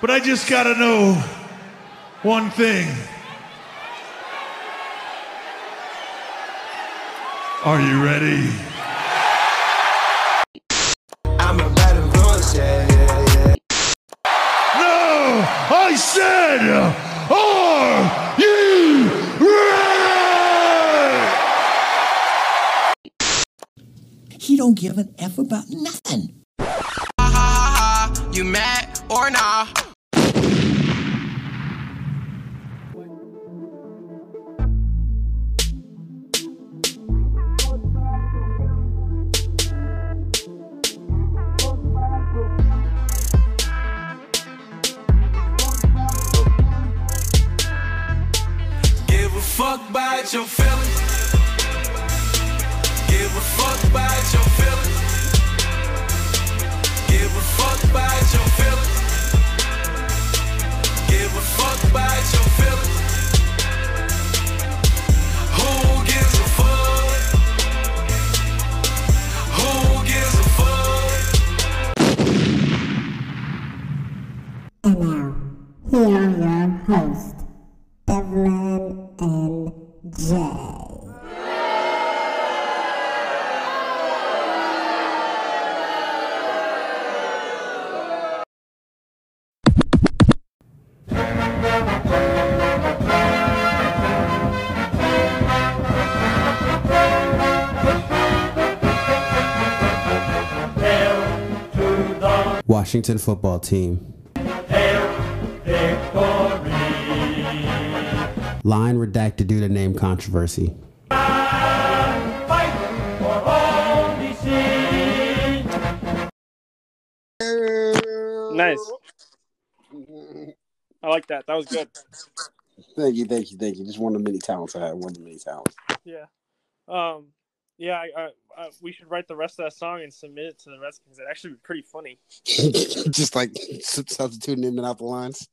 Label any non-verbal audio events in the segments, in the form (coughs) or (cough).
But I just gotta know one thing. Are you ready? I'm a bad influence, yeah, yeah, yeah. No! I said, are you ready? He don't give an F about nothing. You mad or nah? About your feelings. Give a fuck about your feelings. Give a fuck about your feelings. Give a fuck about your feelings. Washington football team. Line redacted due to name controversy. Nice. I like that. That was good. Thank you, thank you, thank you. Just one of the many talents I have. One of the many talents. Yeah. Um. Yeah. I, I, I, we should write the rest of that song and submit it to the Redskins. It'd actually be pretty funny. (laughs) just like substituting in and out the lines,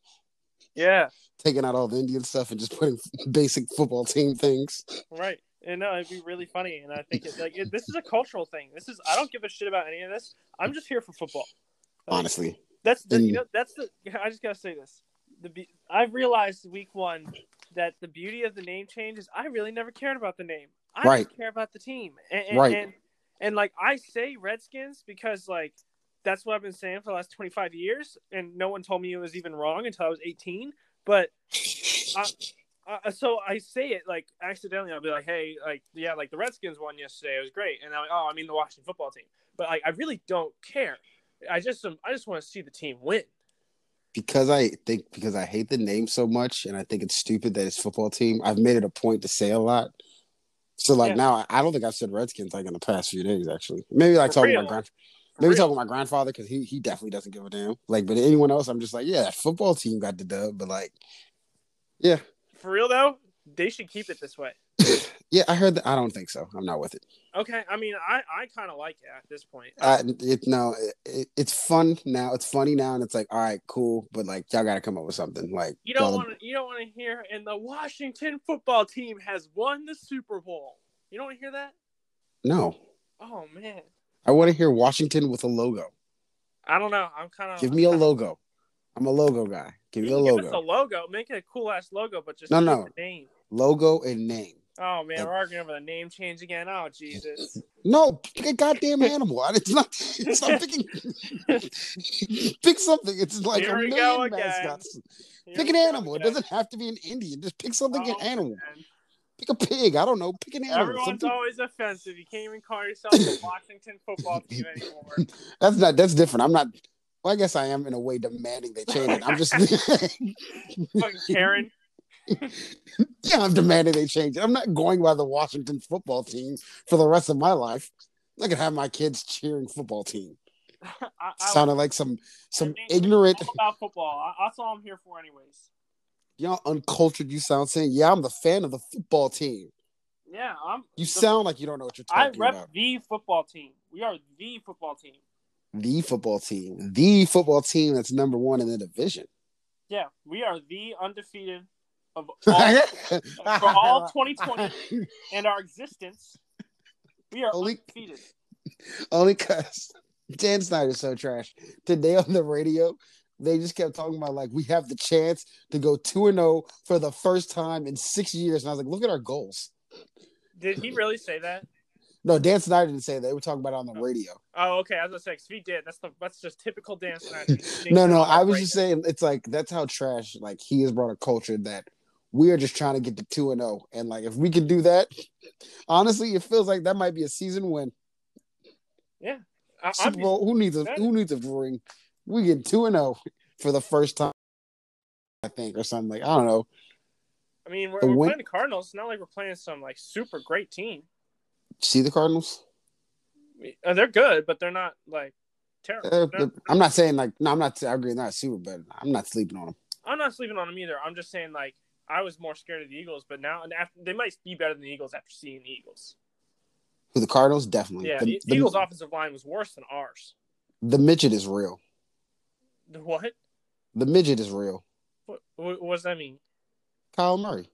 Yeah. taking out all the Indian stuff and just putting basic football team things. Right. And no, it'd be really funny. And I think it, like it, this is a cultural thing. This is I don't give a shit about any of this. I'm just here for football. Like, Honestly, That's the, you know, that's the. I just gotta say this. The I've realized week one that the beauty of the name change is I really never cared about the name. I Right. just care about the team. And, and, Right. And, and like I say Redskins because like that's what I've been saying for the last 25 years, and no one told me it was even wrong until I was 18. But I, uh, so I say it like accidentally. I'll be like, "Hey, like, yeah, like the Redskins won yesterday. It was great." And I'm like, "Oh, I mean the Washington football team." But like, I really don't care. I just um, I just want to see the team win. because I think because I hate the name so much, and I think it's stupid that it's football team. I've made it a point to say a lot. So like Yeah. now, I- don't think I've said Redskins like in the past few days. Actually, maybe like For talking real? about grand, maybe real. talking about my grandfather because he he definitely doesn't give a damn. Like, but anyone else, I'm just like, yeah, that football team got the dub, but like, yeah, For real though, they should keep it this way. (laughs) yeah, I heard that. I don't think so. I'm not with it. Okay, I mean, I I kind of like it at this point. Uh, it no, it, it, it's fun now. It's funny now, and it's like, all right, cool, but like, y'all got to come up with something. Like, you don't want to you don't want to hear, and the Washington football team has won the Super Bowl. You don't want to hear that? no. Oh man, I want to hear Washington with a logo. I don't know. I'm kind of Give me a logo. I'm a logo guy. Give me a Give us a logo. logo. Make it a cool ass logo, but just No, no. name. Logo and name. Oh man, Uh, we're arguing over the name change again. Oh Jesus. No, pick a goddamn animal. It's not. It's not picking. (laughs) pick something. It's like Here a million again. mascots. Here Pick an animal. It doesn't have to be an Indian. Just pick something. Oh, an animal. man. Pick a pig. I don't know. Pick an animal. Everyone's Something- always offensive. You can't even call yourself the (laughs) Washington football team anymore. (laughs) That's not. That's different. I'm not. Well, I guess I am in a way demanding they change it. I'm just. Fucking Karen. (laughs) yeah, I'm demanding they change it. I'm not going by the Washington football team for the rest of my life. I could have my kids cheering football team. (laughs) I, I, Sounded like some some ignorant, about football. I, that's all I'm here for, anyways. you know, uncultured. You sound saying, "Yeah, I'm the fan of the football team." Yeah, I'm. You the- sound like you don't know what you're talking about. I rep about. the football team. We are the football team. The football team, the football team that's number one in the division. Yeah, we are the undefeated of all (laughs) for all (laughs) 2020 and our existence. We are Only- undefeated. Only because Dan Snyder's so trash. Today on the radio, they just kept talking about like we have the chance to go two and zero for the first time in six years, and I was like, look at our goals. Did he really say that? No, Dan Snyder didn't say that. They were talking about it on the oh. radio. Oh, okay. I was gonna say, if he did, that's the that's just typical Dan Snyder. (laughs) No, no, I was right just now. saying it's like that's how trash like he has brought a culture that we are just trying to get to two and zero, and like if we could do that, honestly, it feels like that might be a season win. Yeah. I, Super Bowl, who needs a that- who needs a ring? We get two and zero for the first time, I think, or something like I don't know. I mean, we're, we're win- playing the Cardinals. It's not like we're playing some like super great team. See the Cardinals? Uh, they're good, but they're not like terrible. Uh, They're- I'm not saying like no, I'm not. I agree, not super, but I'm not sleeping on them. I'm not sleeping on them either. I'm just saying like I was more scared of the Eagles, but now and after they might be better than the Eagles after seeing the Eagles. Who the Cardinals? Definitely. Yeah, the, the, the, Eagles' offensive line was worse than ours. the midget is real. The What? The midget is real. What, what, what does that mean? Kyler Murray.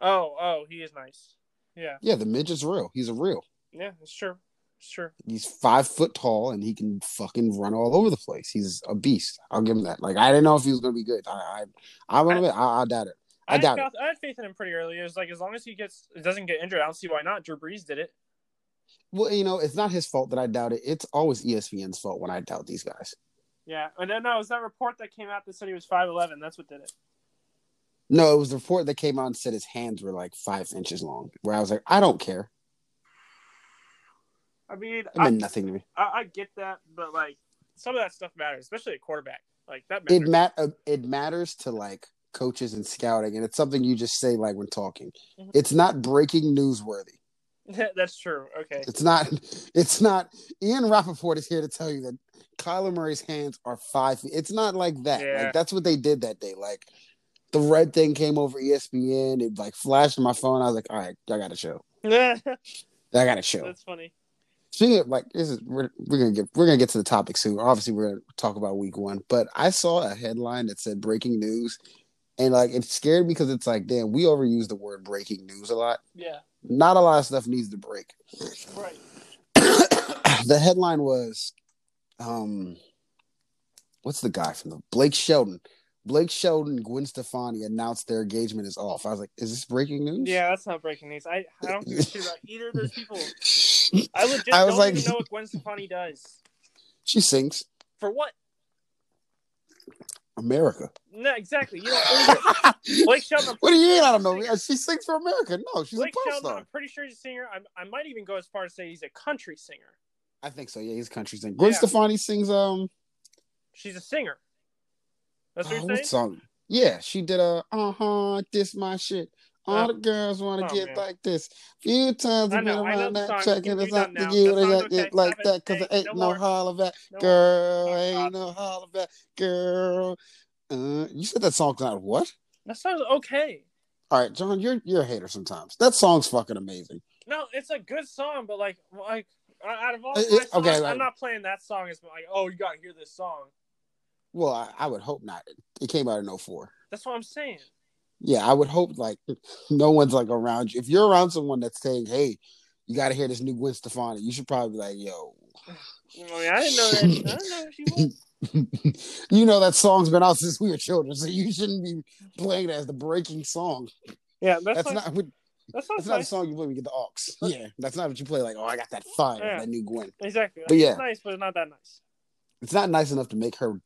Oh, oh, he is nice. Yeah, Yeah, the midget's real. He's a real. yeah, it's true. It's true. He's five foot tall and he can fucking run all over the place. He's a beast. I'll give him that. Like I didn't know if he was gonna be good. I I I'm gonna I, I doubt it. I had doubt it. faith, I had faith in him pretty early. It was like as long as he gets doesn't get injured, I don't see why not. Drew Brees did it. Well, you know, it's not his fault that I doubt it. It's always ESPN's fault when I doubt these guys. Yeah, and then no, it was that report that came out that said he was five eleven. That's what did it. No, it was the report that came out and said his hands were like five inches long. Where I was like, I don't care. I mean, It I, meant nothing to me. I, I get that, but like some of that stuff matters, especially a quarterback. Like that It matters. mat uh, it matters to like coaches and scouting, and it's something you just say like when talking. Mhm. It's not breaking newsworthy. (laughs) That's true. Okay. It's not. It's not. Ian Rapoport is here to tell you that Kyler Murray's hands are five feet. It's not like that. Yeah. Like that's what they did that day. Like the red thing came over ESPN. It like flashed on my phone. I was like, all right, I got to show. I got to show. That's funny. Speaking of like this is we're, we're gonna get we're gonna get to the topic soon. Obviously, we're gonna talk about week one. But I saw a headline that said breaking news, and like it scared me because it's like, damn, we overuse the word breaking news a lot. Yeah. Not a lot of stuff needs to break. Right. (coughs) the headline was, um, what's the guy from the Blake Shelton? Blake Shelton and Gwen Stefani announced their engagement is off. I was like, is this breaking news? Yeah, that's not breaking news. I, I don't give shit about either of those people. I (laughs) legit I was don't like- even know what Gwen Stefani does. (laughs) She sings For what? America. No, exactly. You don't. Blake (laughs) Shelton. I'm What do you mean? I don't know. Singer. She sings for America. No, she's Blake a pop Shelton. star. I'm pretty sure he's a singer. I, I might even go as far as say he's a country singer. I think so. Yeah, he's a country singer. Gwen Yeah. Stefani sings. Um, She's a singer. That's what you're what saying. song? Yeah, she did a uh huh. This my shit. All Uh, the girls want to oh, get man. like this. Few times I've been know, I know around that song. track You and it's not to you. The They got it like that because it ain't no no holler back, No girl. Ain't no holler back, girl. Uh, you said that song's not what? That sounds okay. All right, John, you're you're a hater sometimes. That song's fucking amazing. No, it's a good song, but like, like out of all it- songs, okay, I'm not playing that song. It's like, oh, you gotta hear this song. Well, I, I would hope not. It came out in 04. That's what I'm saying. Yeah, I would hope like no one's like around you. If you're around someone that's saying, "Hey, you got to hear this new Gwen Stefani," you should probably be like, "Yo." I mean, I didn't know that. I didn't know she was. (laughs) you know that song's been out since we were children, so you shouldn't be playing it as the breaking song. Yeah, that's, That's, like, not what, that's not that's not a nice. song you play when you get the aux. (laughs) Yeah, that's not what you play. Like, oh, I got that fire, Yeah. that new Gwen. Exactly. But yeah. it's nice, but not that nice. It's not nice enough to make her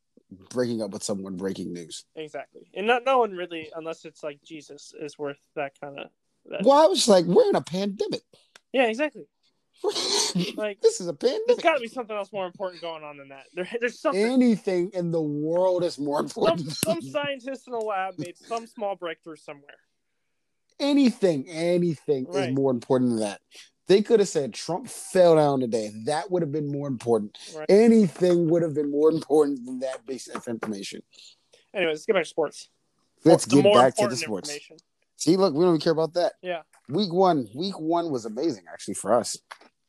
breaking up with someone breaking news. Exactly, and not no one really, unless it's like Jesus, is worth that kind of. That. Well, I was like, we're in a pandemic. Yeah, exactly. (laughs) Like- this is a There's pandemic. got to be something else more important going on than that. There, there's something. Anything in the world is more Some, important. some scientist in a lab made some small breakthrough somewhere. anything, anything Right. is more important than that. They could have said Trump fell down today. That would have been more important. Right. Anything would have been more important than that piece of information. Anyways, let's get back to sports. Let's The get back to the sports. See, look, we don't even care about that. Yeah. Week one, week one was amazing actually for us.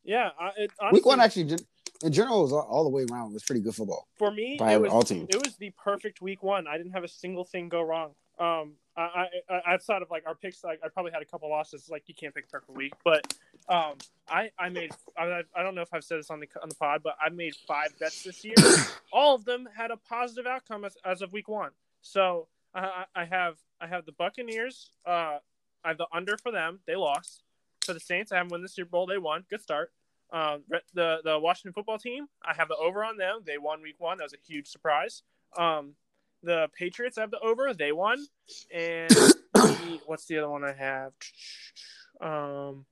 Yeah, it, honestly, week one actually, in general, was all, all the way around It was pretty good football. for me, by it was all teams. it was the perfect week one. I didn't have a single thing go wrong. Um, I, I, outside of like our picks, like I probably had a couple losses. Like you can't pick perfect week, but Um, I I made I, I don't know if I've said this on the on the pod, but I made five bets this year. (coughs) All of them had a positive outcome as, as of week one. So I, I I have I have the Buccaneers. Uh, I have the under for them. They lost. For the Saints, I have them win the Super Bowl. They won. Good start. Um, the the Washington football team, I have the over on them. They won week one. That was a huge surprise. Um, the Patriots have the over. They won. And (coughs) the- what's the other one I have? Um,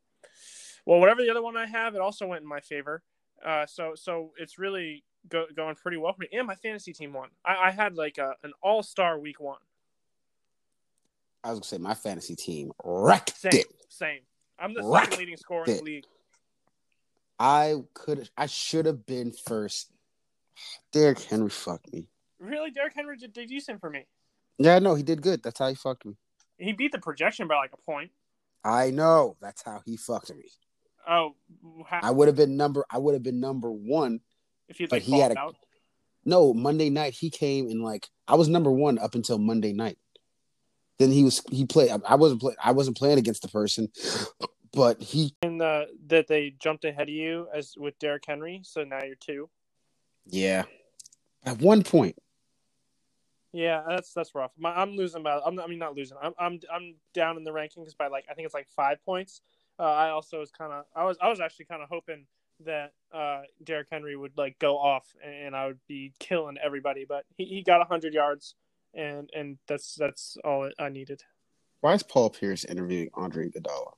well, whatever the other one I have, it also went in my favor. Uh, so so it's really go, going pretty well for me. And my fantasy team won. I, I had like a, an all star week one. I was gonna say my fantasy team wrecked Same, it. same. I'm the second leading scorer in the league. I could. I should have been first. Derrick Henry fucked me. Really, Derrick Henry did, decent for me. Yeah, no, he did good. That's how he fucked me. He beat the projection by like a point. I know. That's how he fucked me. Oh, how, I would have been number. I would have been number one. if but like he had a- out. No, Monday night he came and like I was number one up until Monday night. Then he was he played. I wasn't play, I wasn't playing against the person, (gasps) but he And uh, that they jumped ahead of you as with Derrick Henry, so now you're two. yeah. At one point, Yeah, that's that's rough. My, I'm losing by. I'm, I mean, not losing. I'm I'm I'm down in the rankings by like I think it's like five points. Uh, I also was kind of I was I was actually kind of hoping that uh, Derrick Henry would like go off and I would be killing everybody, but he, he got hundred yards and and that's that's all I needed. why is Paul Pierce interviewing Andre Iguodala?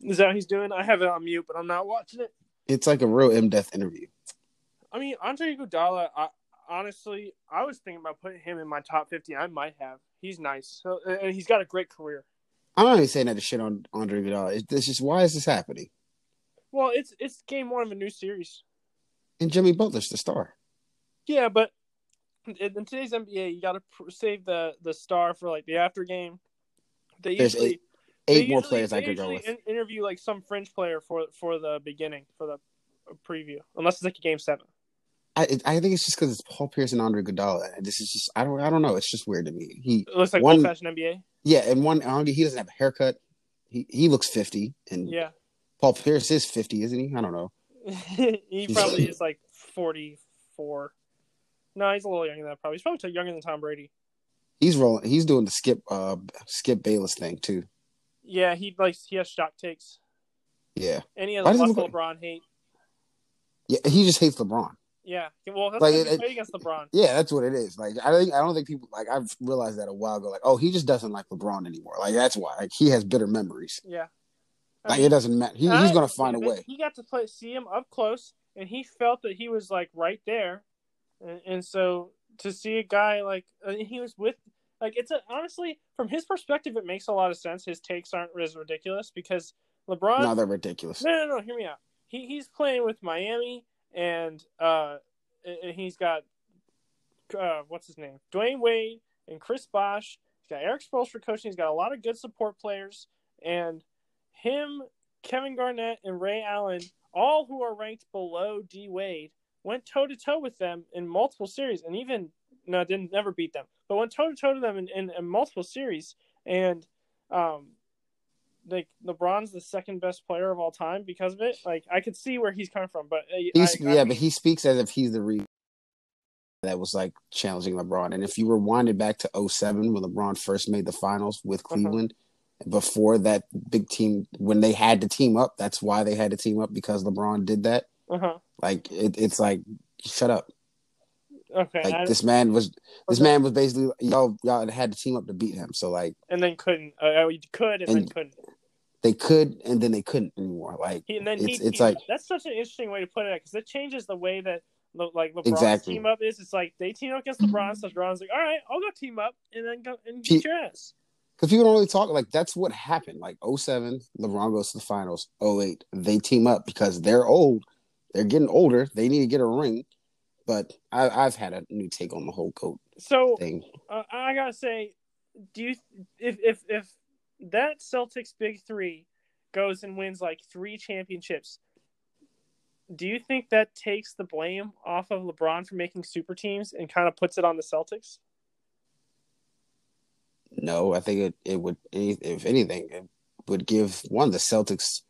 Is that what he's doing? I have it on mute, but I'm not watching it. It's like a real in-depth interview. I mean, Andre Iguodala. I, honestly, I was thinking about putting him in my top fifty. I might have. He's nice, so, uh, and he's got a great career. I'm not even saying that to shit on Andre Iguodala. It's, it's just why is this happening? Well, it's it's game one of a new series. And Jimmy Butler's the star. Yeah, but in, in today's NBA, you got to pr- save the the star for like the after game. They There's usually eight- they more usually- players I could go with. in- interview like some fringe player for for the beginning for the preview, unless it's like a game seven. I I think it's just because it's Paul Pierce and Andre Iguodala. This is just I don't I don't know. It's just weird to me. He It looks like One- old fashioned NBA. yeah, and one Andre he doesn't have a haircut. He he looks fifty, and Yeah, Paul Pierce is fifty, isn't he? I don't know. (laughs) he probably (laughs) is like forty four. No, he's a little younger than that. Probably he's probably younger than Tom Brady. He's rolling. He's doing the skip uh skip Bayless thing too. Yeah, he likes he has shot takes, Yeah, and he has Why a does he lots of look LeBron hate. yeah. He just hates LeBron. Yeah, well, that's Like, it- against LeBron. Yeah, that's what it is. Like I think I don't think people like I've realized that a while ago. Like oh, he just doesn't like LeBron anymore. Like that's why. Like he has bitter memories. Yeah, I Like mean, it doesn't matter. He, I- he's gonna find a way. He got to play, see him up close, and he felt that he was like right there, and, and so to see a guy like uh, he was with, like it's a honestly from his perspective, it makes a lot of sense. His takes aren't as ridiculous because LeBron. No, they're ridiculous. No, no, no. Hear me out. He he's playing with Miami, and uh, and he's got uh, what's his name, Dwyane Wade and Chris Bosh. He's got Erik Spoelstra coaching. He's got a lot of good support players, and him, Kevin Garnett, and Ray Allen, all who are ranked below D Wade, went toe to toe with them in multiple series, and even no, didn't never beat them, but went toe to toe to them in, in, in multiple series, and um, like LeBron's the second best player of all time because of it. Like I could see where he's coming from, but uh, I- I yeah, but he speaks as if he's the reason that was like challenging LeBron. And if you rewinded back to 07 when LeBron first made the finals with Uh-huh. Cleveland, before that big team when they had to team up, that's why they had to team up because LeBron did that. uh-huh. Like it, it's like shut up. Okay, Like this man was this Okay. man was basically y'all y'all had to team up to beat him. So like and then couldn't. Uh, you could and, then couldn't. They could and then they couldn't anymore. Like and then it's he, it's he- like that's such an interesting way to put it because it changes the way that like LeBron's Exactly. team up is. It's like they team up against LeBron, so LeBron's like, all right, I'll go team up and then go and beat your ass. because people don't really talk like that's what happened. Like 07, LeBron goes to the finals. 08, they team up because they're old. They're getting older. They need to get a ring. But I, I've had a new take on the whole goat So thing. uh, I gotta say, do you if if if that Celtics big three goes and wins like three championships, do you think that takes the blame off of LeBron for making super teams and kind of puts it on the Celtics? No, I think it, it would, if anything, it would give one the Celtics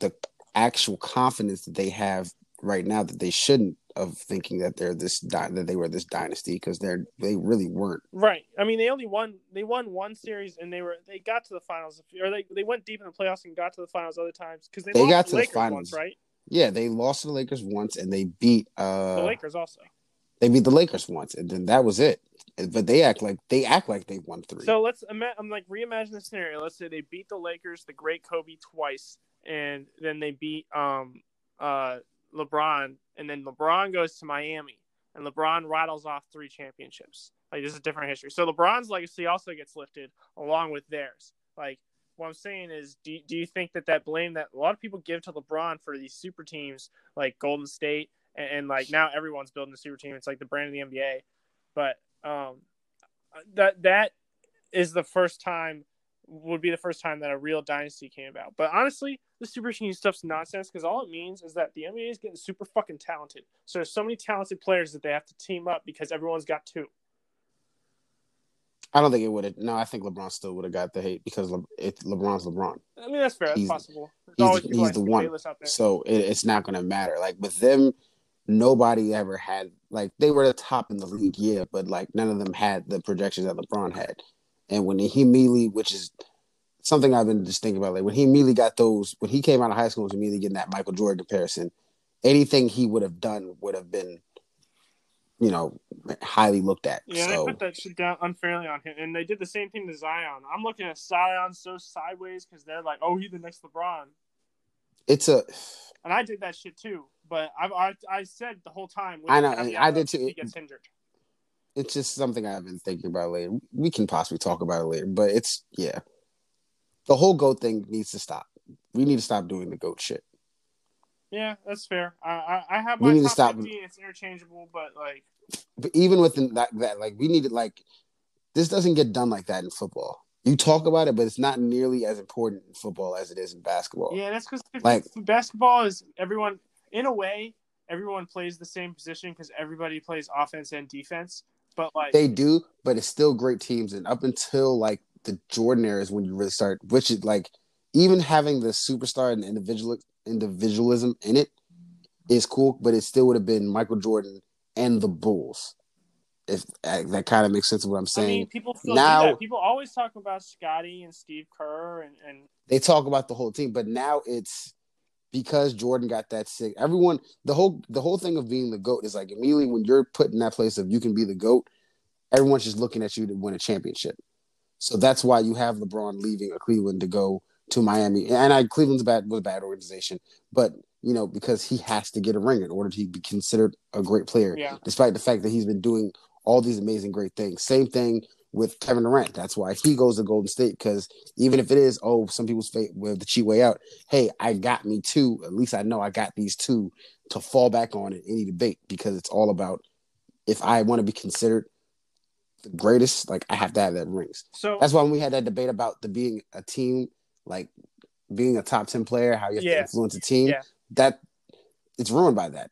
the actual confidence that they have right now that they shouldn't of thinking that they're this dy- that they were this dynasty because they're they really weren't. Right. I mean, they only won. They won one series, and they were they got to the finals, or they they went deep in the playoffs and got to the finals other times because they, They got to the Lakers finals. once, right? Yeah, they lost to the Lakers once and they beat uh The Lakers also. they beat the Lakers once and then that was it. But they act like they act like they won three. So let's ima- I'm like reimagine the scenario. Let's say they beat the Lakers, the great Kobe twice, and then they beat um uh LeBron, and then LeBron goes to Miami, and LeBron rattles off three championships. Like this is a different history. So LeBron's legacy also gets lifted along with theirs. Like what I'm saying is, do do you think that that blame that a lot of people give to LeBron for these super teams like Golden State and, and like now everyone's building a super team. It's like the brand of the NBA, but um that that is the first time would be the first time that a real dynasty came about. But honestly, the super team stuff's nonsense because all it means is that the NBA is getting super fucking talented. So there's so many talented players that they have to team up because everyone's got two. I don't think it would have. No, I think LeBron still would have got the hate because Le, it, LeBron's LeBron. I mean that's fair. That's He's- possible. There's he's- always he's the one. Out there. So it, it's not going to matter. Like with them, nobody ever had like they were the top in the league, yeah, but like none of them had the projections that LeBron had. And when he immediately, which is something I've been just thinking about, like when he immediately got those, when he came out of high school, was immediately getting that Michael Jordan comparison. Anything he would have done would have been, you know, highly looked at. Yeah, so they put that shit down unfairly on him, and they did the same thing to Zion. I'm looking at Zion so sideways because they're like, "Oh, he's the next LeBron," it's a and I did that shit too. But I've, I I said the whole time. I know, and I did too. He gets injured. it's just something I've been thinking about later. We can possibly talk about it later, but it's yeah. The whole goat thing needs to stop. We need to stop doing the goat shit. Yeah, that's fair. I I, I have We my need to stop- 50, It's interchangeable, but like, But even within that, that like we need to like this doesn't get done like that in football. You talk about it, but it's not nearly as important in football as it is in basketball. yeah, that's because Like- basketball is everyone in a way. Everyone plays the same position because everybody plays offense and defense. But like, They do, but it's still great teams. And up until like the Jordan era is when you really start, which is like even having the superstar and individual individualism in it is cool, but it still would have been Michael Jordan and the Bulls. If uh, that kind of makes sense of what I'm I saying. mean, people still now- do that. People always talk about Scottie and Steve Kerr and, and they talk about the whole team, but now it's because Jordan got that sick. Everyone, the whole the whole thing of being the goat is like immediately when you're put in that place of you can be the goat, everyone's just looking at you to win a championship. So that's why you have LeBron leaving a Cleveland to go to Miami. And I Cleveland's bad was a bad organization, but you know because he has to get a ring in order to be considered a great player, Yeah. despite the fact that he's been doing all these amazing great things. Same thing with Kevin Durant. That's why he goes to Golden State because even if it is, oh, some people's fate with the cheat way out. Hey, I got me two. At least I know I got these two to fall back on in any debate because it's all about if I want to be considered the greatest, like I have to have that rings. so That's why when we had that debate about the being a team, like being a top ten player, how you have Yeah. to influence a team, Yeah. that it's ruined by that.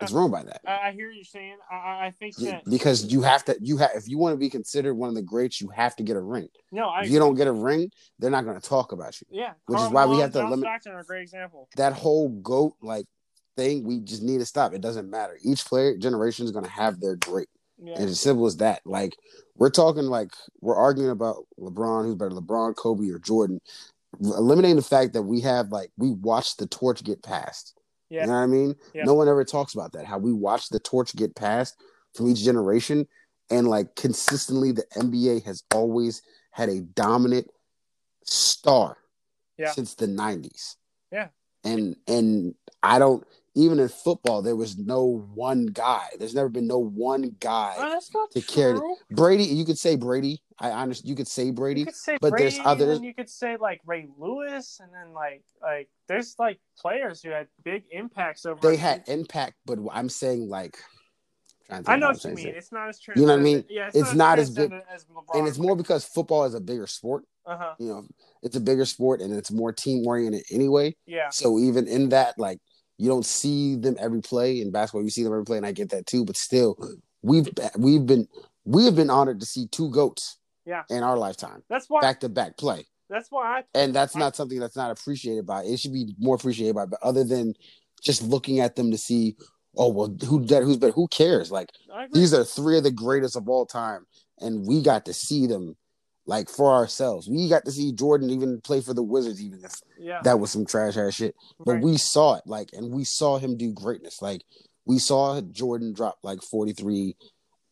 It's uh, ruined by that. I, I hear you saying. I- I, think Yeah, that because you have to you have if you want to be considered one of the greats, you have to get a ring. no, I If you don't get a ring, they're not going to talk about you. yeah, which is Karl why we have to John limit- Stockton are a great example. That whole goat like thing, we just need to stop. It doesn't matter. Each player generation is going to have their great, Yeah, and as simple as that. Like we're talking like we're arguing about LeBron, who's better, LeBron, Kobe, or Jordan. Eliminating the fact that we have like we watched the torch get passed. Yeah. You know what I mean? Yeah. No one ever talks about that. How we watched the torch get passed from each generation, and like consistently, the NBA has always had a dominant star Yeah. since the '90s. Yeah. and and I don't even in football there was no one guy. There's never been no one guy. Oh, not to carry. Brady, you could say Brady. I honestly, You could say You Brady, could say but Brady, there's others- and you could say like Ray Lewis, and then like like there's like players who had big impacts over. they had impact, but I'm saying like. I know what you mean. it. It's not as true. You know what I mean? Yeah, It's not as big- as LeBron. and it's more because football is a bigger sport. Uh huh. You know, it's a bigger sport and it's more team oriented anyway. Yeah. So even in that, like you don't see them every play in basketball. You see them every play, and I get that too. But still, we've we've been we have been honored to see two goats. Yeah. In our lifetime, That's why. back to back play. That's why I and that's not something that's not appreciated by. It should be more appreciated by, but other than just looking at them to see, oh well, who did who's better? Who cares? Like these are three of the greatest of all time, and we got to see them like for ourselves. We got to see Jordan even play for the Wizards, even if yeah. that was some trash ass shit. But right. we saw it, like, and we saw him do greatness. Like we saw Jordan drop like forty three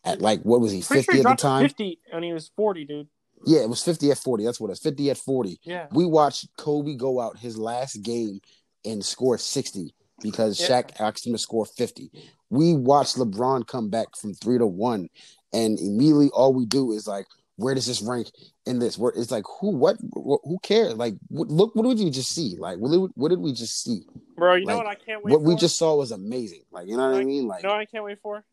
at like what was he Pretty sure fifty he at the time? 50 and he was 40, dude. Yeah, it was fifty at forty. That's what it was. Fifty at forty. Yeah. We watched Kobe go out his last game and score 60 because Yeah. Shaq asked him to score 50. We watched LeBron come back from three to one, and immediately all we do is like, where does this rank in this? Where it's like, who, what, wh- who cares? Like, what, look, what did we just see? Like, what did, what did we just see? Bro, you know what I can't wait What for? we just saw was amazing. Like, you know what I Like, mean? Like, You know I can't wait for?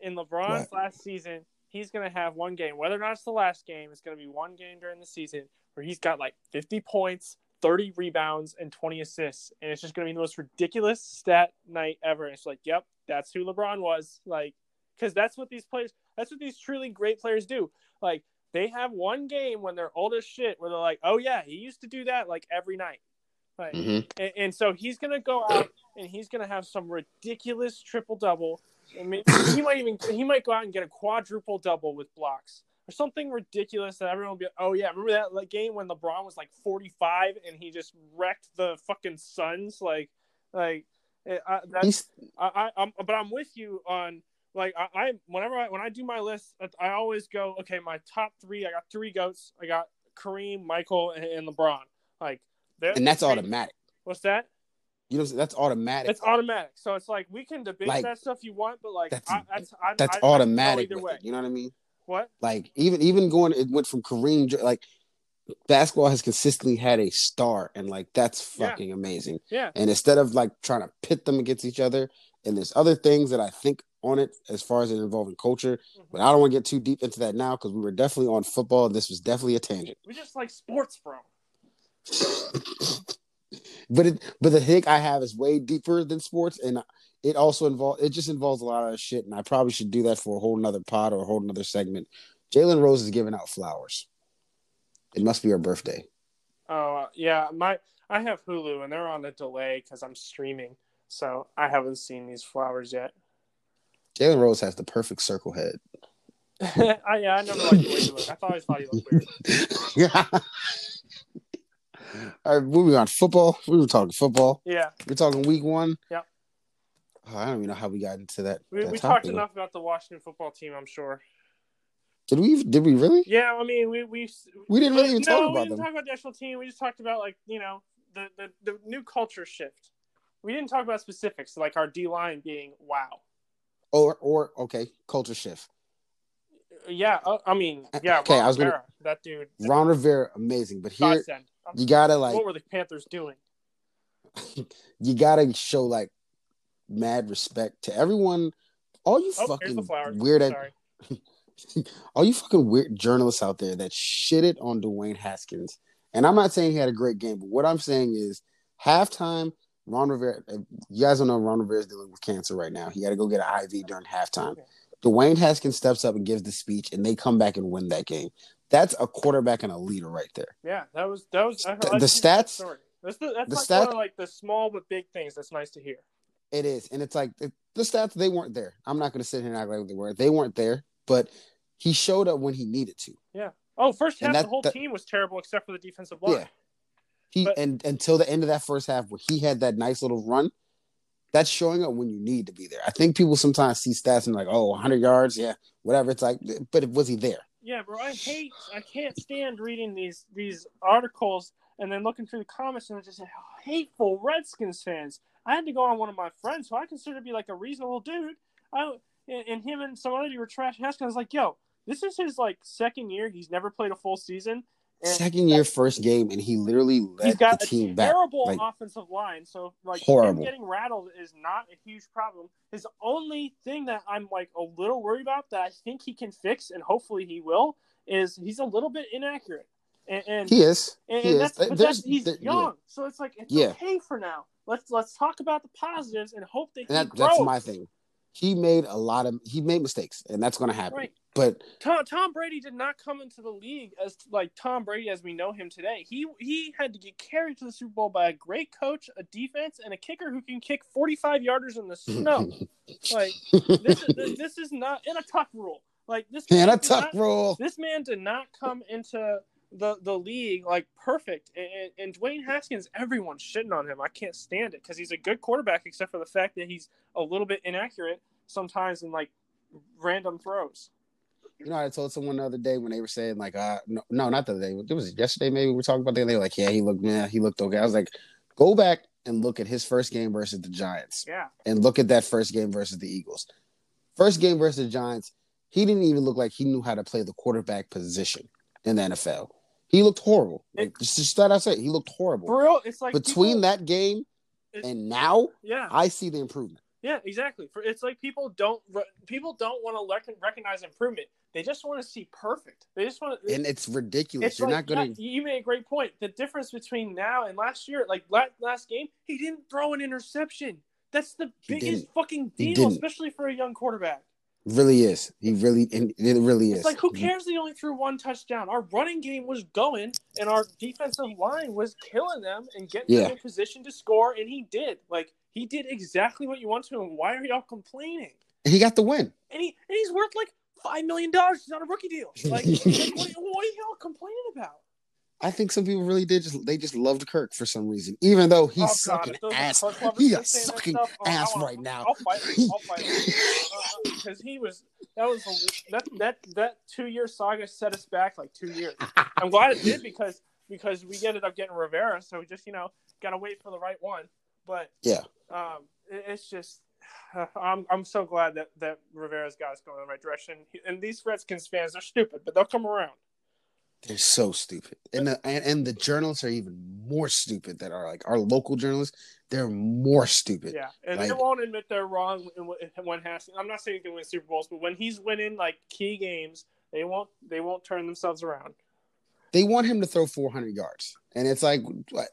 In LeBron's What? last season, he's going to have one game. Whether or not it's the last game, it's going to be one game during the season where he's got like 50 points, 30 rebounds, and 20 assists. And it's just going to be the most ridiculous stat night ever. And it's like, yep, that's who LeBron was. Like, because that's what these players, that's what these truly great players do. Like, they have one game when they're old as shit where they're like, oh, yeah, he used to do that like every night. Like, mhm. and, and so he's gonna go out and he's gonna have some ridiculous triple double. And maybe he might even he might go out and get a quadruple double with blocks or something ridiculous that everyone will be. Oh yeah, remember that like, game when LeBron was like forty five and he just wrecked the fucking Suns like like. eh, I, that's, I, I, I'm, but I'm with you on like I, I whenever I when I do my list, I always go okay. My top three, I got three goats. I got Kareem, Michael, and, and LeBron. Like, and that's automatic. What's that? You know, that's automatic. It's automatic. So it's like we can debate Like, that stuff you want, but like that's- I, that's I, that's I, go automatic. it, you know what I mean? What? Like even even going, it went from Kareem like basketball has consistently had a star, and like that's Yeah. fucking amazing. Yeah. And instead of like trying to pit them against each other, and there's other things that I think on it as far as it involving culture, but I don't want to get too deep into that now because we were definitely on football. and This was definitely a tangent. We just like sports, bro. (laughs) but it but the hick I have is way deeper than sports, and it also involves it just involves a lot of shit, and I probably should do that for a whole another pod or a whole another segment. Jalen Rose is giving out flowers. It must be her birthday. Oh uh, yeah, my I have Hulu and they're on a delay because I'm streaming, so I haven't seen these flowers yet. Jalen Rose has the perfect circle head. (laughs) I, yeah, I never liked the way you look. I thought always thought you looked weird. yeah. (laughs) All right, moving on. Football. We were talking football. Yeah, We're talking week one. Yep. Oh, I don't even know how we got into that. we, that we talked enough about the Washington football team. I'm sure. Did we? Did we really? Yeah, I mean we we We didn't really even no, talk we about didn't them. talk about the actual team. We just talked about like you know the the, the new culture shift. We didn't talk about specifics like our D line being wow. Or, or okay, culture shift. Yeah, uh, I mean, yeah. Okay, Ron I was gonna- Rivera, that dude. Ron Rivera, amazing, but here you gotta like what were the Panthers doing? (laughs) you gotta show like mad respect to everyone. All you Oh, fucking weird, (laughs) all you fucking weird journalists out there that shitted on Dwayne Haskins. And I'm not saying he had a great game, but what I'm saying is halftime. Ron Rivera, you guys don't know Ron Rivera's dealing with cancer right now. He got to go get an IV during halftime. Dwayne Haskins steps up and gives the speech, and they come back and win that game. That's a quarterback and a leader right there. Yeah, that was that was I, The- I the that stats- story. That's the, that's the like stat- one of like the small but big things. That's nice to hear. It is, and it's like the, the stats they weren't there. I'm not going to sit here and act like they were. They weren't there, but he showed up when he needed to. Yeah. Oh, first half that- the whole that- team was terrible except for the defensive line. Yeah, he But- and until the end of that first half where he had that nice little run. That's showing up when you need to be there. I think people sometimes see stats and like, oh, 100 yards, yeah, whatever. It's like, but was he there? Yeah, bro, I hate, I can't stand reading these these articles and then looking through the comments and just oh, hateful Redskins fans. I had to go on one of my friends who I consider to be like a reasonable dude. I and and him and some other dude were trash Haskins. I was like, yo, this is his like second year. He's never played a full season. And Second year, first game, and he literally he's led got the a team back. terrible Like, offensive line. So like Horrible. him getting rattled is not a huge problem. His only thing that I'm like a little worried about that I think he can fix and hopefully he will is he's a little bit inaccurate. And, and he is. and, he and is. that's, but There's- he's there- yeah. young, so it's like it's Yeah. okay for now. Let's let's talk about the positives and hope that that, that's my thing. He made a lot of he made mistakes, and that's going to happen. Right. But Tom Tom Brady did not come into the league as like Tom Brady as we know him today. He he had to get carried to the Super Bowl by a great coach, a defense, and a kicker who can kick forty five yarders in the (laughs) snow. like this is this is not in a tuck rule. Like this and a tuck not- rule. This man did not come into the the league like perfect. And, and, Dwayne Haskins, everyone's shitting on him. I can't stand it because he's a good quarterback, except for the fact that he's a little bit inaccurate sometimes in like random throws. You know, I told someone the other day when they were saying like, uh, no, no, not the other day. It was yesterday. Maybe we were talking about that. They were like, yeah, he looked, man, he looked okay. I was like, go back and look at his first game versus the Giants, Yeah. and look at that first game versus the Eagles. First game versus the Giants, he didn't even look like he knew how to play the quarterback position in the NFL. He looked horrible. Like, just, that I said, he looked horrible. For real, it's like Between people- that game and now, yeah, I see the improvement. yeah, exactly. For it's like people don't people don't want to recognize improvement. They just want to see perfect. They just want to. And it's ridiculous. It's You're like, not gonna. yeah, you made a great point. The difference between now and last year, like last game, he didn't throw an interception. That's the biggest fucking deal, especially for a young quarterback. Really is. He really. and It really is. It's like who cares? he only threw one touchdown. Our running game was going, and our defensive line was killing them and getting Yeah. them in position to score, and he did. Like he did exactly what you want to. And why are y'all complaining? He got the win. And he and he's worth like five million dollars. He's on a rookie deal. Like, (laughs) like, what, what are y'all complaining about? I think some people really did just they just loved Kirk for some reason, even though he's Oh, sucking ass. He is sucking stuff, oh, ass wanna- right now. I'll fight him. I'll fight him (laughs) because uh, uh, he was that was a, that that that two year saga set us back like two years. I'm glad it did because because we ended up getting Rivera, so we just you know gotta wait for the right one. But Yeah. um, it, it's just. (sighs) I'm I'm so glad that that Rivera's got us going in the right direction. And these Redskins fans, they're stupid, but they'll come around. They're so stupid, and the and, and the journalists are even more stupid. That are like our local journalists. They're more stupid. Yeah, and they won't admit they're wrong in when Haskins. I'm not saying he can win Super Bowls, but when he's winning like key games, they won't they won't turn themselves around. They want him to throw 400 yards, and it's like,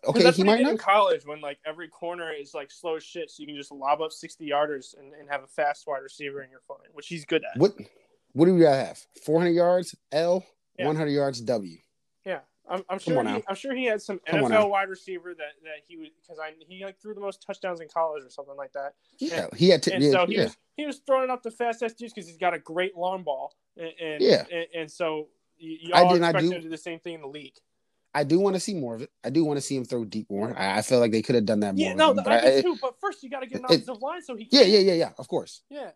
okay, that's he might in not. college when like every corner is like slow as shit, so you can just lob up 60 yarders and, and have a fast wide receiver and you're fine, which he's good at. What? What do we gotta have? 400 yards, L. Yeah. 100 yards, W. Yeah, I'm, I'm sure. He. I'm sure he had some Come. NFL wide receiver that that he was because I he like threw the most touchdowns in college or something like that. Yeah, he had to. and yeah, so he yeah. was he was throwing up the fast ass dudes because he's got a great long ball, and, and Yeah. and, and so you, you I did, do- I expect do- him to do the same thing in the league. I do want to see more of it. I do want to see him throw deep more. I, I feel like they could have done that more. Yeah, no, him, but I, I- do too. But first, you got to get an it- offensive line so he. yeah, yeah, yeah, yeah. Of course, yeah.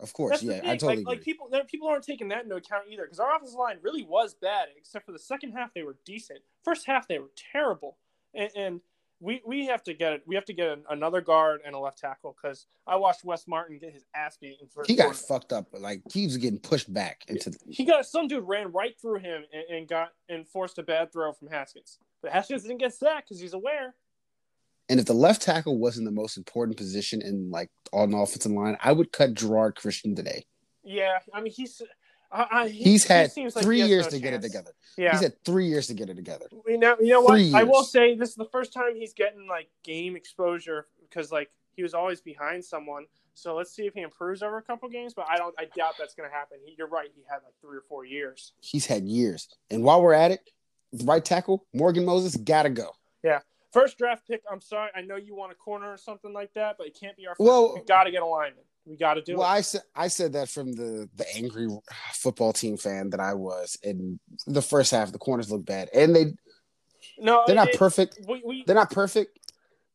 Of course. Yeah. I totally like, like people, there, people aren't taking that into account either because our offensive line really was bad, except for the second half they were decent. First half they were terrible, and, and we we have to get it. We have to get an, another guard and a left tackle because I watched Wes Martin get his ass beat in first he got quarter. fucked up. Like he was getting pushed back into. The, He got some dude ran right through him and, and got and forced a bad throw from Haskins. But Haskins didn't get sacked because he's aware. And if the left tackle wasn't the most important position in like on the offensive line, I would cut Geron Christian today. Yeah, I mean he's. I, I, he- He's he had like three he years no to get it together. Yeah, He's had three years to get it together. you know, you know what? Three I will say this is the first time he's getting like game exposure because like he was always behind someone. So let's see if he improves over a couple games. But I don't. I doubt that's going to happen. He, you're right. He had like three or four years. He's had years. And while we're at it, right tackle Morgan Moses gotta go. First draft pick. I'm sorry. I know you want a corner or something like that, but it can't be our. First. Well- we got to get a lineman. We got to do it. well, it. I said I said that from the the angry football team fan that I was. In the first half, the corners look bad, and they no, they're not it- perfect. We, we They're not perfect.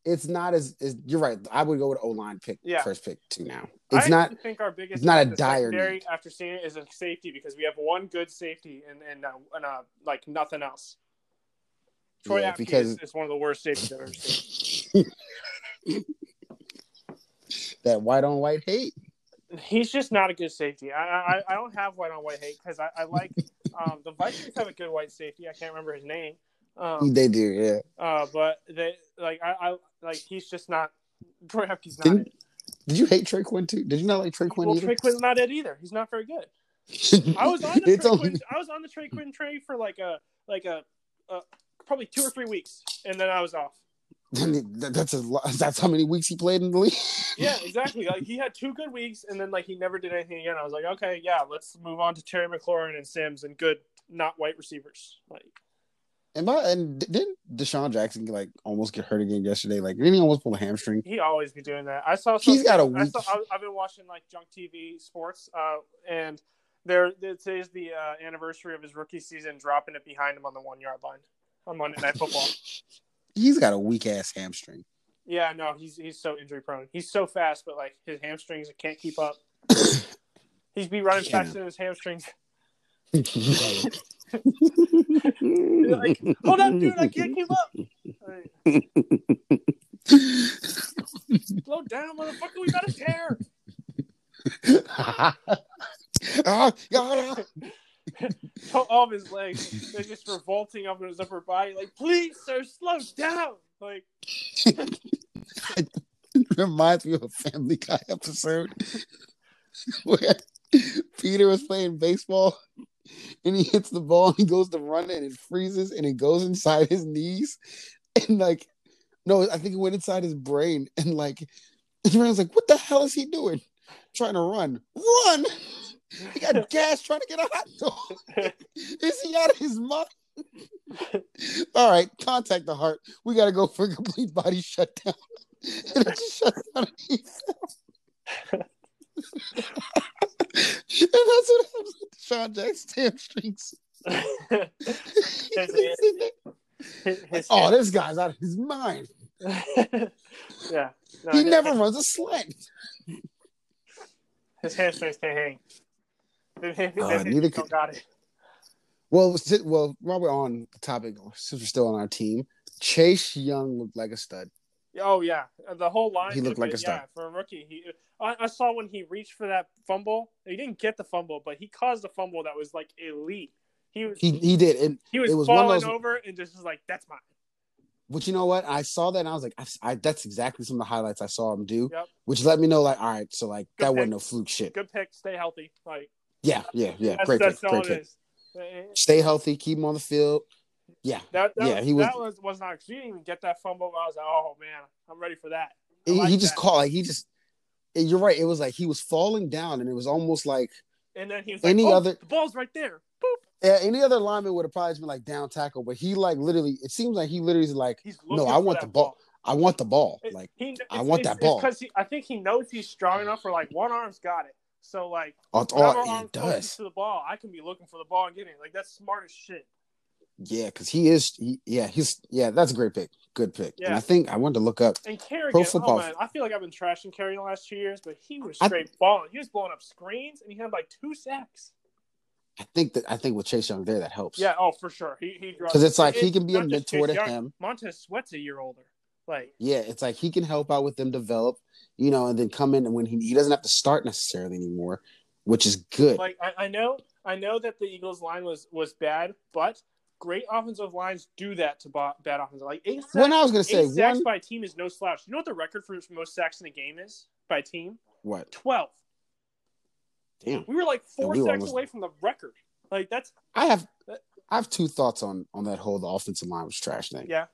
It's not as, as you're right. I would go with O line pick Yeah. first pick too. Now I it's not. actually think our biggest it's not a need in the dire need. after seeing it is a safety because we have one good safety and and, uh, and uh, like nothing else. Troy Yeah, because- is, is one of the worst safeties I've ever seen. (laughs) that white on white hate. He's just not a good safety. I I, I don't have white on white hate because I, I like um, the Vikings have a good white safety. I can't remember his name. Um, They do, yeah. uh, but they like I, I like he's just not. Troy Apke's not. It. Did you hate Trey Quinn too? Did you not like Trey Quinn Well, either? Trey Quinn's not it either. He's not very good. (laughs) I was on the it's Trey only Quinn, I was on the Trey Quinn trade for like a like a, a probably two or three weeks, and then I was off. (laughs) That- That's a lot. (laughs) That's how many weeks he played in the league. (laughs) Yeah, exactly. Like he had two good weeks, and then like he never did anything again. I was like, okay, yeah, let's move on to Terry McLaurin and Sims and good, not white receivers. Like, And my and didn't DeSean Jackson like almost get hurt again yesterday? Like didn't he almost pull a hamstring? he always be doing that. I saw. He's got a something- I week. saw, I've been watching like junk TV sports, uh, and there today's the uh, anniversary of his rookie season, dropping it behind him on the one yard line on Monday Night Football. (laughs) He's got a weak ass hamstring. yeah, no, he's he's so injury prone. He's so fast, but like his hamstrings can't keep up. (coughs) He's be running Yeah. faster than his hamstrings. (laughs) (laughs) like, hold up, dude, I can't keep up. Like, Slow down, motherfucker. We got a tear. Ah, ah, (laughs) all of his legs, they're just revolting up in his upper body. Like, please, sir, slow down. Like, it (laughs) reminds me of a Family Guy episode (laughs) where Peter was playing baseball and he hits the ball and he goes to run it and it freezes and it goes inside his knees and like no, I think it went inside his brain and like his brain's like, what the hell is he doing? Trying to run, run. He got (laughs) gas trying to get a hot dog. (laughs) Is he out of his mind? (laughs) All right, contact the heart. We got to go for a complete body shutdown. And it just shuts down. and he fell. and that's what happens with DeSean Jackson's hamstrings. his, oh, this guy's out of his mind. yeah. No, He never runs a slant. His hamstrings can't hang. Uh, neither don't got it. Well, well, while we're on the topic, since we're still on our team, Chase Young looked like a stud. Oh yeah, the whole line. He looked like a yeah, star. for a rookie. He, I, I saw when he reached for that fumble. He didn't get the fumble, but he caused a fumble that was like elite. He was He he did, and he was, it was falling those- over and just was like, "That's mine." But you know what? I saw that and I was like, I, I, that's exactly some of the highlights I saw him do, Yep. which let me know, like, all right, so like Good that pick. wasn't no fluke shit. Good pick. Stay healthy. Like Yeah, yeah, yeah. that's, great that's pick, great pick. is. Stay healthy, keep him on the field. Yeah, That, that Yeah, was, he was- That was was not. He didn't even get that fumble. I was like, "Oh man, I'm ready for that." He, like he just that. caught like he just. You're right. It was like he was falling down, and it was almost like And then he was like, Any "Oh, other- the ball's right there." Boop. yeah, any other lineman would have probably just been like down tackle, but he like literally. It seems like he literally is like, no, I want the ball. I want the ball. It- Like he, I want that ball. because I think he knows he's strong enough for like one arm's got it. So like oh, oh, it does. to the ball, I can be looking for the ball and getting it. Like that's smart as shit. Yeah, because he is. He, yeah, he's. Yeah, that's a great pick. Good pick. And Yeah. I think I wanted to look up. And Kerrigan, Pro oh football- man, I feel like I've been trashing Kerrigan the last two years, but he was I- straight balling. He was blowing up screens, and he had like two sacks. I think that I think with Chase Young there that helps. Yeah, oh for sure. He he because it's like he can be a mentor to Young. him. Montez Sweat's a year older. Like Yeah, it's like he can help out with them develop, you know, and then come in and when he he doesn't have to start necessarily anymore, which is good. like I, I know I know that the Eagles line was was bad, but great offensive lines do that to bad offensive. Like eight sacks, When I was gonna say eight sacks one, by team is no slouch. You know what the record for most sacks in a game is by team? what? Twelve. Damn, We were like four we sacks almost- away from the record. Like that's I have I have two thoughts on on that whole the offensive line was trash thing. yeah.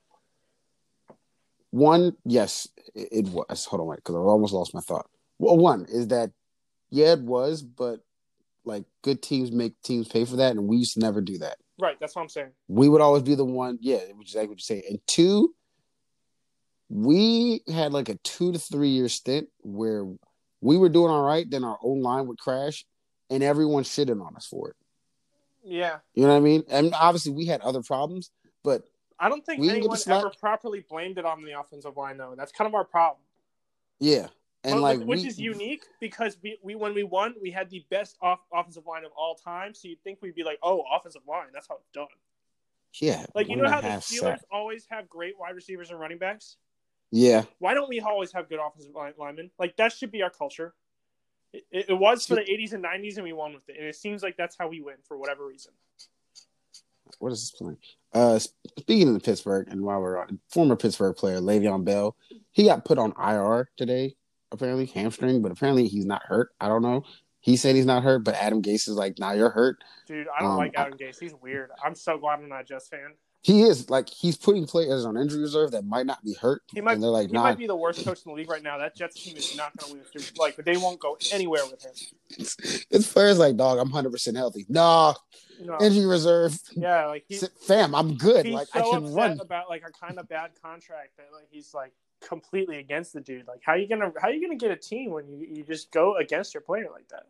One, yes, it, it was. Hold on, wait, because I almost lost my thought. Well, one is that yeah, it was, but like good teams make teams pay for that, and we used to never do that. Right, that's what I'm saying. we would always be the one, yeah, which is exactly what you say. And two, we had like a two to three year stint where we were doing all right, then our own line would crash, and everyone shitted on us for it. Yeah. You know what I mean? And obviously, we had other problems, but I don't think We anyone ever properly blamed it on the offensive line though. That's kind of our problem. yeah, and Well, like which we, is unique because we, we when we won, we had the best off, offensive line of all time. So you'd think we'd be like, oh, offensive line, that's how it's done. yeah, Like you know how the Steelers sack. always have great wide receivers and running backs. Yeah, Why don't we always have good offensive line, linemen? Like that should be our culture. It, it, it was for the '80s and '90s, and we won with it. And it seems like that's how we win for whatever reason. What is this playing? Uh, speaking of the Pittsburgh, and while we're on, former Pittsburgh player Le'Veon Bell, he got put on IR today. Apparently hamstring, but apparently he's not hurt. I don't know. He said he's not hurt, but Adam Gase is like, "Nah, you're hurt." Dude, I don't Um, like I- Adam Gase. He's weird. I'm so glad I'm not a Jets fan. He is like he's putting players on injury reserve that might not be hurt, He might. and they're like, he nah, might be the worst coach in the league right now. That Jets team is not going to win. Super- Like but they won't go anywhere with him. it's players like, dog, I'm 100 percent healthy. Nah, No. injury reserve, Yeah, like he, fam, I'm good. he's Like so I can upset run. about like a kind of bad contract that like he's like completely against the dude. Like how you gonna how you gonna get a team when you, you just go against your player like that?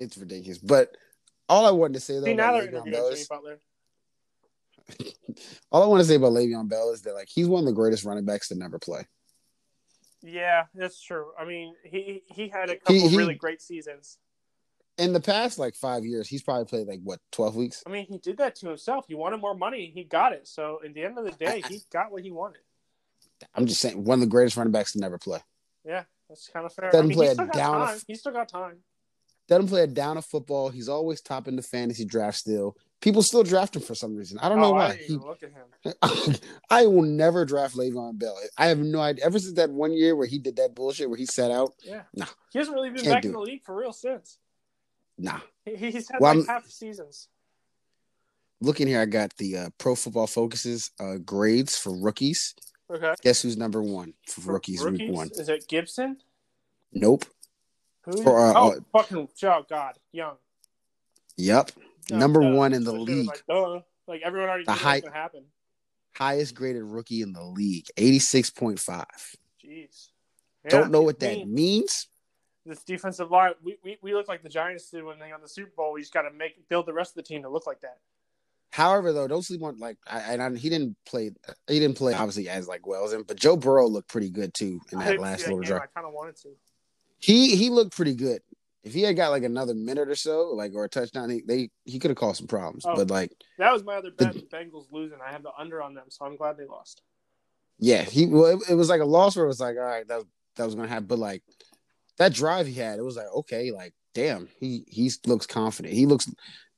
It's ridiculous. But all I wanted to say though, See now they're Le'Veon interviewing Bell Jimmy Butler. (laughs) all I want to say about Le'Veon Bell is that like he's one of the greatest running backs to never play. Yeah, that's true. I mean, he he had a couple He- he- really great seasons. In the past like five years, he's probably played like what 12 weeks. I mean, he did that to himself. He wanted more money, he got it. So in the end of the day, he got what he wanted. I'm just saying, one of the greatest running backs to never play. Yeah, that's kind of fair. Doesn't I mean, play he a still got down of- still got time. Doesn't play a down of football. He's always top in the fantasy draft still. People still draft him for some reason. I don't know oh, why. He, look at him. (laughs) I will never draft Le'Veon Bell. I have no idea. Ever since that one year where he did that bullshit where he sat out, Yeah, No. he hasn't really been back in the league for real since. nah. He, he's had Well, like I'm- half seasons. Looking here, I got the uh, Pro Football Focuses uh, grades for rookies. Okay, Guess who's number one for, For rookies, week one? Is it Gibson? Nope. Who? For, uh, oh, uh, fucking oh god, Young. Yep. Young, number duh. one in the So shit was league. Like, like everyone already The high- happen. Highest graded rookie in the league, 86.5. Jeez. Yeah, Don't know what I that mean, means. This defensive line, we, we, we look like the Giants did when they got the Super Bowl. We just got to make build the rest of the team to look like that. However, though, don't sleep on like I, and I, he didn't play. He didn't play obviously as like Wells, and but Joe Burrow looked pretty good too in that didn't last that little game. drive. I kind of wanted to. He he looked pretty good. If he had got like another minute or so, like or a touchdown, he they he could have caused some problems. Oh. But like, That was my other bet. The- Bengals losing. I had the under on them, so I'm glad they lost. yeah, he well, it, it was like a loss where it was like, all right, that was, that was gonna happen. But like that drive he had, it was like okay, like damn, he he looks confident. He looks.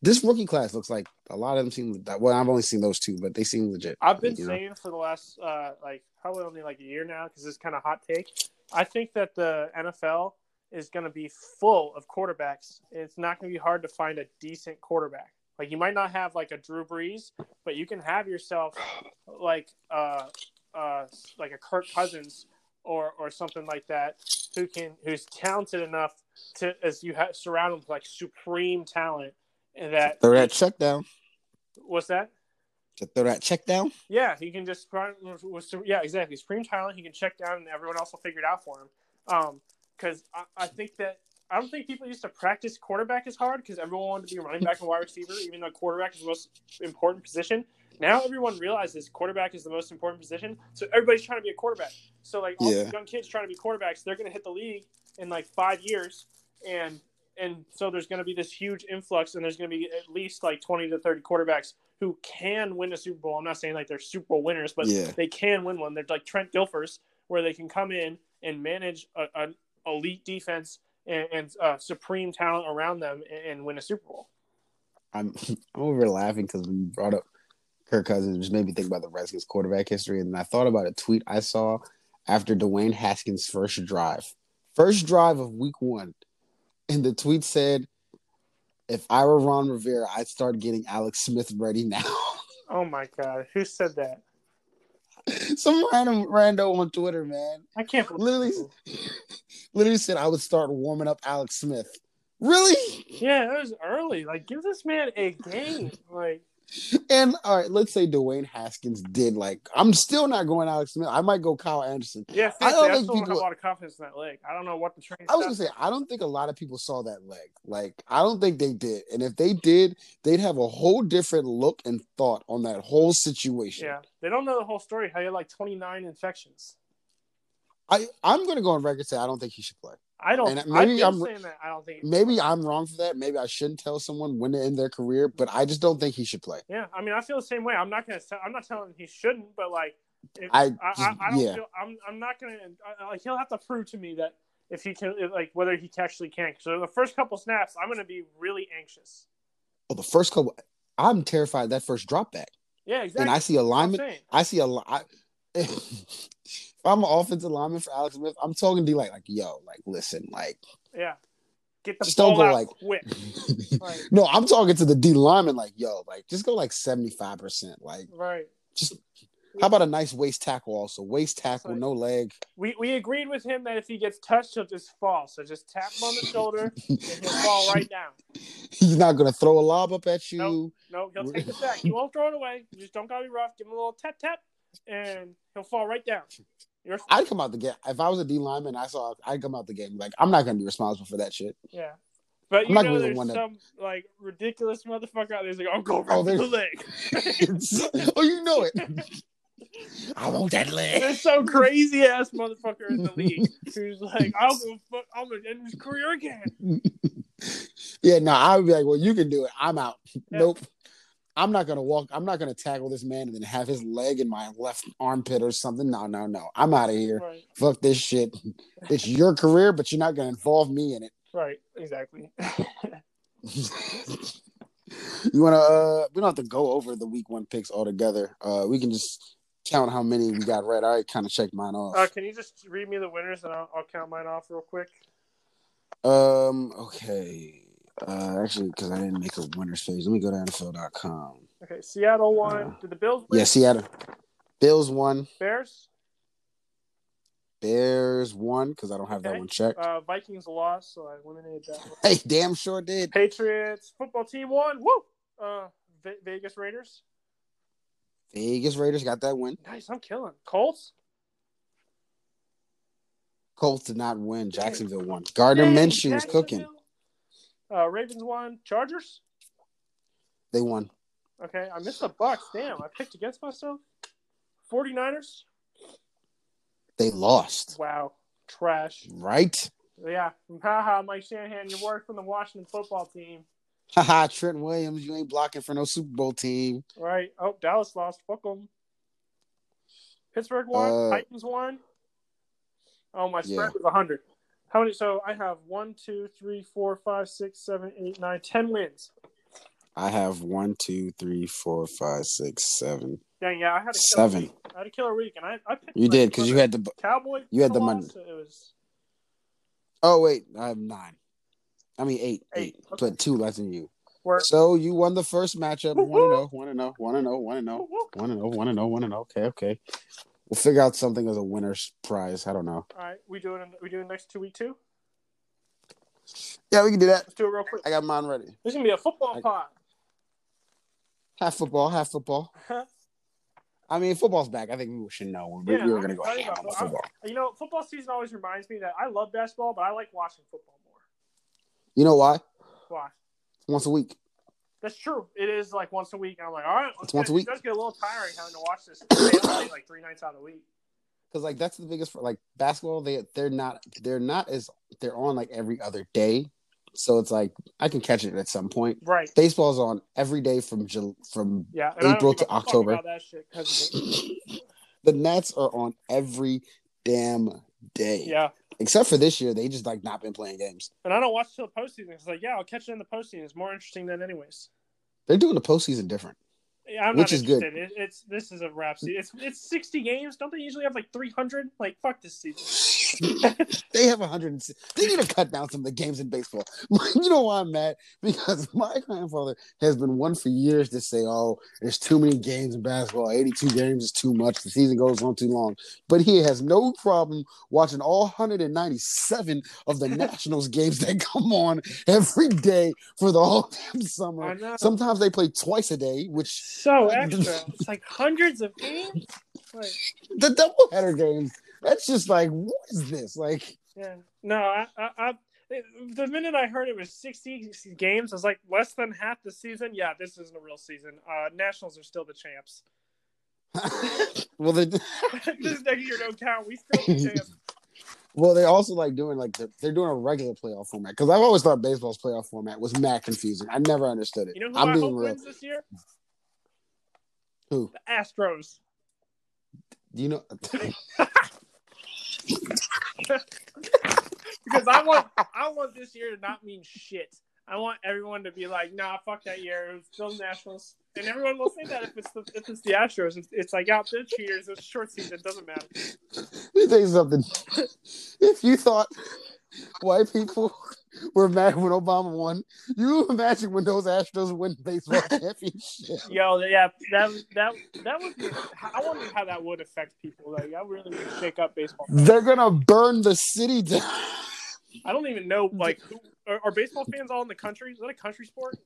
This rookie class looks like a lot of them seem. Well, I've only seen those two, but they seem legit. I've been you know? saying for the last uh, like probably only like a year now because it's kind of hot take. I think that the NFL is going to be full of quarterbacks. It's not going to be hard to find a decent quarterback. Like you might not have like a Drew Brees, but you can have yourself like uh uh like a Kirk Cousins or or something like that who can who's talented enough to as you have surround him with like supreme talent and that Throw that check down. what's that? To throw that check down. Yeah, he can just Yeah, exactly. Supreme talent. He can check down, and everyone else will figure it out for him. Um, because I, I think that I don't think people used to practice quarterback as hard because everyone wanted to be a running back and wide receiver, even though quarterback is the most important position. Now everyone realizes quarterback is the most important position, so everybody's trying to be a quarterback. So like all Yeah. these young kids trying to be quarterbacks, they're going to hit the league in like five years, and and so there's going to be this huge influx, and there's going to be at least like twenty to thirty quarterbacks who can win a Super Bowl. I'm not saying like they're Super Bowl winners, but Yeah. they can win one. They're like Trent Dilfers, where they can come in and manage a, an elite defense and, and uh, supreme talent around them and, and win a Super Bowl. I'm (laughs) I'm over laughing because when you brought up Kirk Cousins, just made me think about the Redskins quarterback history, and then I thought about a tweet I saw after Dwayne Haskins' first drive, first drive of Week One, and the tweet said, "If I were Ron Rivera, I'd start getting Alex Smith ready now." (laughs) Oh my God, who said that? (laughs) Some random rando on Twitter, man, I can't believe. literally, (laughs) literally said I would start warming up Alex Smith. Really? Yeah, it was early. Like, give this man a game. Like, And all right, let's say Dwayne Haskins did like I'm still not going Alex Smith. I might go Kyle Anderson. yeah, I don't I think don't have a lot of confidence in that leg. I don't know what the train. I was gonna say I don't think a lot of people saw that leg. Like I don't think they did. And if they did, they'd have a whole different look and thought on that whole situation. Yeah, they don't know the whole story. How you had like 29 infections. I I'm gonna go on record and say I don't think he should play. I don't. And maybe I'm- saying that. I don't think. Maybe I'm wrong for that. Maybe I shouldn't tell someone when to end their career, but I just don't think he should play. Yeah, I mean, I feel the same way. I'm not gonna. Tell, I'm not telling him he shouldn't, but like, if, I I, I, just- I don't yeah. feel. I'm. I'm not gonna. I, like, he'll have to prove to me that if he can, if, like, whether he actually can. So the first couple snaps, I'm gonna be really anxious. Oh, the first couple I'm terrified that first drop back. Yeah, exactly. And I see That's what I'm alignment. I see a lot. (laughs) If I'm an offensive lineman for Alex Smith, I'm talking to you like, like, yo, like, listen, like, Yeah, Get the Just don't ball go out like- quick. (laughs) Like, no, I'm talking to the D lineman. Like, yo, like just go like 75. percent Like, right. just how about a nice waist tackle? Also, waist tackle, no leg. We we agreed with him that if he gets touched, he'll just fall. So just tap him on the shoulder and he'll fall right (laughs) down. He's not gonna throw a lob up at you. Nope. No, he'll take the sack. He won't throw it away. You just don't gotta be rough. Give him a little tap tap, and he'll fall right down. You're I'd come out the game if I was a D lineman. I saw I'd come out the game like I'm not gonna be responsible for that shit. yeah. But you know, gonna be the there's that- some like ridiculous motherfucker out there who's like, "I'll go oh, right Oh, the leg." (laughs) oh, you know it. (laughs) I want that leg. There's some crazy ass motherfucker in the league who's like, "I'll go. Fuck, I'm gonna end his career again." (laughs) Yeah, no, I would be like, well, you can do it. I'm out. Yeah. Nope. I'm not gonna walk. I'm not gonna tackle this man and then have his leg in my left armpit or something. No, no, no. I'm out of here. Right. Fuck this shit. It's your career, but you're not gonna involve me in it. Right. Exactly. (laughs) you wanna? uh We don't have to go over the week one picks altogether. Uh We can just count how many we got right. I already kind of checked mine off. Uh, can you just read me the winners and I'll, I'll count mine off real quick? Um. Okay. Uh. Actually, because I didn't make a winners page, let me go to NFL.com. Okay. Seattle won. Uh, Did the Bills win? Yeah, Seattle. Bills won. Bears. Bears won because I don't have that one checked. Uh, Vikings lost, so I eliminated that one. (laughs) hey, damn sure did. Patriots football team won. Woo! Uh, Ve- Vegas Raiders. Vegas Raiders got that win. Nice. I'm killing. Colts. Colts did not win. Jacksonville won. Gardner Dang, Minshew was cooking. Uh, Ravens won. Chargers. They won. Okay, I missed the Bucks. Damn, I picked against myself. 49ers. They lost. Wow, trash. Right? Yeah, haha, Mike Shanahan, you work from the Washington football team, Haha, Trent Williams, you ain't blocking for no Super Bowl team. right? Oh, Dallas lost. Fuck them. Pittsburgh won. Uh, Titans won. Oh, my spread Yeah. was 100. How many? So I have one, two, three, four, five, six, seven, eight, nine, ten wins. I have one, two, three, four, five, six, seven, Dang, yeah, I had a killer seven. week. I had a killer week, and I, I picked You like, did because you had the. Cowboy. you had the money. so It was Oh wait, I have nine. I mean eight, eight, Eight, okay. but two less than you. work. So you won the first matchup. One. Oh, one and zero. One and zero. One and zero. One and zero. One and zero. One and zero. Okay, okay. We'll figure out something as a winner's prize. I don't know. All right, we doing we doing next two week two. Yeah, we can do that. Let's do it real quick. I got mine ready. This is gonna be a football I- pod. Half football, half football. (laughs) I mean, football's back. I think we should know. We, Yeah, we were going to go ham about on football. football. You know, football season always reminds me that I love basketball, but I like watching football more. You know why? Why? Once a week. That's true. It is like once a week. And I'm like, all right, It's once a week. it does get a little tiring having to watch this stay up late, like three nights out of the week. Because like that's the biggest for like basketball. They they're not they're not as they're on like every other day. So it's like I can catch it at some point. Right. Baseball's on every day from Jul- from Yeah. And I don't April to October. That shit 'cause (laughs) the Nets are on every damn day. yeah. Except for this year, they just like not been playing games. And I don't watch till the postseason. It's like, yeah, I'll catch it in the postseason. It's more interesting than anyways. They're doing the postseason different. Yeah, I'm Which not is good. interested. It, it's this is a rap season. It's it's 60 games. Don't they usually have like 300? Like fuck this season. (laughs) they have 100. They need to cut down some of the games in baseball. (laughs) you know why I'm mad? Because (laughs) my grandfather has been one for years to say, "Oh, there's too many games in basketball. 82 games is too much. The season goes on too long." But he has no problem watching all 197 of the Nationals games that come on every day for the whole damn summer. Sometimes they play twice a day, which so extra. It's like hundreds of games. Like the doubleheader games. That's just like, what is this? Like, yeah. No, I, I, I the minute I heard it was 60 games, I was like less than half the season. Yeah, this isn't a real season. Uh, Nationals are still the champs. (laughs) well, they (laughs) (laughs) this next year don't count. We still the champs. well they're also like doing like the, they're doing a regular playoff format because I've always thought baseball's playoff format was mad confusing. I never understood it. You know who I'm I being hope real. wins this year? Who? The Astros. Do you know? Because I want I want this year to not mean shit. I want everyone to be like, nah, fuck that year. It was still Nationals, and everyone will say that if it's the if it's the Astros, it's, it's like, out they're cheaters. It's a short season. It doesn't matter. Let me tell you something. if you thought white people We're mad when Obama won. You imagine when those Astros win baseball (laughs) championship. Yo, yeah, that that that would. Be, I wonder how that would affect people. Like, I really would shake up baseball. They're gonna burn the city (laughs) down. I don't even know. Like, who, are, are baseball fans all in the country? Is that a country sport?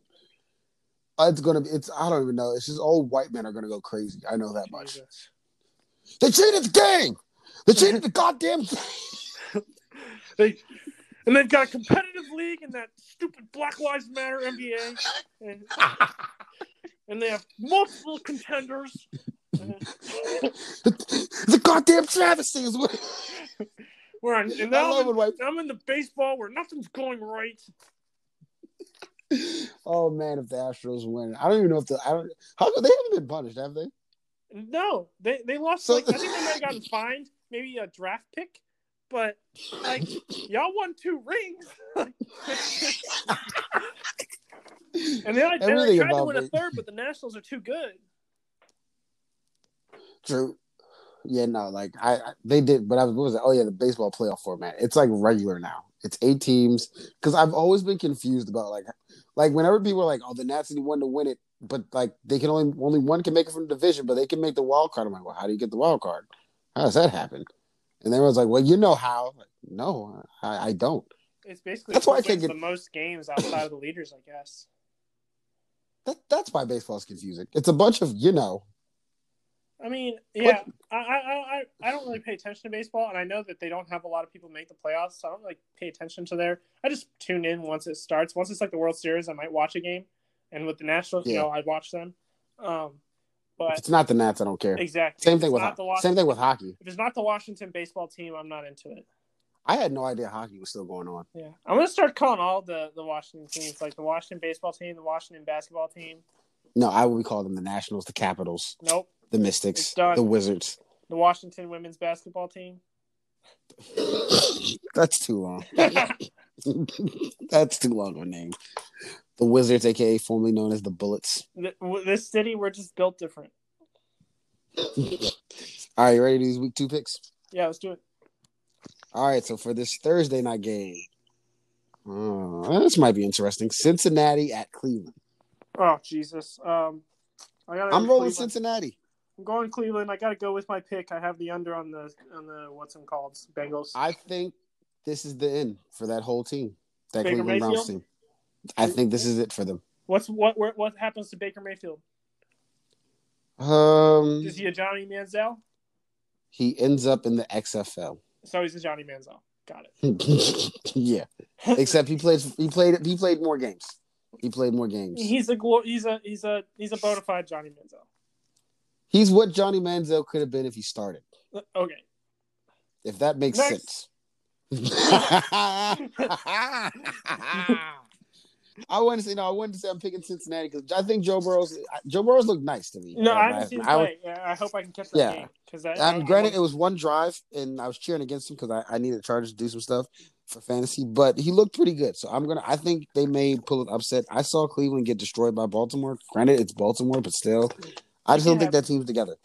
It's gonna be. It's. I don't even know. It's just old white men are gonna go crazy. I know that much. Jesus. They cheated the game. They cheated (laughs) the goddamn game. They and they've got a competitive league in that stupid Black Lives Matter NBA, and, (laughs) and they have multiple contenders. the goddamn travesty is what. We're on, and now I'm, in, I'm in the baseball where nothing's going right. Oh man, if the Astros win, I don't even know if the. I don't. How they haven't been punished, have they? No, they they lost. So- like, I think they might have (laughs) gotten fined, maybe a draft pick, but like y'all won two rings, (laughs) and then I, tried to win a third, but the Nationals are too good. True. Yeah, no, like I, I they did, but I was what was it? Oh yeah, the baseball playoff format. It's like regular now. It's eight teams because I've always been confused about like, like whenever people are like, "Oh, the Nats need one to win it," but like they can only only one can make it from the division, but they can make the wild card. I'm like, well, how do you get the wild card? How does that happen? And everyone's like, well, you know how? Like, no, I, I don't. It's basically That's why I can't get- the most games outside of the leaders, I guess. That, that's why baseball's confusing. It's a bunch of you know. I mean, yeah, I, I, I, I don't really pay attention to baseball, and I know that they don't have a lot of people make the playoffs, so I don't really pay attention to their. I just tune in once it starts. Once it's like the World Series, I might watch a game, and with the Nationals, you know, I watch them. Um, If it's not the Nats, I don't care. exactly, Same thing with ho- Washington, same thing with hockey. If it's not the Washington baseball team, I'm not into it. I had no idea hockey was still going on. Yeah, I'm gonna start calling all the the Washington teams like the Washington baseball team, the Washington basketball team. No, I would call them the Nationals, the Capitals, Nope, the Mystics, done. the Wizards. the Washington women's basketball team. (laughs) That's too long. (laughs) That's too long of a name. The Wizards, aka formerly known as the Bullets. Th- This city, we're just built different. (laughs) All right, you ready to do these week two picks? Yeah, let's do it. All right, so for this Thursday night game, oh, this might be interesting. Cincinnati at Cleveland. Oh Jesus. Um, I gotta. I'm rolling Cleveland. Cincinnati. I'm going Cleveland. I gotta go with my pick. I have the under on the on the what's them called Bengals. I think this is the end for that whole team, that Baker Cleveland Browns team. I think this is it for them. What's what what what happens to Baker Mayfield? Um, Is he a Johnny Manziel? he ends up in the XFL. So he's a Johnny Manziel. Got it. (laughs) yeah, except he plays. He played. He played more games. He played more games. he's a glo- he's a he's a he's a bona fide Johnny Manziel. He's what Johnny Manziel could have been if he started. Uh, Okay. If that makes Next. sense. I wouldn't say no. I wouldn't say I'm picking Cincinnati because I think Joe Burrow's Joe Burrow's looked nice to me. No, I haven't seen. I play. Yeah, I hope I can catch that Yeah. game because. Um, I- granted, I- it was one drive, and I was cheering against him because I, I needed the Chargers to do some stuff for fantasy. But he looked pretty good, so I'm gonna. I think they may pull an upset. I saw Cleveland get destroyed by Baltimore. Granted, it's Baltimore, but still, I just don't can think that team's together.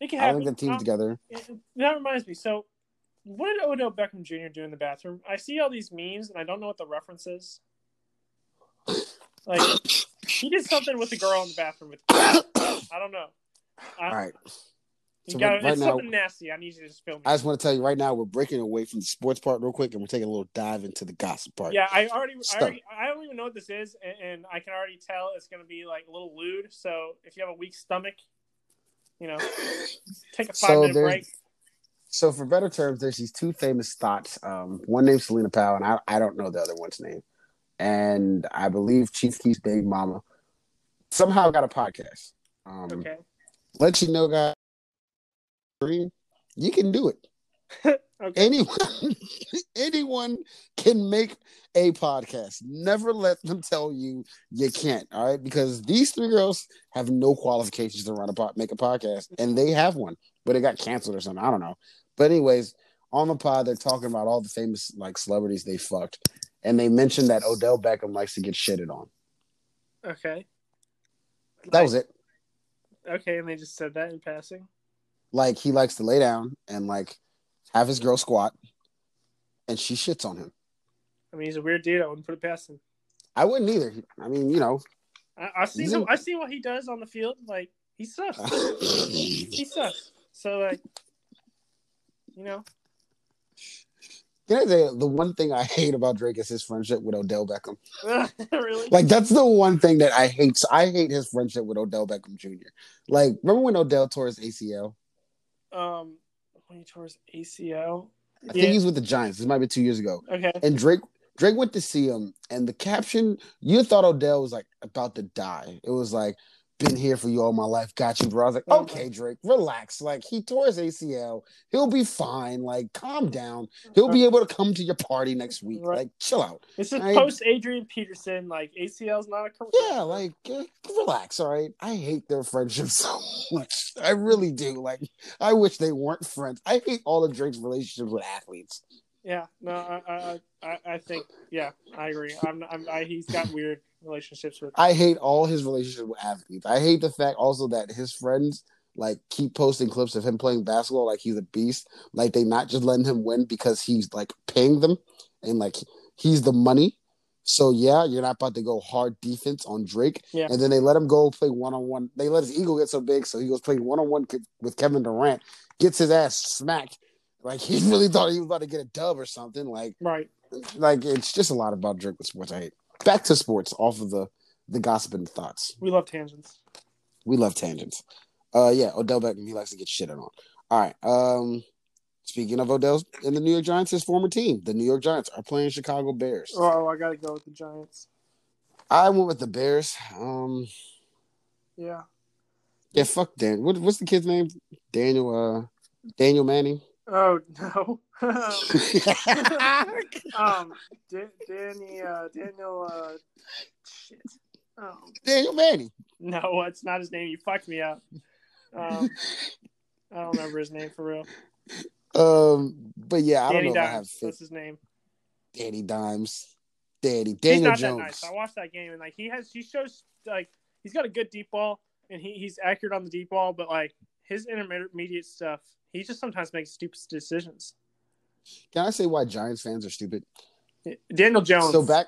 it can I happen. don't think that team's Um, together. it- that reminds me. So, what did Odell Beckham Jr. do in the bathroom? I see all these memes, and I don't know what the reference is. Like, he did something with the girl in the bathroom. With (coughs) I don't know. I, All right, you so got right it's now- something nasty. I need you to just film me. I just want to tell you right now, we're breaking away from the sports part real quick, and we're taking a little dive into the gossip part. Yeah, I already, I Stuff. already, I don't even know what this is, and, and I can already tell it's going to be like a little lewd. So if you have a weak stomach, you know, take a five So minute break. So for better terms, there's these two famous thoughts. Um, one named Selena Powell, and I, I don't know the other one's name. And I believe Chief Keef's baby mama somehow got a podcast. Um, Okay. Let you know, guys, you can do it. (laughs) Okay. Anyone, (laughs) anyone can make a podcast. Never let them tell you you can't. All right, because these three girls have no qualifications to run a pod, make a podcast, and they have one, but it got canceled or something. I don't know. But anyways, on the pod, they're talking about all the famous like celebrities they fucked, and they mentioned that Odell Beckham likes to get shitted on. Okay. That was it. Okay, and they just said that in passing. Like he likes to lay down and like have his girl squat, and she shits on him. I mean, he's a weird dude. I wouldn't put it past him. I wouldn't either. I mean, you know, I, I see him. I see what he does on the field. Like he sucks. (laughs) he sucks. So like, you know, Can I say the one thing I hate about Drake is his friendship with Odell Beckham. (laughs) really. Like that's the one thing that I hate. I hate his friendship with Odell Beckham Jr. Like, remember when Odell tore his ACL? um, when he tore his ACL. I think he's with the Giants. This might be two years ago. Okay. And Drake Drake went to see him, and the caption you thought Odell was like about to die. It was like, "Been here for you all my life, got you, bro." I was like, Oh, "Okay, Drake, relax. Like he tore his ACL, he'll be fine. Like calm down. He'll be able to come to your party next week. Right. Like chill out." This is post Adrian Peterson. Like ACL's not a career. Yeah, like eh, relax. All right, I hate their friendship (laughs) so much. I really do. Like I wish they weren't friends. I hate all of Drake's relationships with athletes. Yeah, no, I, I, I, I think, yeah, I agree. I'm, I'm I, he's got weird relationships with. I hate all his relationships with athletes. I hate the fact also that his friends like keep posting clips of him playing basketball like he's a beast. Like they not just letting him win because he's like paying them and like he's the money. So yeah, you're not about to go hard defense on Drake. Yeah. And then they let him go play one on one. They let his ego get so big, so he goes play one on one with Kevin Durant, gets his ass smacked. Like he really thought he was about to get a dub or something. Like Right. like it's just a lot about Drake with sports. I hate. Back to sports, off of the the gossip and thoughts. We love tangents. We love tangents. Uh, yeah, Odell Beckham. He likes to get shit on. All right. Um, speaking of Odell's and the New York Giants, his former team, the New York Giants, are playing Chicago Bears. Oh, I got to go with the Giants. I went with the Bears. Um, Yeah. yeah, fuck Dan. What, what's the kid's name? Daniel. Uh, Daniel Manning. Oh no. (laughs) (laughs) um, Da- Danny, uh, Daniel, uh, shit. Um, Daniel Manning. no, it's not his name. You fucked me up. Um, (laughs) I don't remember his name for real. Um, but yeah, I Danny don't know if I have Dimes. That's his name. Danny Dimes. Danny. Daniel Jones. nice. I watched that game and like he has, he shows like he's got a good deep ball and he, he's accurate on the deep ball, but like his intermediate stuff, he just sometimes makes stupid decisions. Can I say why Giants fans are stupid? Daniel Jones. So back,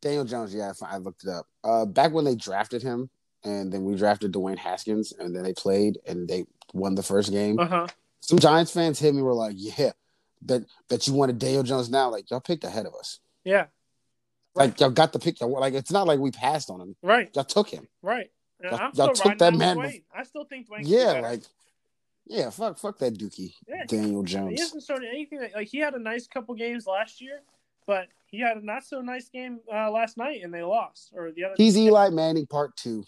Daniel Jones. Yeah, I looked it up. Uh, back when they drafted him, and then we drafted Dwayne Haskins, and then they played and they won the first game. Uh huh. Some Giants fans hit me. Were like, "Yeah, bet bet you wanted Daniel Jones now." Like y'all picked ahead of us. Yeah. Like y'all got the pick. Like it's not like we passed on him. Right. Y'all took him. Right. Y'all- I'm y'all still took that man Dwayne. I still think Dwayne. Yeah, like yeah, fuck, fuck that Dookie, Yeah. Daniel Jones. he hasn't shown anything. That, like he had a nice couple games last year, but he had a not so nice game uh, last night, and they lost. Or the other. He's Eli Manning part two.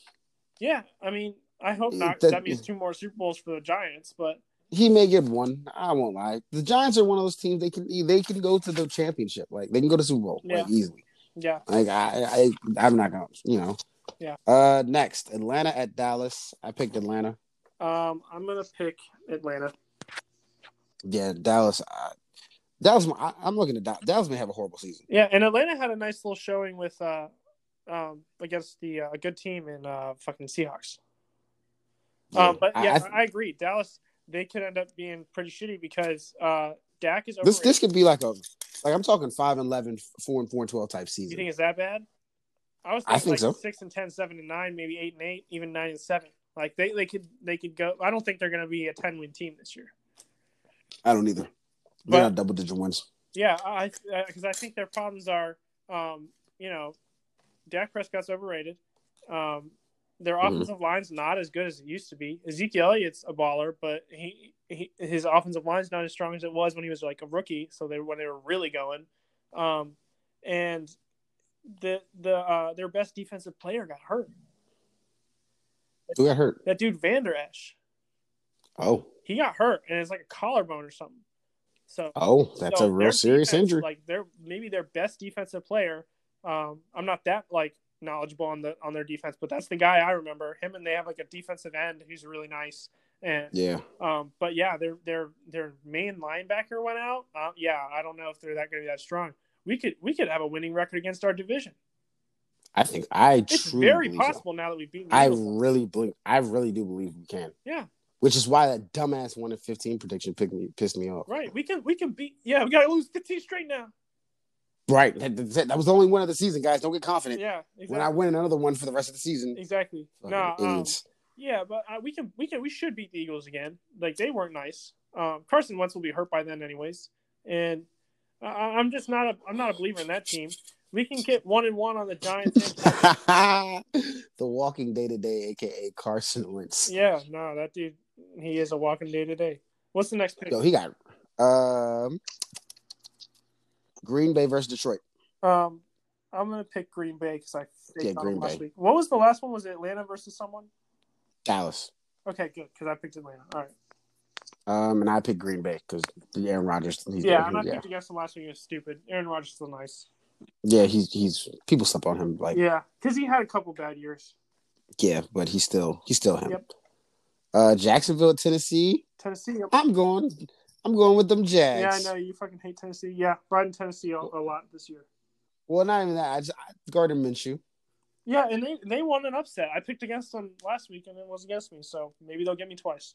yeah, I mean, I hope not. That- That, means two more Super Bowls for the Giants. But He may get one. I won't lie. The Giants are one of those teams they can they can go to the championship. Like they can go to Super Bowl like easily. yeah, Like I, I, I'm not gonna, you know. Yeah. Uh, next, Atlanta at Dallas. I picked Atlanta. um, I'm gonna pick Atlanta. Yeah, Dallas. Uh, Dallas. I, I'm looking at Dallas. Dallas may have a horrible season. Yeah, and Atlanta had a nice little showing with uh, um, against the uh, a good team in uh, fucking Seahawks. Um, but yeah, I- I, agree. Dallas they could end up being pretty shitty because uh, Dak is over. this this could be like a like I'm talking 5 and 11, 4 and 4 and 12 type season. You think it's that bad? I was I thinking think like so. six and 10, 7 and nine, maybe eight and eight, even nine and seven. Like they, they could they could go. I don't think they're going to be a ten win team this year. I don't either. They're not double digit wins. Yeah, I because I think their problems are, um, you know, Dak Prescott's overrated. Um, their Mhm. offensive line's not as good as it used to be. Ezekiel Elliott's a baller, but he, he his offensive line's not as strong as it was when he was like a rookie. So they when they were really going, um, and the the uh, their best defensive player got hurt. Who got hurt? That dude Vander Esch, Oh, he got hurt, and it's like a collarbone or something. So oh, that's so a real serious defense, injury. Like they're maybe their best defensive player. Um, I'm not that like knowledgeable on the on their defense, but that's the guy I remember. Him and they have like a defensive end who's really nice. And yeah, um, but yeah, their their their main linebacker went out. Uh, yeah, I don't know if they're that going to be that strong. We could we could have a winning record against our division. I think I It's very believe so. possible now that we've beaten. I Eagles. really believe. I really do believe we can. yeah, Which is why that dumbass one in fifteen prediction picked me pissed me off. right. We can we can beat. Yeah, we got to lose 15 straight now. Right. That, that's it. that was the only one of the season, guys. Don't get confident. Yeah, exactly. When I win another one for the rest of the season, exactly. No, um, yeah, but uh, we can, we can, we should beat the Eagles again. Like they weren't nice. Um, Carson Wentz will be hurt by then, anyways, and I, I'm just not a, I'm not a believer in that team. We can get one and one on the Giants. (laughs) the walking day to day, aka Carson Wentz. yeah, no, that dude, he is a walking day to day. What's the next pick? He got um Green Bay versus Detroit. Um, I'm gonna pick Green Bay because I Yeah, on Green last Bay. week. What was the last one? Was it Atlanta versus someone? Dallas. Okay, good because I picked Atlanta. All right. Um, and I picked Green Bay because Aaron Rodgers. He's Yeah, and I yeah, picked against them last week. It was stupid. Aaron Rodgers is still nice. yeah. He's he's people slept on him like yeah, Yeah, because he had a couple bad years. Yeah, but he's still he's still him. Yep. Uh, Jacksonville, Tennessee. Tennessee. yep. I'm going. I'm going with them Jags. Yeah, I know you fucking hate Tennessee. Yeah, riding Tennessee a, a lot this year. Well, not even that. I just I, Gardner Minshew. Yeah, and they they won an upset. I picked against them last week, and it was against me. So maybe they'll get me twice.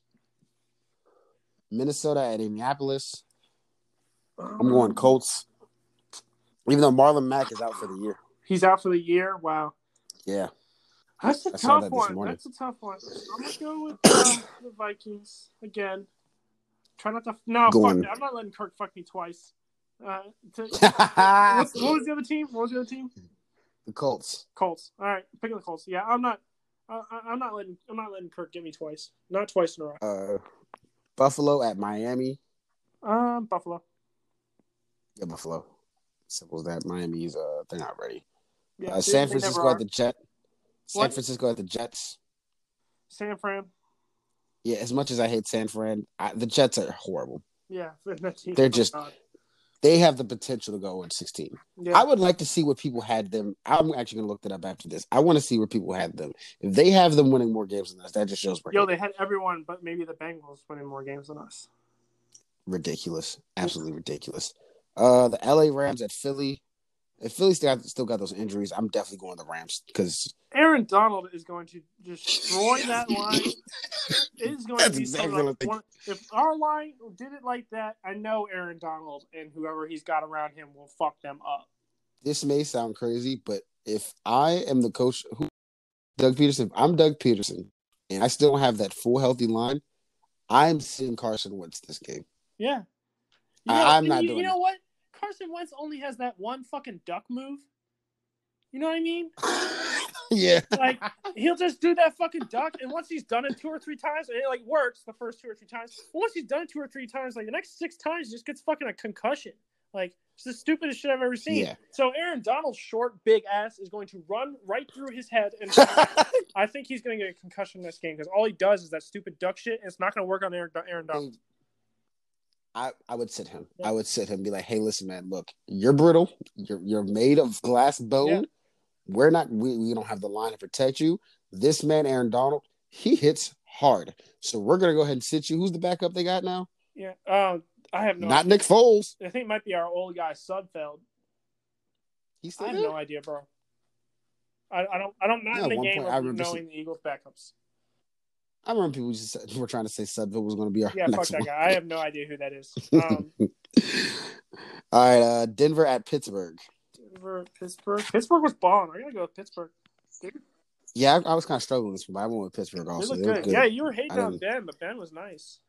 Minnesota at Indianapolis. I'm going Colts. Even though Marlon Mack is out for the year. He's out for the year. Wow, Yeah. that's a I tough that one. That's a tough one. I'm gonna go with uh, (coughs) the Vikings again. Try not to. No, Going- fuck that. I'm not letting Kirk fuck me twice. Uh, to, (laughs) what's, what was the other team? What was the other team? the Colts. Colts. All right, picking the Colts. Yeah, I'm not. I'm not letting. I'm not letting Kirk get me twice. Not twice in a row. Buffalo at Miami. Um, Buffalo. Yeah, Buffalo. Simple as that. Miami's uh they're not ready. Yeah, Uh, San Francisco at the Jet. San What? Francisco at the Jets. San Fran. Yeah, as much as I hate San Fran, I, the Jets are horrible. Yeah, (laughs) They're just- God. They have the potential to go in 16. Yeah. I would like to see what people had them. I'm actually going to look that up after this. I want to see where people had them. If they have them winning more games than us, that just shows Yo, they had everyone, but maybe the Bengals winning more games than us. ridiculous. Absolutely ridiculous. Uh, the LA Rams at Philly. If Philly still got, still got those injuries, I'm definitely going to the Rams because Aaron Donald is going to destroy that line. It is going That's to be exactly like, one, if our line did it like that, I know Aaron Donald and whoever he's got around him will fuck them up. this may sound crazy, but if I am the coach, who Doug Pederson, if I'm Doug Pederson, and I still don't have that full healthy line, I'm seeing Carson Wentz this game. Yeah. I- I'm not you, doing You it. know what? Carson Wentz only has that one fucking duck move. You know what I mean? (laughs) yeah, Like he'll just do that fucking duck, and once he's done it two or three times, and it like works the first two or three times. But once he's done it two or three times, like the next six times, he just gets fucking a concussion. Like it's the stupidest shit I've ever seen. Yeah. So Aaron Donald's short, big ass is going to run right through his head, and (laughs) I think he's going to get a concussion in this game because all he does is that stupid duck shit, and it's not going to work on Aaron, Aaron Donald. I, I would sit him. Yeah. I would sit him and be like, hey, listen, man, look, you're brittle. You're you're made of glass bone. Yeah. We're not we, we don't have the line to protect you. This man, Aaron Donald, he hits hard. So we're gonna go ahead and sit you. Who's the backup they got now? Yeah. Uh, I have no. not Nick Foles. I think it might be our old guy Sudfeld. He's still I have there? no idea, bro. I, I don't. I don't. Not Yeah, in the game point, I of remember knowing the Eagles backups. I remember people just said, were trying to say Sudfeld was going to be our Yeah, (laughs) fuck that one. guy. I have no idea who that is. Um, (laughs) All right, uh, Denver at Pittsburgh. Denver, Pittsburgh. Pittsburgh was balling. I gotta go with Pittsburgh. Yeah, I, I was kind of struggling with this but I went with Pittsburgh also. look They were good. good. Yeah, you were hating on Ben, but Ben was nice.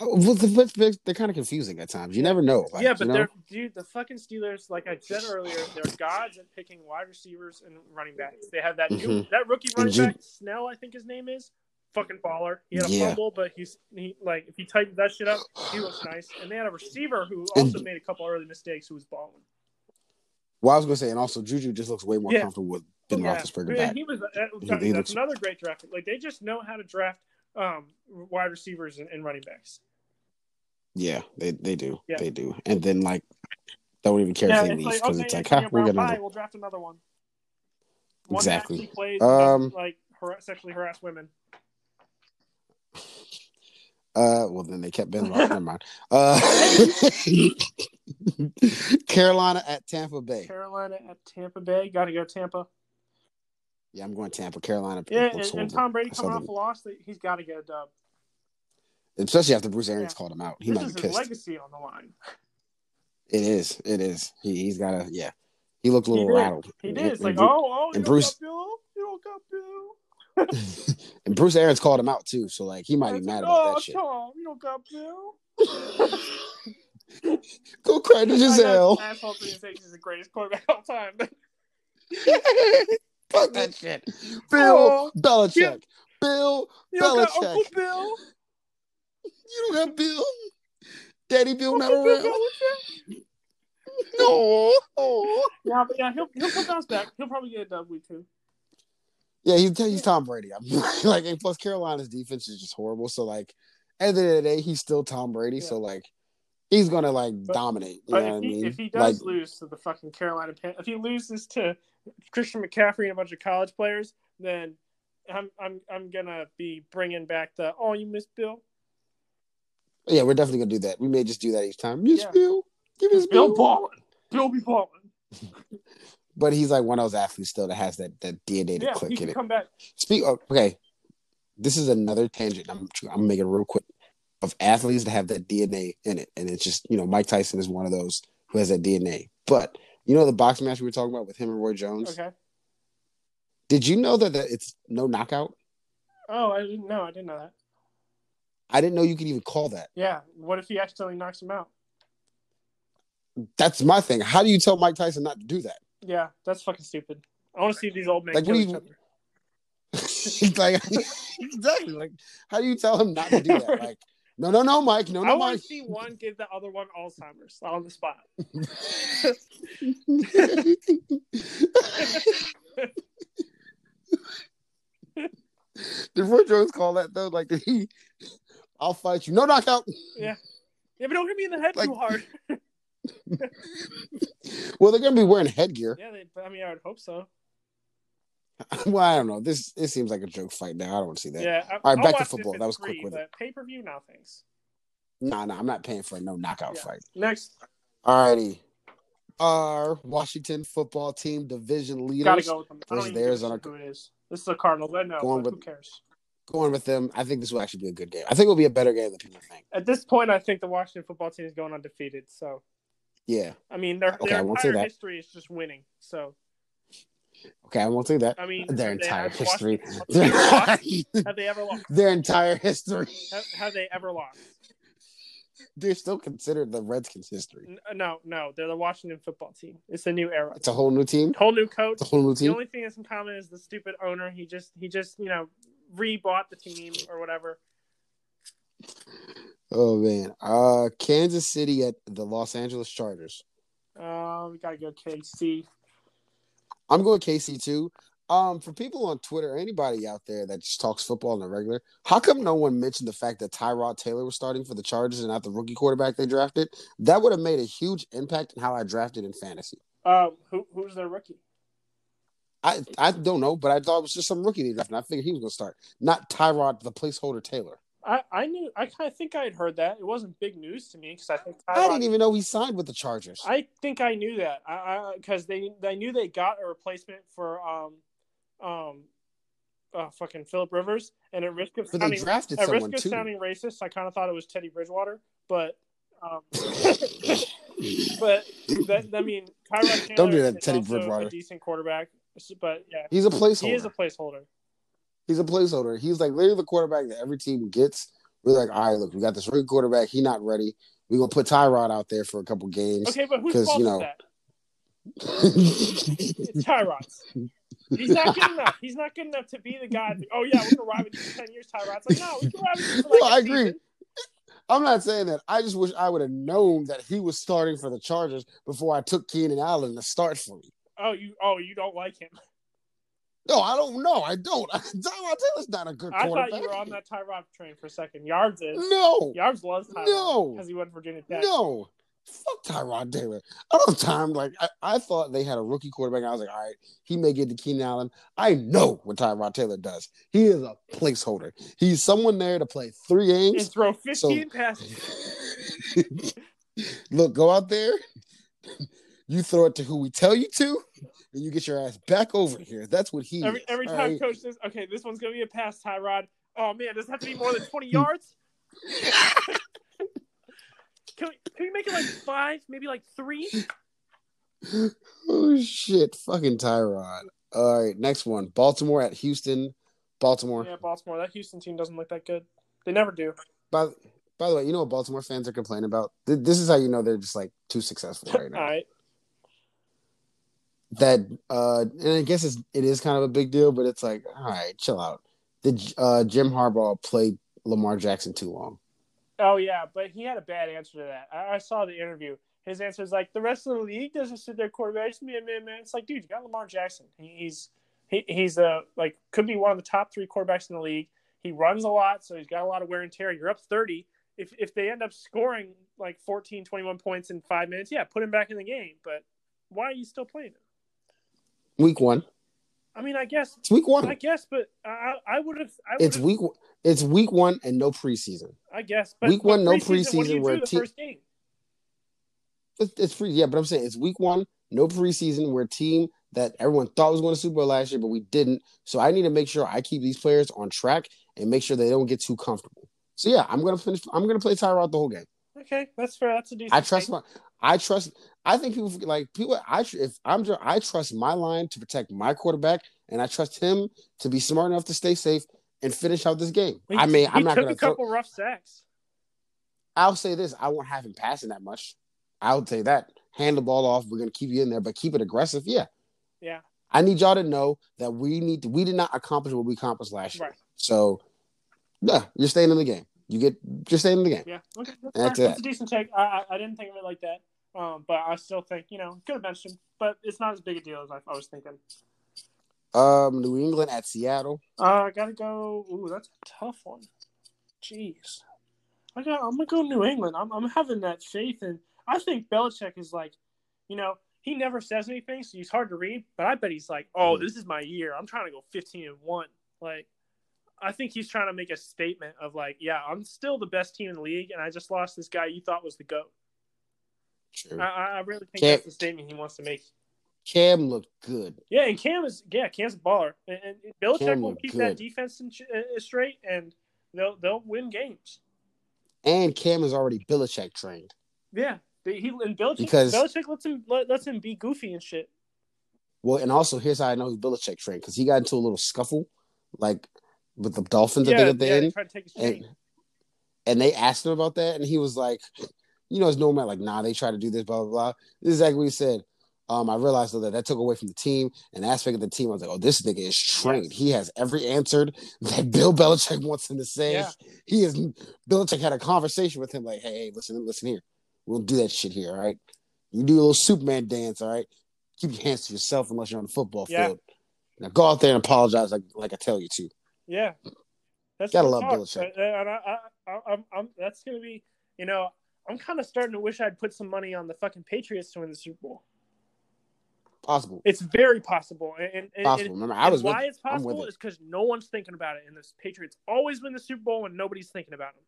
Oh, well, the Pittsburgh, they're kind of confusing at times. You never know. like, yeah, but you know? they're dude. The fucking Steelers, like I said earlier, they're gods at picking wide receivers and running backs. They have that new Mhm. that rookie running back Snell, I think his name is. Fucking baller. He had a Yeah. fumble, but he's he like if he tightened that shit up, he looks nice. And they had a receiver who And- also made a couple early mistakes, who was balling. Well, I was going to say, and also Juju just looks way more Yeah. comfortable with Ben Yeah, Roethlisberger and back. he was. That, He- that- he that's looks- another great draft. Like they just know how to draft um, wide receivers and, and running backs. Yeah, they they do. Yeah. They do. And then like don't even care Yeah, if they it's leave like because okay, it's like, huh, we'll Brown, get bye, another. we'll draft another one. One Exactly. plays Um, like sexually harass women. Uh, well then they kept Ben. Never mind. (laughs) Uh, (laughs) Carolina at Tampa Bay. Carolina at Tampa Bay. Got to go Tampa. Yeah, I'm going Tampa. Carolina. Yeah, and, and. Tom Brady coming off a loss, he's got to get a dub. especially after Bruce Arians Yeah. called him out. He This might be his pissed. legacy on the line. It is. It is. He, he's got a yeah. He looked a little did. rattled. He And- did. It's and like, Bru- oh, oh, and Bruce- Bill. You don't got Bill. And Bruce Arians called him out too. So like he might be mad about oh, that shit. Tom, you don't got Bill. (laughs) Go cry to Gisele. Asshole 306 is the greatest quarterback of all time. (laughs) Fuck that shit. Bill Oh, Belichick. Bill You don't got Belichick. Uncle Bill. You don't got Bill. Daddy Bill not Bill around. Belichick. No. Oh. Yeah, but yeah, he'll he'll come bounce back. He'll probably get a dub week two. Yeah, he's, he's Tom Brady. I'm (laughs) like, and plus Carolina's defense is just horrible. So like, at the end of the day, he's still Tom Brady. Yeah. So like, he's gonna like But- dominate. You But know if I he, mean? if he does like, lose to the fucking Carolina Pan, if he loses to Christian McCaffrey and a bunch of college players, then I'm I'm I'm gonna be bringing back the oh you missed Bill. yeah, we're definitely gonna do that. We may just do that each time. Miss Yeah. Bill, give us Bill Bill. balling. Bill be balling. (laughs) But he's like one of those athletes still that has that that DNA to Yeah, click in it. come back. Speak. oh, Okay, this is another tangent. I'm I'm making it real quick of athletes that have that DNA in it, and it's just you know Mike Tyson is one of those who has that DNA. But you know the boxing match we were talking about with him and Roy Jones. Okay. Did you know that, that it's no knockout? Oh, I didn't know. I didn't know that. I didn't know you could even call that. Yeah. What if he accidentally knocks him out? That's my thing. How do you tell Mike Tyson not to do that? Yeah, that's fucking stupid. I want to see these old men Like, kill each other. He's (laughs) like (laughs) exactly like how do you tell him not to do that? (laughs) Like no no no Mike no I no want Mike. to see one give the other one Alzheimer's on the spot. Did Roy Jones call that though? Like did he? I'll fight you. No knockout. Yeah. Yeah, but don't hit me in the head Like- too hard. (laughs) Well, they're gonna be wearing headgear. yeah, they, I mean, I would hope so. (laughs) Well, I don't know. This it seems like a joke fight now. I don't want to see that. Yeah. I, All right, I'll back to it football. That was free, quick with it. Pay per view, now thanks. Nah, nah, I'm not paying for a no knockout Yeah. fight. Next, Alrighty. Our Washington football team division leaders gotta go with them. I don't versus even the Arizona- who it is. This is the Cardinals. I know, Going but who cares? going with them. I think this will actually be a good game. I think it'll be a better game than people think. At this point, I think the Washington football team is going undefeated. So, Yeah. I mean, their, Okay, their I won't say entire that. history is just winning. So, Okay, I won't say that. I mean, Their entire history. Washington football team lost? (laughs) Have they ever lost? Their entire history. Have, have they ever lost? They're still considered the Redskins history. No, no. They're the Washington football team. It's a new era. It's a whole new team. Whole new coach. It's a whole new team. The only thing that's in common is the stupid owner. He just he just you know rebought the team or whatever. Oh man. Uh Kansas City at the Los Angeles Chargers. Uh, we gotta go KC. I'm going KC too. Um, for people on Twitter, anybody out there that just talks football on the regular, how come no one mentioned the fact that Tyrod Taylor was starting for the Chargers and not the rookie quarterback they drafted? That would have made a huge impact in how I drafted in fantasy. Um, who who's their rookie? I I don't know, but I thought it was just some rookie they drafted. I figured he was going to start, not Tyrod, the placeholder Taylor. I I knew I kind of think I had heard that. It wasn't big news to me because I think I Tyrod, didn't even know he signed with the Chargers. I think I knew that. I because they they knew they got a replacement for um um uh, fucking Philip Rivers, and at risk of but they sounding at risk of too. sounding racist, I kind of thought it was Teddy Bridgewater, but um, (laughs) but that, I mean, Tyrod Taylor Don't do that. Teddy Bridgewater. a decent quarterback, but yeah, He's a placeholder. he is a placeholder. He's a placeholder. He's like literally the quarterback that every team gets. We're like, all right, look, we got this rookie quarterback. He not ready. We're gonna put Tyrod out there for a couple games. Okay, but 'Cause, fault you is know- that? (laughs) It's Tyrod's. He's not good enough. He's not good enough to be the guy. that- oh yeah, we're gonna ride with you for ten years, Tyrod's like, no, we can ride with you for like I agree. season. I'm not saying that. I just wish I would have known that he was starting for the Chargers before I took Keenan Allen to start for me. Oh, you oh you don't like him. No, I don't know. I don't. (laughs) Tyrod Taylor's not a good I quarterback. I thought you were on that Tyrod train for a second. Yards is. No, Yards loves Tyrod No. because he went to Virginia Tech. no. Fuck Tyrod Taylor. I don't time. Like I, I thought they had a rookie quarterback. I was like, all right, he may get to Keenan Allen. I know what Tyrod Taylor does. He is a placeholder. He's someone there to play three games And throw 15 passes. (laughs) Look, go out there. You throw it to who we tell you to, and you get your ass back over here. That's what he Every every time right? coach says, okay, this one's gonna be a pass, Tyrod. Oh man, does it have to be more than 20 (laughs) yards? Can we, can we make it like five, maybe like three? Oh shit, fucking Tyrod. All right, next one. Baltimore at Houston. Baltimore. Yeah, Baltimore. That Houston team doesn't look that good. They never do. By by the way, you know what Baltimore fans are complaining about? This is how you know they're just like too successful (laughs) right now. right. That uh and I guess it's it is kind of a big deal, but it's like, all right, chill out. Did uh Jim Harbaugh play Lamar Jackson too long? Oh yeah, but he had a bad answer to that. I, I saw the interview. His answer is like the rest of the league doesn't sit their quarterbacks. Man, man, man. It's like, dude, you got Lamar Jackson. He, he's he, he's a like could be one of the top three quarterbacks in the league. He runs a lot, so he's got a lot of wear and tear. You're up 30. If if they end up scoring like 14, 21 points in five minutes, yeah, put him back in the game. But why are you still playing him? Week one. I mean, I guess It's week one. I guess, but I I would have. It's week one- it's week one and no preseason. I guess. But, week one, but no preseason, what do preseason you where the te- first game? It's, it's free, yeah, but I'm saying it's week one, no preseason. We're a team that everyone thought was going to Super Bowl last year, but we didn't. So I need to make sure I keep these players on track and make sure they don't get too comfortable. So yeah, I'm gonna finish. I'm gonna play Tyrod the whole game. Okay, that's fair. That's a decent. I trust my. I trust. I think people like people. I if I'm. I trust my line to protect my quarterback, and I trust him to be smart enough to stay safe and finish out this game. He- I mean, I'm not gonna. a Throw, couple rough sacks. I'll say this: I won't have him passing that much. I would say that hand the ball off. We're gonna keep you in there, but keep it aggressive. Yeah, Yeah, I need y'all to know that we need. To, we did not accomplish what we accomplished last year. right. So, yeah, you're staying in the game. You get. You're staying in the game. Yeah, okay, that's, That's a decent take. I, I I didn't think of it like that. Um, but I still think you know could have him, but it's not as big a deal as I, I was thinking. Um, New England at Seattle. Uh, I gotta go. Ooh, that's a tough one. Jeez, I got. I'm gonna go New England. I'm I'm having that faith, and I think Belichick is like, you know, he never says anything, so he's hard to read. But I bet he's like, oh, Mhm. this is my year. I'm trying to go 15 and one. Like, I think he's trying to make a statement of like, yeah, I'm still the best team in the league, and I just lost this guy you thought was the goat. True. I, I really think Cam- that's the statement he wants to make. Cam looked good. Yeah, and Cam is yeah, Cam's a baller, and, and Belichick will keep that defense in, uh, straight, and they'll they'll win games. And Cam is already Belichick trained. Yeah, he and Belichick Because- Belichick lets him let, lets him be goofy and shit. Well, and also here's how I know he's Belichick trained because he got into a little scuffle, like with the Dolphins. I yeah, think at the yeah, end, tried to take his and and they asked him about that, and he was like, you know, it's normal. Like, nah, they try to do this, blah blah blah. This is exactly what he said. Um, I realized though that that took away from the team and aspect of the team. I was like, oh, this nigga is trained. He has every answered that (laughs) Bill Belichick wants him to say. Yeah. He is. Belichick had a conversation with him, like, hey, hey, listen, listen here. We'll do that shit here, all right? You do a little Superman dance, all right? Keep your hands to yourself unless you're on the football Yeah. field. Now go out there and apologize like like I tell you to. Yeah, that's Gotta love talk. Belichick. Uh, And I, I, I, I'm, I'm, that's gonna be, you know, I'm kind of starting to wish I'd put some money on the fucking Patriots to win the Super Bowl. Possible. It's very possible, and, and, and- Remember, I was with why it. it's possible it. is because no one's thinking about it, and the Patriots always win the Super Bowl when nobody's thinking about them.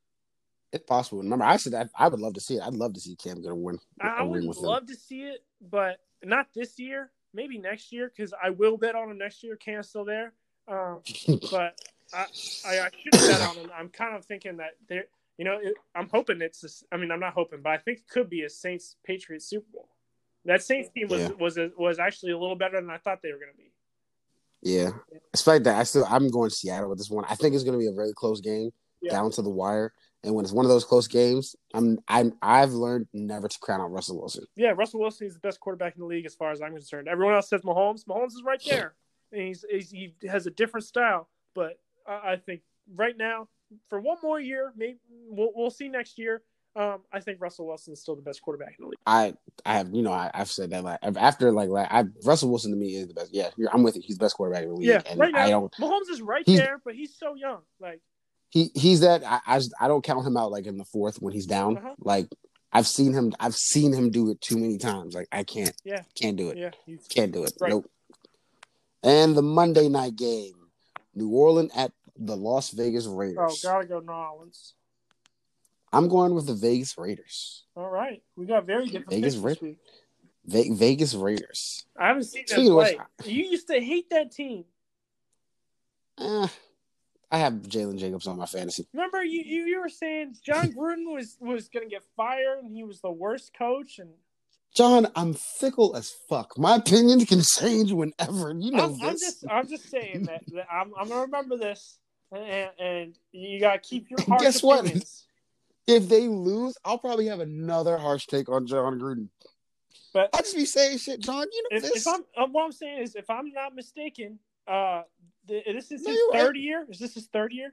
It's possible. Remember, I said that I would love to see it. I'd love to see Cam get a win. I, I a ring would with love to see it, but not this year. Maybe next year, because I will bet on him next year. Cam's still there, um, (laughs) but I, I, I should bet on. I'm kind of thinking that there, you know, it, I'm hoping it's. This, I mean, I'm not hoping, but I think it could be a Saints Patriots Super Bowl. That Saints team was Yeah. was was actually a little better than I thought they were going to be. Yeah, despite that, I still I'm going Seattle with this one. I think it's going to be a very close game, Yeah. down to the wire. And when it's one of those close games, I'm I'm I've learned never to crown out Russell Wilson. Yeah, Russell Wilson is the best quarterback in the league as far as I'm concerned. Everyone else says Mahomes. Mahomes is right (laughs) there. And he's, he's he has a different style, but I, I think right now, for one more year, maybe we'll, we'll see next year. Um, I think Russell Wilson is still the best quarterback in the league. I I have you know I, I've said that like after like like I Russell Wilson to me is the best. Yeah, I'm with you. He's the best quarterback in the league. Yeah, and right now, I don't Mahomes is right there, but he's so young. Like, he he's that I, I just- I don't count him out like in the fourth when he's down. Uh-huh. Like I've seen him I've seen him do it too many times. Like I can't Yeah. can't do it. yeah, Can't do it. Right. Nope. And the Monday night game, New Orleans at the Las Vegas Raiders. oh, gotta go New Orleans. I'm going with the Vegas Raiders. All right, we got very different Vegas picks Ra- this week. Ve- Vegas Raiders. I haven't seen them Speaking of which, play. You used to hate that team. Eh, I have Jalen Jacobs on my fantasy. Remember, you, you you were saying Jon Gruden was was gonna get fired and he was the worst coach, and John, I'm fickle as fuck. My opinions can change whenever. You know I'm, I'm this. just I'm just saying that, that I'm I'm gonna remember this, and, and you gotta keep your (laughs) harsh Guess what? (laughs) If they lose, I'll probably have another harsh take on Jon Gruden. But I just be saying shit, John. You know if, this. if I'm uh, what I'm saying is, if I'm not mistaken, uh, th- this is No, his right. third year. Is this his third year?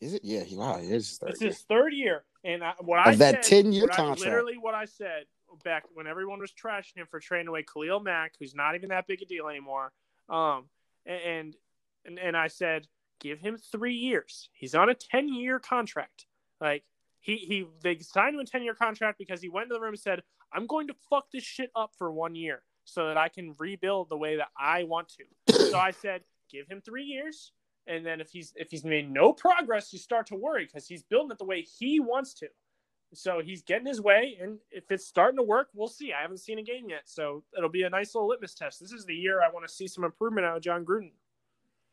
Is it? Yeah. he- Wow. It is. It's his third year, and I, what I Of that said, 10-year what I- contract. literally what I said back when everyone was trashing him for trading away Khalil Mack, who's not even that big a deal anymore. Um, and and and I said, give him three years. He's on a ten year contract. Like he he they signed him a ten year contract because he went to the room and said, I'm going to fuck this shit up for one year so that I can rebuild the way that I want to. so I said, give him three years and then if he's if he's made no progress, you start to worry because he's building it the way he wants to. So he's getting his way, and if it's starting to work, we'll see. I haven't seen a game yet, so it'll be a nice little litmus test. This is the year I want to see some improvement out of Jon Gruden.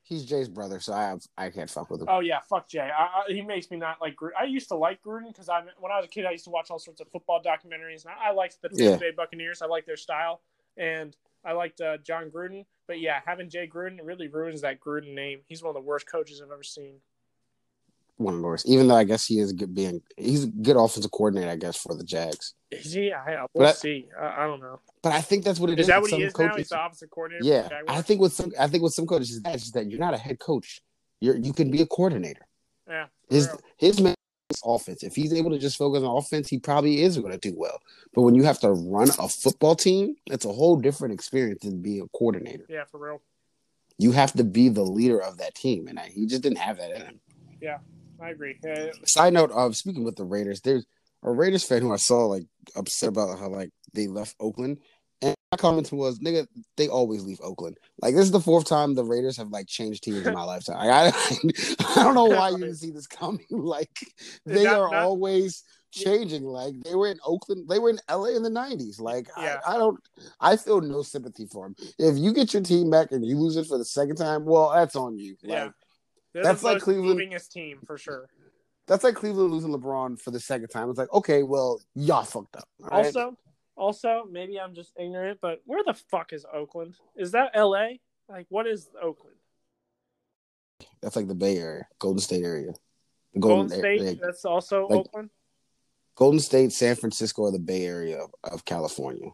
He's Jay's brother, so I have I can't fuck with him. Oh yeah, fuck Jay. I, I, he makes me not like Gruden. I used to like Gruden because I when I was a kid, I used to watch all sorts of football documentaries, and I, I liked the Tampa Yeah. Bay Buccaneers. I liked their style, and I liked uh, Jon Gruden. But yeah, having Jay Gruden really ruins that Gruden name. He's one of the worst coaches I've ever seen. One of the worst. Even though I guess he is good being he's a good offensive coordinator, I guess, for the Jags. Is he? I, we'll I- see. I, I don't know. But I think that's what it Is is. that what he is now? He's the offensive coordinator. Yeah? I think with some, I think with some coaches, is that is that you're not a head coach. You're you can be a coordinator. Yeah. His real. his offense. If he's able to just focus on offense, he probably is going to do well. But when you have to run a football team, it's a whole different experience than being a coordinator. Yeah, for real. You have to be the leader of that team, and I, he just didn't have that in him. I agree. Uh, Side note, of speaking with the Raiders, there's a Raiders fan who I saw like upset about how like they left Oakland, and my comment was, "Nigga, they always leave Oakland. Like this is the fourth time the Raiders have like changed teams in my (laughs) lifetime. I, (laughs) I don't know why you didn't see this coming. (laughs) Like they Not- are not- always changing. Like they were in Oakland, they were in LA in the '90s. Like Yeah. I, I don't, I feel no sympathy for them. If you get your team back and you lose it for the second time, well, that's on you. Like, Yeah. They're That's like Cleveland- movingest team for sure. That's like Cleveland losing LeBron for the second time. It's like, okay, well, y'all fucked up. right? Also, also, maybe I'm just ignorant, but where the fuck is Oakland? Is that L.A.? Like, what is Oakland? that's like the Bay Area, Golden State area. The Golden, Golden, State. Area- That's also like- Oakland. Golden State, San Francisco, or the Bay Area of, of California.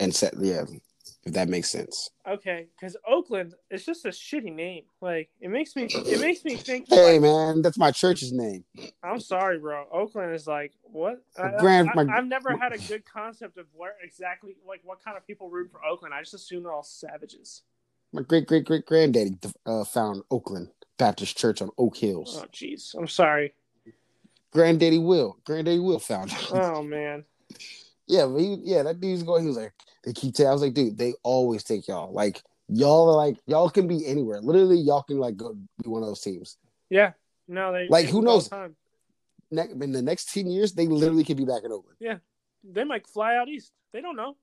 And set, yeah, if that makes sense. Okay, because Oakland is just a shitty name. Like, it makes me, it makes me think. Hey like, man, that's my church's name. I'm sorry, bro. Oakland is like what? Grand- I, have never had a good concept of where exactly, like, what kind of people root for Oakland. I just assume they're all savages. My great great great granddaddy uh, found Oakland Baptist Church on Oak Hills. Oh, jeez. I'm sorry. Granddaddy Will, Granddaddy Will found it. Oh man. Yeah, but he, yeah, that dude's going. He was like, they keep taking. I was like, dude, they always take y'all. Like y'all are like y'all can be anywhere. Literally, y'all can like go be one of those teams. Yeah. No, they Like, they who do it all knows? Ne- in the next ten years, they literally could be back in Oakland. Yeah, they might fly out east. They don't know.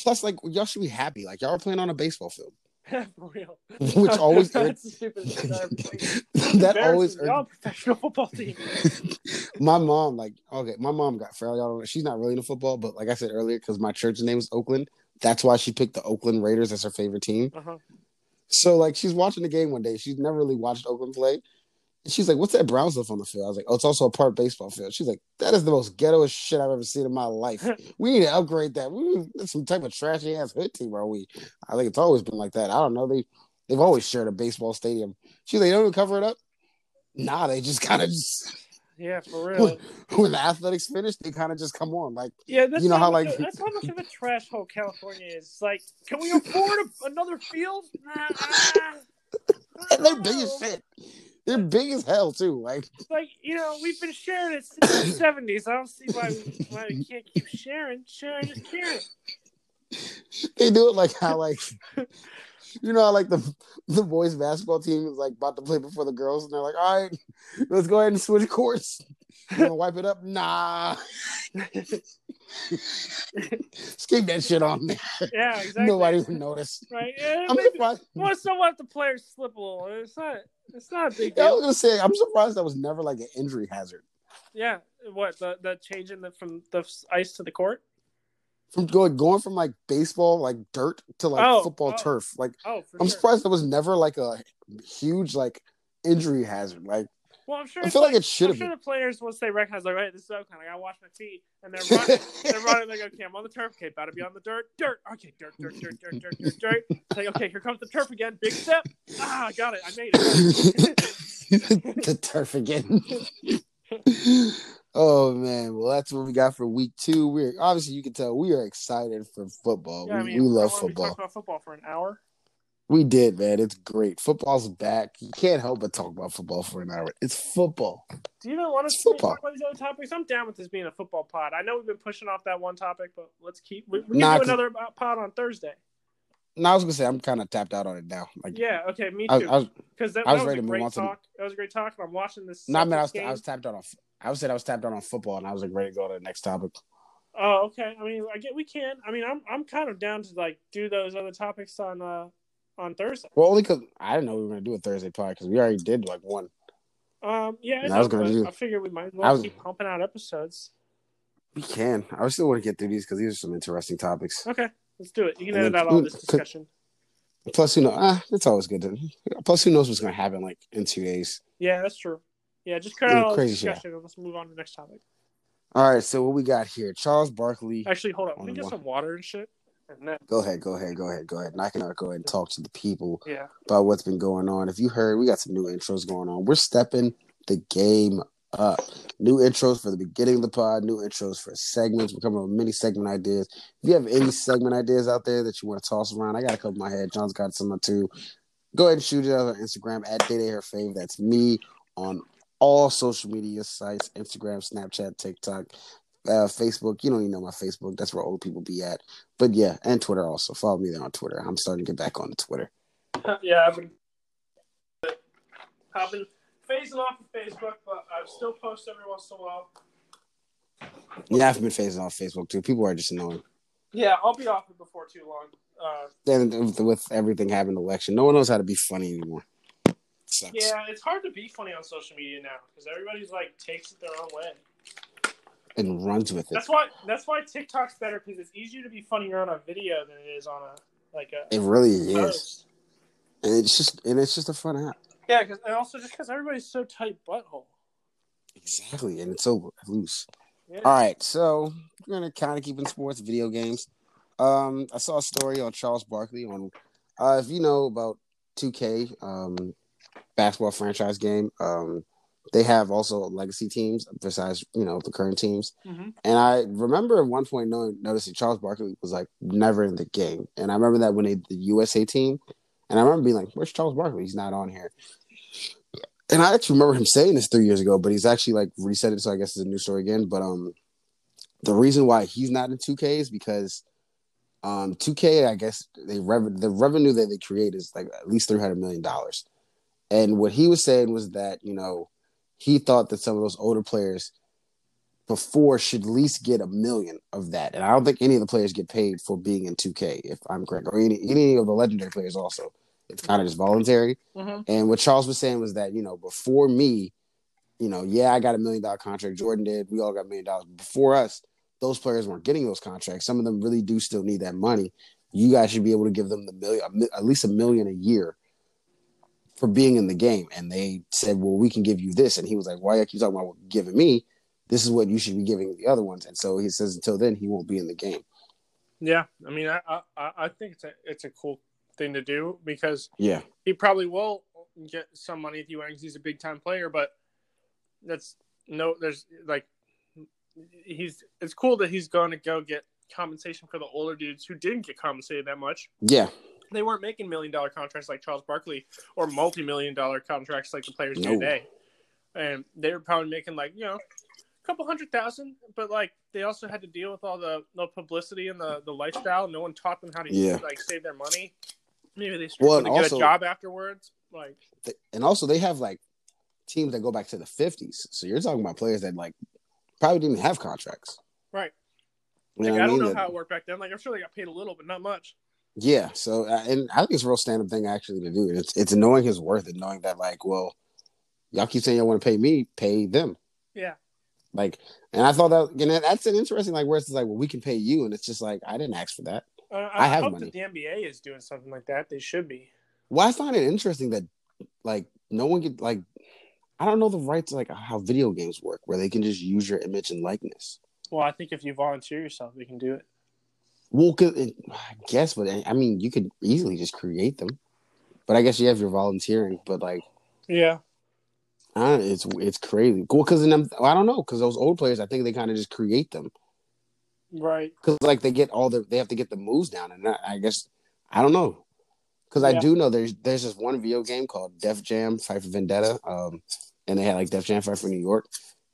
Plus, like y'all should be happy. Like y'all are playing on a baseball field, (laughs) For real. (laughs) which always (laughs) That's the stupidest shit I've ever seen. that always. Y'all professional football team. my mom like okay my mom got all y'all she's not really into football but like i said earlier because my church's name is oakland that's why she picked the oakland raiders as her favorite team Uh-huh. so like she's watching the game one day she's never really watched oakland play and she's like what's that brown stuff on the field i was like oh it's also a part baseball field she's like that is the most ghettoest shit i've ever seen in my life (laughs) we need to upgrade that we need some type of trashy ass hood team are we i think it's always been like that i don't know they they've always shared a baseball stadium she's like they don't even cover it up Nah, they just kind of just Yeah, for (laughs) real. when the athletics finish, they kind of just come on. Like, Yeah, that's You know how, much like- of- that's (laughs) how much of a trash hole California is. It's like, can we afford a, another field? Nah, nah. and they're big as shit. They're big as hell too. Like, It's like you know, we've been sharing it since the (coughs) seventies. I don't see why we, why we can't keep sharing. Sharing is caring. they do it like how like you know how like the the boys basketball team is like about to play before the girls, and they're like, all right, let's go ahead and switch courts. You wanna wipe it up? Nah. (laughs) Keep that shit on me. Yeah, (laughs) exactly. Nobody would notice. Right? Yeah, I'm maybe, surprised. well, so let the players slip a little. It's not. It's not a big Yeah, I was gonna say, I'm surprised that was never like an injury hazard. Yeah. What the the change in the from the ice to the court? From going going from like baseball, like dirt, to like Oh, football oh. turf. Like Oh, I'm sure. surprised there was never like a huge like injury hazard. Like Well, I'm sure. I feel like it should have sure the players once they recognize like, right, this is Oakland. I gotta wash my feet, and they're (laughs) running. they're running like, okay, I'm on the turf. Okay, about to be on the dirt. Dirt. Okay, dirt, dirt, dirt, dirt, dirt, dirt, dirt. It's like, okay, here comes the turf again. Big step. Ah, I got it. I made it. (laughs) the turf again. (laughs) oh man, well that's what we got for week two. We're obviously you can tell we are excited for football. Yeah, I we, mean, we love we football. about football for an hour. We did, man. It's great. Football's back. You can't help but talk about football for an hour. It's football. Do you even want to talk about these other topics? I'm down with this being a football pod. I know we've been pushing off that one topic, but let's keep. We, we Nah, can do another pod on Thursday. No, I was gonna say I'm kind of tapped out on it now. Like, Yeah. Okay. Me I, I too. was, Because that, I that was was, ready a to move great on to the- talk. That was a great talk, and I'm watching this. no, man, I Celtics was, I was tapped out on. I was said I was tapped out on football, and I was like ready to go to the next topic. Oh, okay. I mean, I get we can. I mean, I'm I'm kind of down to like do those other topics on uh on Thursday. Well, only because I didn't know we were gonna do a Thursday pod because we already did like one. Um, yeah, And I was gonna do- I figured we might as well was- keep pumping out episodes. We can. I still want to get through these because these are some interesting topics. Okay, let's do it. You can And edit then- out all this discussion. Plus, you know? Ah, it's always good to. Plus, who knows what's gonna happen like in two days. Yeah, that's true. Yeah, just cut Yeah, out all crazy discussion and let's move on to the next topic. All right, so what we got here? Charles Barkley. Actually, hold on. Let me get some water and shit. Then, Go ahead, go ahead, go ahead, go ahead. And I can go ahead and talk to the people yeah. about what's been going on. If you heard, we got some new intros going on. We're stepping the game up. New intros for the beginning of the pod, new intros for segments. We're coming up with many segment ideas. If you have any segment ideas out there that you want to toss around, I got a couple in my head. John's got some too. Go ahead and shoot it out on Instagram at Day Her Fave. That's me on all social media sites Instagram, Snapchat, TikTok, uh, Facebook. You don't even know my Facebook. That's where old people be at. But yeah, and Twitter also. Follow me there on Twitter. I'm starting to get back on the Twitter. (laughs) yeah, I've been, I've been phasing off of Facebook, but I still post every once in a while. Yeah, I've been phasing off Facebook too. People are just annoying. Yeah, I'll be off it before too long. Uh, Then with, with everything having election, no one knows how to be funny anymore. Sucks. yeah, it's hard to be funny on social media now because everybody's like takes it their own way. And runs with it. That's why that's why TikTok's better because it's easier to be funnier on a video than it is on a like a It really is. And it's just and it's just a fun app. Yeah, cause, and also just because everybody's so tight butthole. Exactly. And it's so loose. Yeah. All right, so we're gonna kind of keep in sports, video games. Um, I saw a story on Charles Barkley on, uh, if you know about 2K, um, basketball franchise game. Um, they have also legacy teams besides you know the current teams. Mhm. And I remember at one point knowing, noticing Charles Barkley was like never in the game. And I remember that when they the USA team, and I remember being like, "Where's Charles Barkley? He's not on here." And I actually remember him saying this three years ago, but he's actually like reset it, so I guess it's a new story again. But um, the reason why he's not in 2K is because um 2K, I guess they rev- the revenue that they create is like at least three hundred million dollars. And what he was saying was that you know he thought that some of those older players before should at least get a million of that. And I don't think any of the players get paid for being in 2K, if I'm correct, or any any of the legendary players also. It's kind of just voluntary. Mhm. And what Charles was saying was that, you know, before me, you know, yeah, I got a million dollar contract. Jordan did. We all got a million dollars. Before us, those players weren't getting those contracts. Some of them really do still need that money. You guys should be able to give them the million, at least a million a year for being in the game. And they said, well, we can give you this. And he was like, why are you keep talking about giving me? This is what you should be giving the other ones. And so he says, until then, he won't be in the game. Yeah, I mean, I, I I think it's a it's a cool thing to do because Yeah. he probably will get some money if he because he's a big time player, but that's no, there's like he's it's cool that he's going to go get compensation for the older dudes who didn't get compensated that much. Yeah. They weren't making million dollar contracts like Charles Barkley or multi million dollar contracts like the players do No. today, and they were probably making like you know a couple hundred thousand, but like they also had to deal with all the the publicity and the the lifestyle. No one taught them how to Yeah. like save their money. Maybe they Well, struggled and to get also- a job afterwards. Like Th- And also, they have like teams that go back to the 50s. So you're talking about players that like probably didn't have contracts. right. You Like, I don't mean? know That- how it worked back then. Like I'm sure they got paid a little, but not much. Yeah, so uh, and I think it's a real stand up thing actually to do. It's it's knowing his worth and knowing that like, well, y'all keep saying y'all want to pay me, pay them. Yeah. Like, and I thought that and that's an interesting like where it's like, well, we can pay you, and it's just like I didn't ask for that. Uh, I I, have hope money. that the NBA is doing something like that. They should be. Well, I find it interesting that like no one could like I don't know the rights like how video games work where they can just use your image and likeness. Well, I think if you volunteer yourself, you can do it. Well, I guess, but I mean, you could easily just create them. But I guess you have your volunteering. But like, Yeah. Don't, it's it's crazy. Cool, because them, I don't know, because those old players, I think they kind of just create them Right. because like they get all the they have to get the moves down, and I, I guess I don't know. Because I do know there's there's this one video game called Def Jam Fight for Vendetta, um, and they had like Def Jam Fight for New York,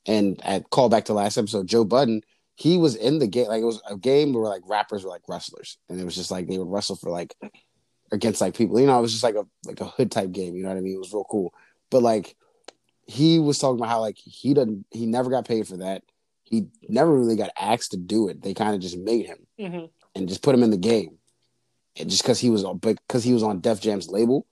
and at call back to last episode, Joe Budden, he was in the game like it was a game where like rappers were like wrestlers, and it was just like they would wrestle for like against like people, you know, it was just like a like a hood type game, you know what I mean? It was real cool, but like he was talking about how like he doesn't he never got paid for that. He never really got asked to do it. They kind of just made him hmm and just put him in the game. And just because he was on, because he was on Def Jam's label,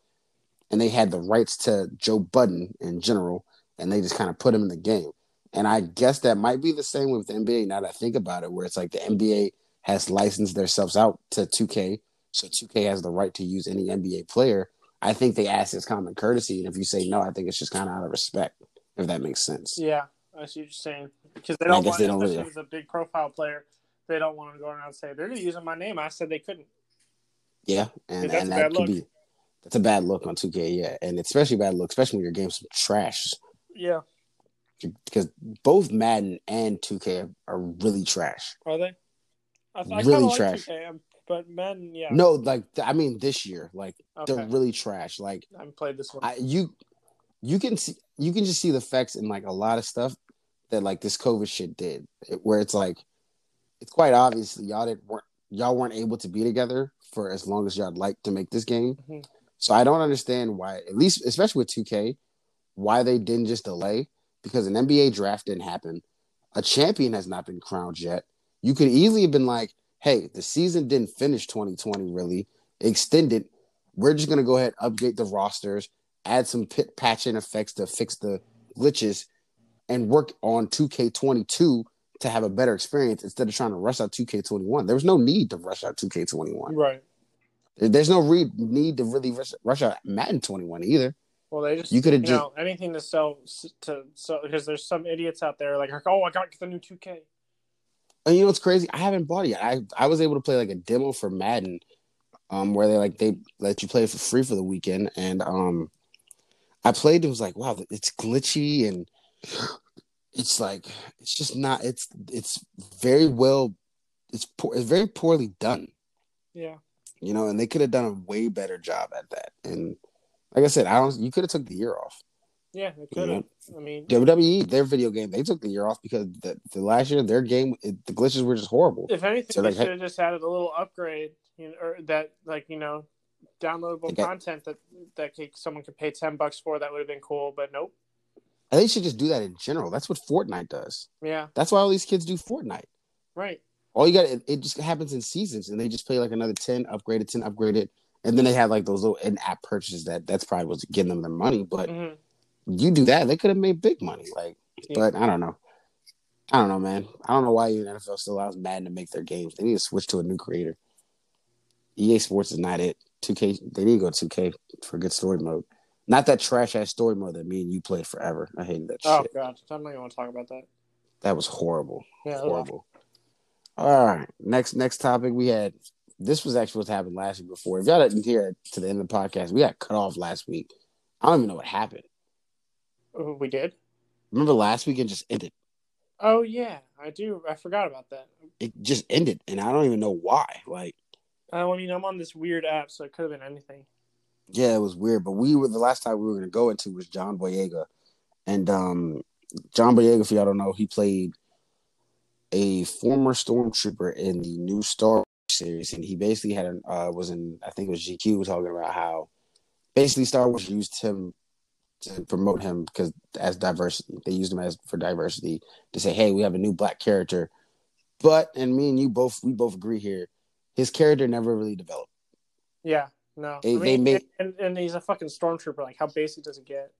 and they had the rights to Joe Budden in general, and they just kind of put him in the game. And I guess that might be the same with the NBA. Now that I think about it, where it's like the NBA has licensed themselves out to 2K, so 2K has the right to use any NBA player. I think they ask as common courtesy, and if you say no, I think it's just kind of out of respect, if that makes sense. Yeah. I see what you're saying. Because they don't want, they don't really- a big profile player, they don't want to go around and say they're using my name. I said they couldn't. Yeah, and, and that could look. be that's a bad look on 2K, yeah, and especially bad look, especially when your game's trash. Yeah. Because both Madden and 2K are really trash. Are they? I, I Really kinda like trash. 2K, um, but men, yeah. No, like I mean this year, like Okay. they're really trash. Like I haven't played this one. I you you can see you can just see the effects in like a lot of stuff that like this COVID shit did, where it's like it's quite obvious y'all didn't weren't y'all weren't able to be together for as long as y'all like to make this game. Mhm. So I don't understand why, at least especially with 2K, why they didn't just delay because an NBA draft didn't happen. A champion has not been crowned yet. You could easily have been like, hey, the season didn't finish 2020 really, extended. We're just gonna go ahead update the rosters, add some pit patching effects to fix the glitches, and work on 2K22 to have a better experience instead of trying to rush out 2K21. There was no need to rush out 2K21. right. There's no re- need to really rush, rush out Madden 21 either. Well, they just You you could've just- know anything to sell to so because there's some idiots out there like oh I got the new 2K. And you know what's crazy? I haven't bought it yet. I I was able to play like a demo for Madden, um, where they like they let you play for free for the weekend, and um, I played. It was like wow, it's glitchy and (gasps) it's like it's just not. It's it's very well. It's poor. It's very poorly done. Yeah. You know, and they could have done a way better job at that. And like I said, I don't. You could have took the year off. Yeah, it could have. I mean, WWE, their video game, they took the year off because the, the last year their game, it, the glitches were just horrible. if anything, So, they like, should have just added a little upgrade, you know, or that like you know, downloadable got- content that that could, someone could pay ten bucks for. That would have been cool, but nope. And they should just do that in general. That's what Fortnite does. Yeah, That's why all these kids do Fortnite. right. All you got, it, it just happens in seasons, and they just play like another ten upgraded, ten upgraded, and then they had like those little in-app purchases that that's probably what's getting them their money. But hmm you do that, they could have made big money. Like, Yeah. but I don't know. I don't know, man. I don't know why even NFL still allows Madden to make their games. They need to switch to a new creator. EA Sports is not it. 2K, they need to go 2K for good story mode. Not that trash ass story mode that me and you played forever. I hated that Oh shit. god, I don't even want to talk about that. That was horrible. Yeah, was horrible. All right. Next next topic we had this was actually what happened last week before. If y'all didn't hear it to the end of the podcast, we got cut off last week. I don't even know what happened. Oh, we did. Remember last week it just ended. Oh yeah, I do. I forgot about that. It just ended and I don't even know why. Like Uh, I mean, I'm on this weird app, so it could have been anything. yeah, it was weird. But we were the last time we were gonna go into was John Boyega. And um John Boyega, if y'all don't know, he played a former stormtrooper in the new Star Wars series, and he basically had an uh was in I think it was GQ talking about how basically Star Wars used him to promote him because as diversity, they used him as for diversity to say, hey, we have a new black character. But and me and you both we both agree here, his character never really developed. Yeah, no. They- I they made- and, and he's a fucking stormtrooper. Like, how basic does it get?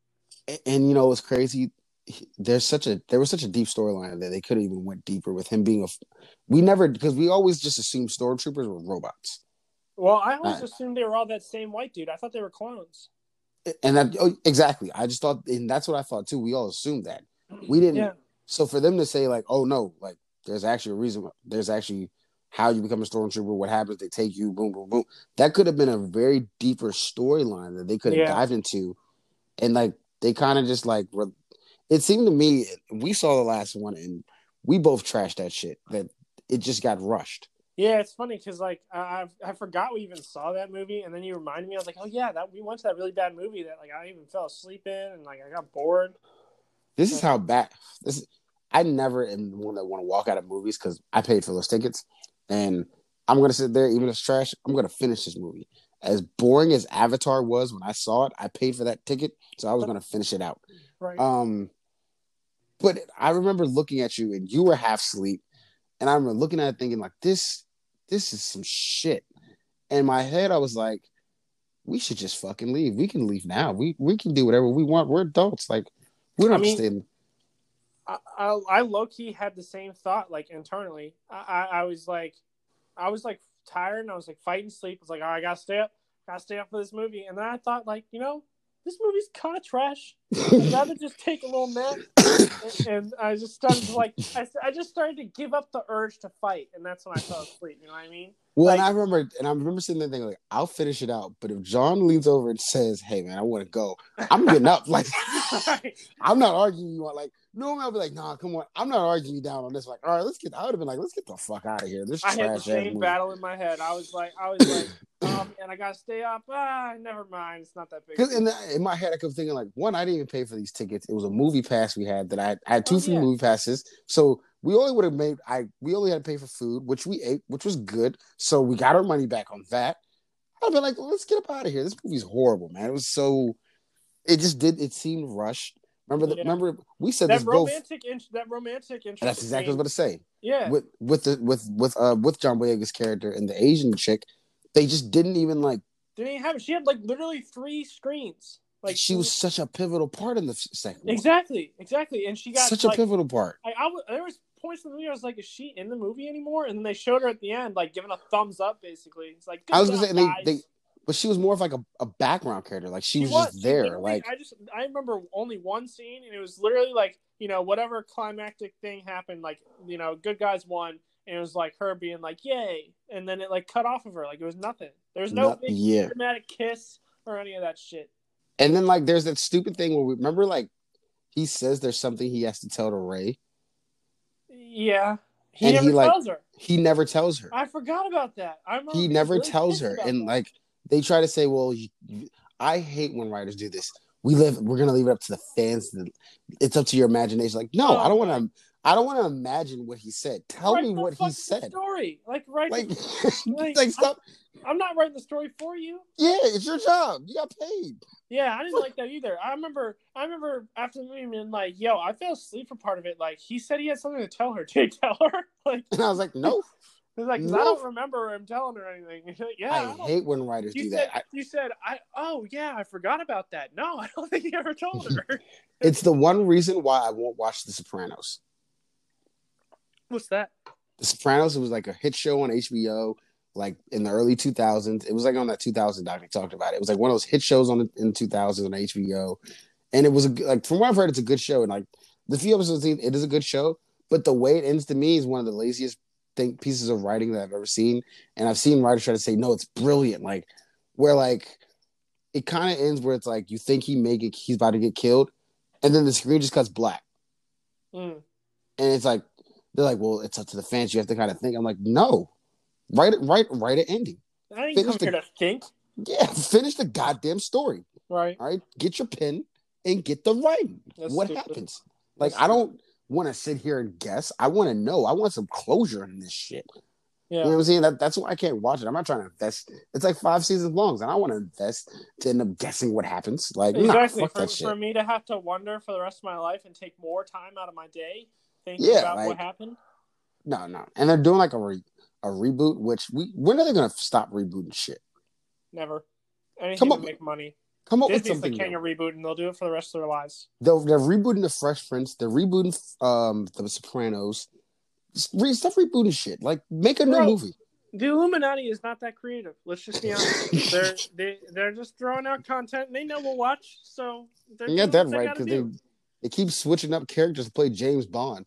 And, and you know what's crazy? He- There's such a there was such a deep storyline that they could have even went deeper with him being a. We never because we always just assumed stormtroopers were robots, Well, I always Right. assumed they were all that same white dude. I thought they were clones. and that oh, exactly. I just thought, and that's what I thought too. We all assumed that we didn't. Yeah. So for them to say like, oh no, like there's actually a reason. There's actually how you become a stormtrooper. What happens? They take you. Boom, boom, boom. That could have been a very deeper storyline that they could have Yeah. dived into, and like they kind of just like. Re- it seemed to me we saw the last one and we both trashed that shit. That it just got rushed. Yeah, it's funny because like I I forgot we even saw that movie, and then you reminded me. I was like, oh yeah, that we went to that really bad movie that like I even fell asleep in, and like I got bored. This is how bad this. Is, I never am the one that want to walk out of movies because I paid for those tickets, and I'm gonna sit there even if it's trash. I'm gonna finish this movie. As boring as Avatar was when I saw it, I paid for that ticket, so I was gonna finish it out. Right. Um, but I remember looking at you and you were half asleep, and I remember looking at it thinking like this, this is some shit. In my head, I was like, we should just fucking leave. We can leave now. We we can do whatever we want. We're adults. Like we don't I have to mean-. In, I, I, I low key had the same thought like internally. I, I, I was like, I was like tired and I was like fighting sleep. I was like, oh, I gotta stay up, gotta stay up for this movie. And then I thought like, you know, this movie's kind of trash. I'd (laughs) rather just take a little nap. and, (coughs) and I just started to like, I, I just started to give up the urge to fight, and that's when I fell asleep. You know what I mean? Well, Like- and I remember, and I remember sitting there thinking, like, I'll finish it out. But if John leans over and says, "Hey, man, I want to go," I'm getting up. Like, (laughs) (laughs) I'm not arguing you on. Like, normally I'll be like, "Nah, come on." I'm not arguing you down on this. Like, all right, let's get. I would have been like, "Let's get the fuck out of here." This I had the same battle in my head. I was like, I was like, (coughs) and I gotta stay up. Ah, never mind. It's not that big. Because in, the- in my head, I kept thinking like, one, I didn't even pay for these tickets. It was a movie pass we had that I had, I had two Oh, free yeah. movie passes, so we only would have made. I we only had to pay for food, which we ate, which was good. So we got our money back on that. I'd be like, let's get up out of here. This movie's horrible, man. It was so. It just did. It seemed rushed. Remember the, Yeah. Remember we said that this both. romantic, int- that romantic interest. That's exactly what I was about to say. Yeah, With with the with with uh with John Boyega's character and the Asian chick, they just didn't even like. didn't have. She had like literally three screens. Like she was such a pivotal part in the second. one. exactly, exactly, and she got such like, a pivotal part. I, I w- there was points in the movie I was like, is she in the movie anymore? And then they showed her at the end, like giving a thumbs up, basically. It's like good I was gonna say they, guys. they but she was more of like a, a background character. Like she, She was, just there. Like I just I remember only one scene, and it was literally like you know whatever climactic thing happened, like you know good guys won, and it was like her being like yay, and then it like cut off of her, like it was nothing. There was no Not- big yeah. dramatic kiss or any of that shit. and then like there's that stupid thing where we remember like he says there's something he has to tell to Rey. Yeah, he And never he, like, tells her. He never tells her. I forgot about that. I'm He never really tells her. And that. like they try to say, well, you, you- I hate when writers do this. We live. We're gonna leave it up to the fans. It's up to your imagination. Like, no, Oh, I don't want to. I don't want to imagine what he said. Tell me what he said. Story, like right. (laughs) Like, Like, like stop. I'm not writing the story for you. Yeah, it's your job. You got paid. Yeah, I didn't like that either. I remember, I remember after the movie being like, "Yo, I fell asleep for part of it." Like he said he had something to tell her. (laughs) Did he tell her? (laughs) Like And I was like, no. he's like, 'Cause I don't remember him telling her anything. Yeah, I I hate when writers you do said, that. I, you said, I oh yeah, I forgot about that. No, I don't think he ever told her. it's the one reason why I won't watch The Sopranos. What's that? The Sopranos, it was like a hit show on HBO, like in the early 2000s. It was like on that 2000 doc. I talked about it. It was like one of those hit shows on in 2000s on HBO, and it was a, like from what I've heard, it's a good show. And like the few episodes, it is a good show. But the way it ends to me is one of the laziest thing pieces of writing that I've ever seen. And I've seen writers try to say, no, it's brilliant. Like where like it kind of ends where it's like you think he may get he's about to get killed, and then the screen just cuts black. Mm. and it's like they're like, well, it's up to the fans. You have to kind of think. I'm like, no, write it, write, write an ending. I didn't Finish come the- here to think. Yeah, finish the goddamn story. Right. All right, get your pen and get the writing. That's what stupid. happens? Like, That's I don't want to sit here and guess. I want to know. I want some closure in this shit. Yeah. You know what I'm saying? That, that's why I can't watch it. I'm not trying to invest. It's like five seasons long, and I want to invest to end up guessing what happens. Like, nah, Exactly. fuck for, that shit. for me to have to wonder for the rest of my life and take more time out of my day thinking Yeah, about what like- happened. no, no. And they're doing like a re, a reboot. Which we when are they gonna stop rebooting shit? Never. Anything Come to on. make money. Come up with Disney's the king of reboot, and they'll do it for the rest of their lives. They're, they're rebooting the Fresh Prince. They're rebooting um the Sopranos. Re, stop rebooting shit. Like make a new movie. The Illuminati is not that creative. Let's just be honest. (laughs) they're they they're just throwing out content. And they know we'll watch, so they're got that right because they they keep switching up characters to play James Bond.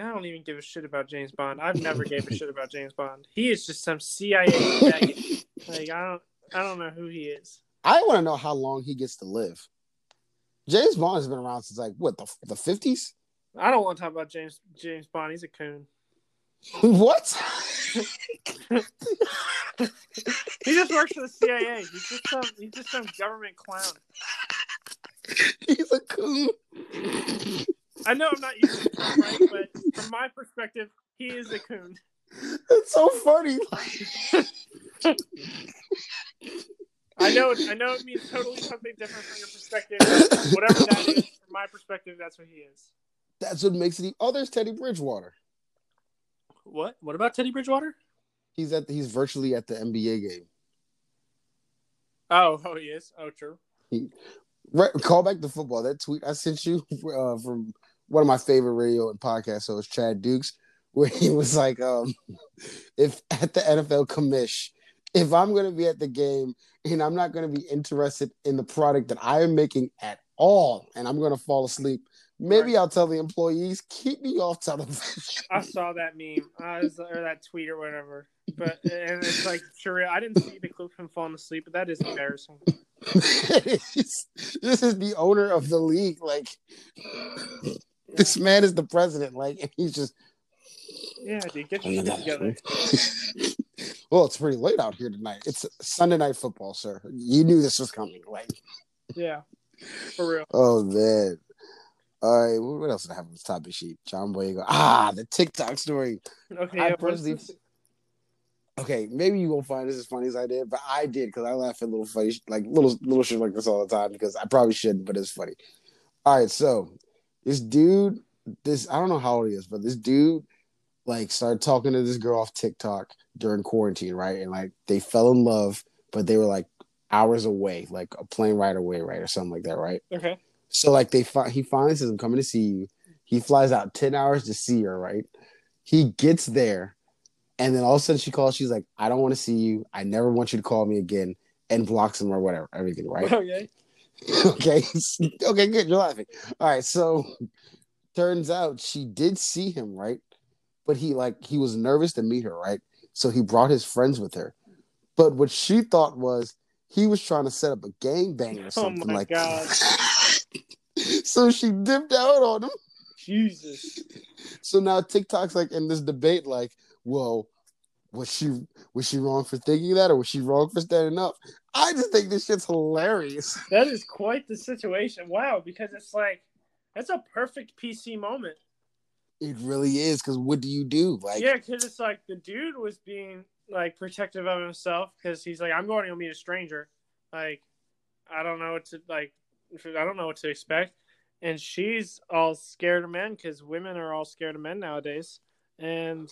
I don't even give a shit about James Bond. I've never gave a (laughs) shit about James Bond. He is just some CIA. Like I don't I don't know who he is. I want to know how long he gets to live. James Bond has been around since like what the the fifties. I don't want to talk about James James Bond. He's a coon. (laughs) what? (laughs) He just works for the CIA. He's just some he's just some government clown. He's a coon. I know I'm not using the term right, but from my perspective, he is a coon. It's so funny. I know I know it means totally something different from your perspective. Whatever that is, from my perspective, that's what he is. That's what makes it. Oh, there's Teddy Bridgewater. What? What about Teddy Bridgewater? He's at. He's virtually at the NBA game. Oh, oh, he is. Oh, true. Right, call back to football. That tweet I sent you (laughs) uh, from one of my favorite radio and podcast hosts, Chad Dukes, (laughs) where he was like, um, "If at the NFL commish, if I'm going to be at the game and I'm not going to be interested in the product that I am making at all, and I'm going to fall asleep, maybe Right. I'll tell the employees keep me off television." I saw that meme, it was- or that tweet or whatever. But and it's like sure, I didn't see the clip him falling asleep, but that is embarrassing. (laughs) this is the owner of the league. Like this man is the president. Like and (laughs) he's just Yeah, dude, get your shit together. (laughs) well, it's pretty late out here tonight. It's Sunday night football, sir. You knew this was coming. Like, Yeah, for real. oh man. All right, what what else did I have on this topic sheet? John Boyega. Ah, the TikTok story. Okay, I yeah, personally- Okay, maybe you won't find this as funny as I did, but I did because I laugh at little funny, like little little shit like this all the time because I probably shouldn't, but it's funny. All right, so this dude, this I don't know how old he is, but this dude like started talking to this girl off TikTok during quarantine, right? And like they fell in love, but they were like hours away, like a plane ride away, right, or something like that, right? Okay. So like they fi- he finally says, "I'm coming to see you." He flies out ten hours to see her. Right? He gets there, and then all of a sudden she calls. She's like, "I don't want to see you. I never want you to call me again," and blocks him or whatever. Everything, right? (laughs) Okay. (laughs) okay, (laughs) okay, good. You're laughing. All right. So turns out she did see him, right? But he like he was nervous to meet her, right? So he brought his friends with her. But what she thought was he was trying to set up a gangbang or Oh something my like God. (laughs) so she dipped out on him. Jesus. So now TikTok's like in this debate, like, well, was she was she wrong for thinking that, or was she wrong for standing up? I just think this shit's hilarious. (laughs) That is quite the situation. Wow, because it's like that's a perfect PC moment. It really is, because what do you do? Like, yeah, because it's like the dude was being like protective of himself because he's like, I'm going to meet a stranger. Like, I don't know what to like. I don't know what to expect. And she's all scared of men because women are all scared of men nowadays. And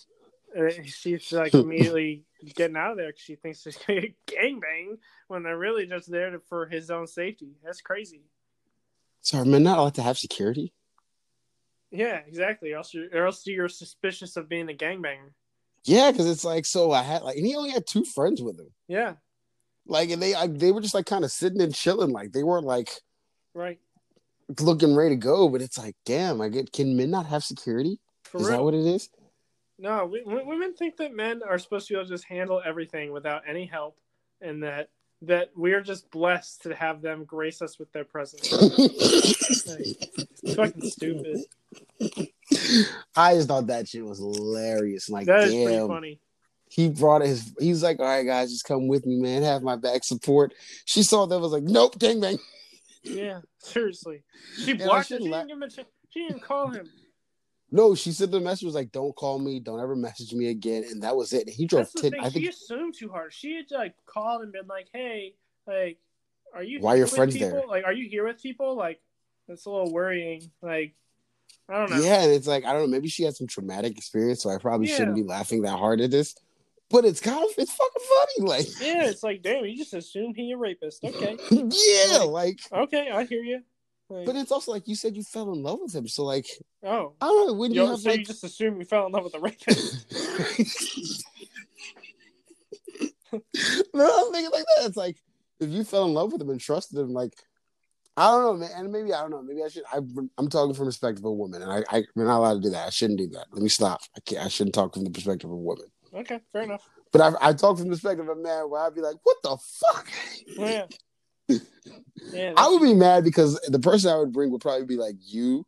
uh, she's like (laughs) immediately getting out of there because she thinks she's gonna get (laughs) gangbang when they're really just there to, for his own safety. That's crazy. so are men not allowed to have security? Yeah, exactly. Or else, you're, or else you're suspicious of being a gangbanger. Yeah, because it's like so. I had like, and he only had two friends with him. Yeah, Like, and they I, they were just like kind of sitting and chilling. Like, they weren't like right. looking ready to go. But it's like, damn, I get. Can men not have security? For is real. that what it is? No, we, women think that men are supposed to be able to just handle everything without any help, and that that we're just blessed to have them grace us with their presence. Like, (laughs) fucking stupid. I just thought that shit was hilarious. Like, That is pretty damn, funny. he brought his. He's like, all right, guys, just come with me, man. Have my back support. She saw that was like, nope, gangbang. Yeah, seriously. She blocked him. She la- give him a. She didn't call him. No, she said the message was like, don't call me, don't ever message me again, and that was it. And he drove ten. thing. I think She assumed too hard. She had like called and been like, "Hey, like, are you? Why here your with friends people? there? Like, are you here with people? Like, that's a little worrying. Like, I don't know. Yeah, and it's like I don't know. Maybe she had some traumatic experience, so I probably Yeah. shouldn't be laughing that hard at this. But it's kind of it's fucking funny, (laughs) like Yeah, it's like, damn, you just assumed he a rapist. Okay, (laughs) yeah, like. okay, I hear you. Like, But it's also like you said you fell in love with him, so like oh, I don't know when you you, have so like you just assume you fell in love with a rapist? (laughs) no, I'm thinking like that. It's like if you fell in love with him and trusted him, like I don't know, man. And maybe I don't know. Maybe I should. I, I'm talking from the perspective of a woman, and I, I we're not allowed to do that. I shouldn't do that. Let me stop. I can't. I shouldn't talk from the perspective of a woman. okay, fair enough. But I, I talk from the perspective of a man, where I'd be like, "What the fuck?" Yeah, yeah. I would be mad because the person I would bring would probably be like you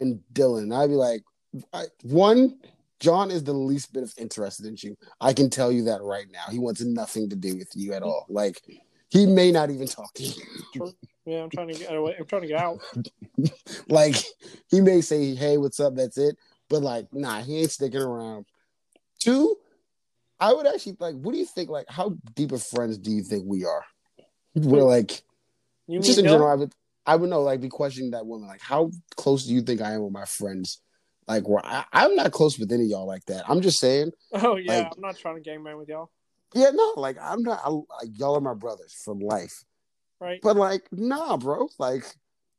and Dylan. I'd be like, I, one, John is the least bit of interested in you. I can tell you that right now. He wants nothing to do with you at all. Like, he may not even talk to you. yeah, I'm trying to get away. I'm trying to get out. (laughs) like, he may say, "Hey, what's up?" That's it. But like, nah, he ain't sticking around. Two, I would actually like. What do you think? Like, how deep of friends do you think we are? We're (laughs) like. You just in Dylan? general, I would I would know like be questioning that woman like how close do you think I am with my friends? Like where I, I'm not close with any of y'all like that. I'm just saying, Oh yeah, like- I'm not trying to gangbang with y'all, yeah, no, like I'm not. I, like y'all are my brothers for life, right? but like nah, bro. Like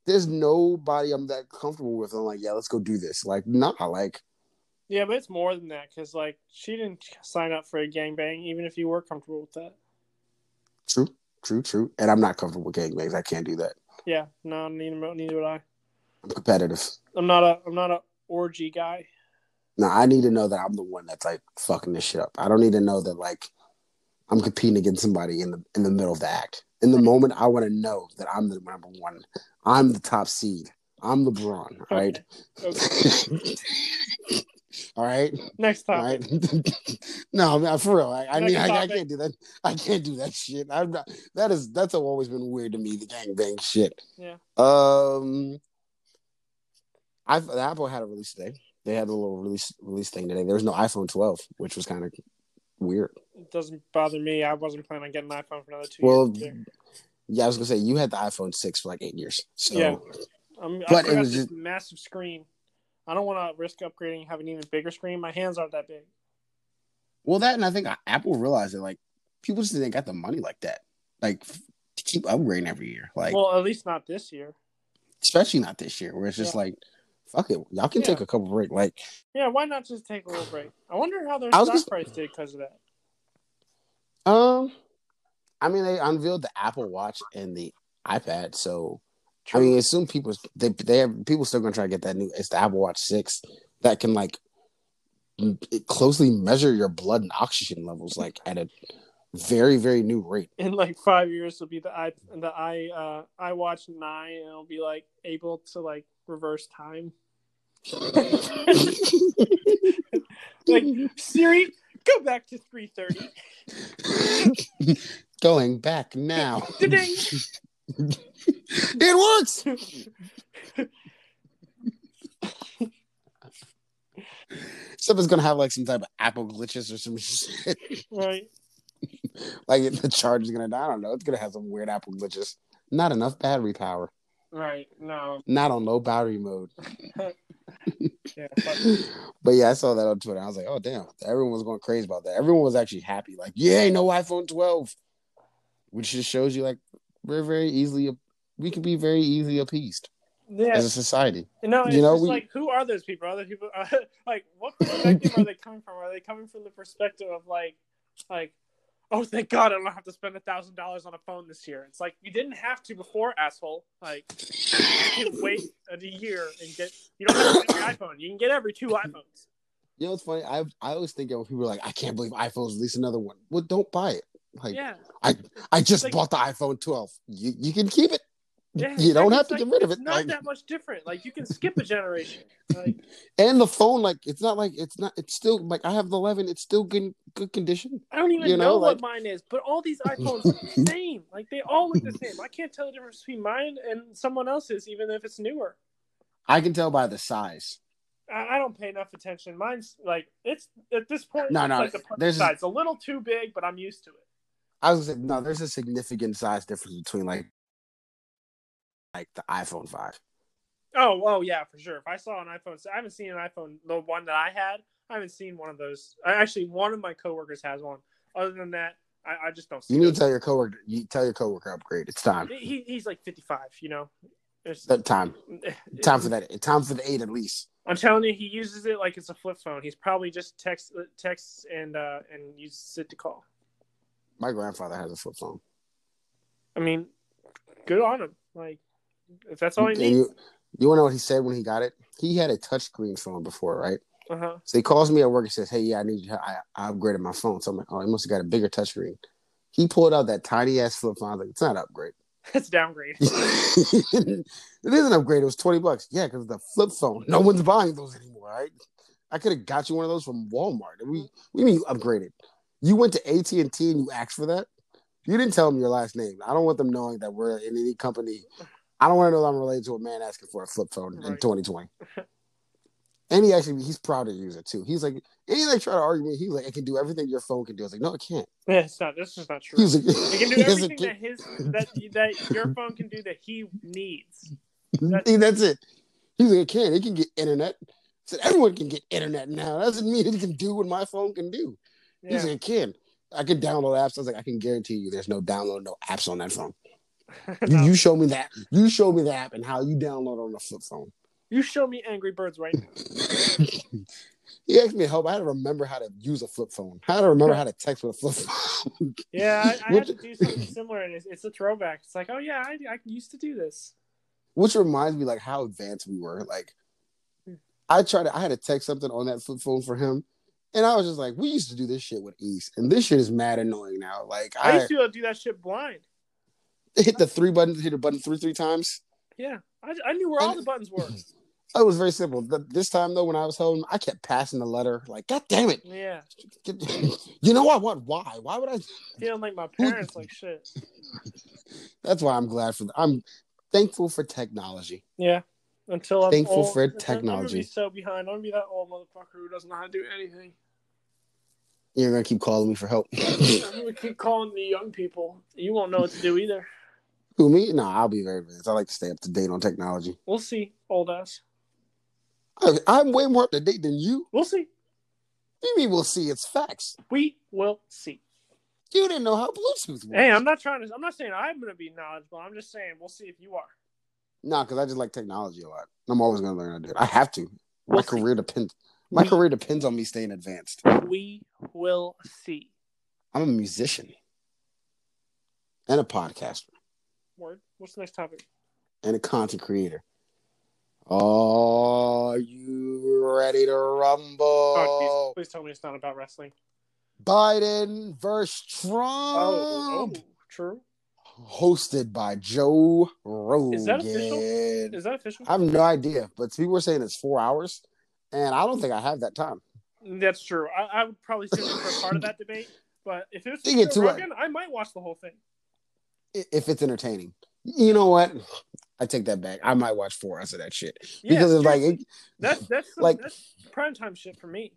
there's nobody I'm that comfortable with. I'm like, yeah, let's go do this. Like nah, like Yeah, but it's more than that because like she didn't sign up for a gangbang, even if you were comfortable with that. true, true, true. And I'm not comfortable with gangbangs. I can't do that. Yeah, no, neither neither would I. I'm competitive. I'm not a I'm not a orgy guy. No, I need to know that I'm the one that's like fucking this shit up. I don't need to know that like I'm competing against somebody in the in the middle of the act. In the moment, I want to know that I'm the number one. I'm the top seed. I'm LeBron. All right. Okay. (laughs) all right. Next time. right. (laughs) no, for real. I, I mean, I, I can't do that. I can't do that shit. I'm not. That is that's always been weird to me. The gangbang shit. Yeah. Um. I the Apple had a release today. They had a little release release thing today. There was no iPhone 12, which was kind of weird. It doesn't bother me. I wasn't planning on getting an iPhone for another two Well, years. yeah, I was gonna say you had the iPhone 6 for like eight years. So Yeah. I'm, but it was just- massive screen. I don't want to risk upgrading, have an even bigger screen. My hands aren't that big. well, that and I think Apple realized that like people just didn't got the money like that, like to keep upgrading every year. Like well, at least not this year. especially not this year, where it's just Yeah. like, fuck it, y'all can Yeah. take a couple break. Like Yeah, why not just take a little break? I wonder how their stock just- price did because of that. Um, I mean, they unveiled the Apple Watch and the iPad, so I mean, assume people they they have people still gonna try to get that new. It's the Apple Watch Six that can like closely measure your blood and oxygen levels, like at a very very new rate. In like five years, it'll be the i the i uh iWatch nine, and it'll be like able to like reverse time. (laughs) Like Siri, go back to three thirty. (laughs) Going back now. (laughs) it works. Something's gonna have like some type of Apple glitches or some (laughs) shit. Right. like the charge is gonna die. I don't know. It's gonna have some weird Apple glitches. Not enough battery power. Right. No. Not on low battery mode. (laughs) Yeah. But, But yeah, I saw that on Twitter. I was like, oh damn, everyone was going crazy about that. Everyone was actually happy, like, yay, no iPhone 12, which just shows you like we're very easily we can be very easily appeased yeah. as a society. No, it's you know, we- like who are those people? Are those people uh, (laughs) like what (laughs) perspective are they coming from? Are they coming from the perspective of like, like, oh thank God I don't have to spend a thousand dollars on a phone this year? It's like you didn't have to before, asshole. Like you can wait a year and get you don't have to get an iPhone. You can get every two iPhones. You know what's funny? I I always think of people like, I can't believe iPhone's released another one. Well, don't buy it. Like Yeah, I just Like- bought the iPhone 12. You you can keep it. yeah. you don't have to like, get rid of It's it. not Like, that much different. Like you can skip a generation. Like (laughs) and the phone, like, it's not like it's not. It's still like I have the 11. It's still good good condition. I don't even You know, know, what mine is, but all these (laughs) iPhones are the same. Like they all look the same. I can't tell the difference between mine and someone else's, even if it's newer. I can tell by the size. I, I don't pay enough attention. Mine's like it's at this point. No, no, like the there's- size. It's a little too big, but I'm used to it. I was gonna say no. There's a significant size difference between like like the iPhone five. Oh, oh yeah, for sure. If I saw an iPhone, I haven't seen an iPhone, the one that I had. I haven't seen one of those. I, actually, one of my coworkers has one. Other than that, I, I just don't see. You need those. to tell your coworker. You tell your coworker upgrade. It's time. He, he's like 55. You know, There's- That time. (laughs) Time for that. Time for the eight at least. I'm telling you, he uses it like it's a flip phone. He's probably just text, texts and uh, and uses it to call. My grandfather has a flip phone. I mean, good on him. Like, if that's all he And needs. you, you want to know what he said when he got it? He had a touchscreen phone before, right? Uh huh. So he calls me at work and says, "Hey, yeah, I need you. I, I upgraded my phone." So I'm like, "Oh, he must have got a bigger touchscreen." He pulled out that tiny ass flip phone. I was like, "It's not upgrade. (laughs) It's downgrade. (laughs) it is an upgrade. It was twenty bucks. Yeah, because the flip phone. No one's buying those anymore, right? I could have got you one of those from Walmart. We we mean you upgraded. You went to AT and T and you asked for that. You didn't tell them your last name. I don't want them knowing that we're in any company. I don't want to know that I'm related to a man asking for a flip phone in 2020. And he actually he's proud to use it too. He's like, and he like try to argue me. He's like, it can do everything your phone can do. I was like, no, it can't. Yeah, it's not. This is not true. He's like, It can (laughs) do he has a everything that his that that your phone can do that he needs. (laughs) That's, that's it. He's like, it can. It can get internet. I said, everyone can get internet now. That doesn't mean it can do what my phone can do. He's Yeah. like, it can. I can download apps. I was like, I can guarantee you there's no download, no apps on that phone. (laughs) You, No. you show me that. You show me the app and how you download on a flip phone. You show me Angry Birds right now. (laughs) he asked me help. I had to remember how to use a flip phone. I had to remember how to text with a flip phone. (laughs) Yeah, I, I had to do something similar, and it's, it's a throwback. It's like, oh yeah, I, I used to do this. Which reminds me like how advanced we were. Like hmm. I tried to I had to text something on that flip phone for him. And I was just like, we used to do this shit with ease. And this shit is mad annoying now. Like I I, used to do that shit blind. hit the three buttons, hit a button three, three times. Yeah, I, I knew where all the buttons were. (laughs) It was very simple. Th- This time though, when I was home, I kept passing the letter. Like, God damn it! Yeah, (laughs) You know what? What? Why? Why would I? feeling like my parents like shit. (laughs) That's why I'm glad for. I'm thankful for technology. Yeah, until I'm Thankful old, for I'm technology. be so behind. I'm gonna be that old motherfucker who doesn't know how to do anything. You're gonna keep calling me for help. (laughs) I'm gonna keep calling the young people. You won't know what to do either. Who me? No, I'll be very advanced. I like to stay up to date on technology. We'll see, old ass. I, I'm way more up to date than you. We'll see. You mean we'll see? It's facts. We will see. You didn't know how Bluetooth works. Hey, I'm not trying to. I'm not saying I'm gonna be knowledgeable. I'm just saying we'll see if you are. No, because I just like technology a lot. I'm always gonna learn how to do it. I have to. My We'll see. career depends. My We- career depends on me staying advanced. We will see. I'm a musician and a podcaster Word. What's the next topic? and a content creator. Oh, are you ready to rumble? Oh, please, please tell me it's not about wrestling. Biden versus Trump, Oh, oh, true. Hosted by Joe Rogan. Is that official? Is that official? I have no idea, but people were saying it's four hours, and I don't think I have that time. That's true. I, I would probably sit in for part of that debate, but if it's Joe to it. Rogan, I might watch the whole thing. If it's entertaining, you know what? I take that back. I might watch four hours of that shit Yeah, because it's like, it, that's that's some, like- that's prime time shit for me.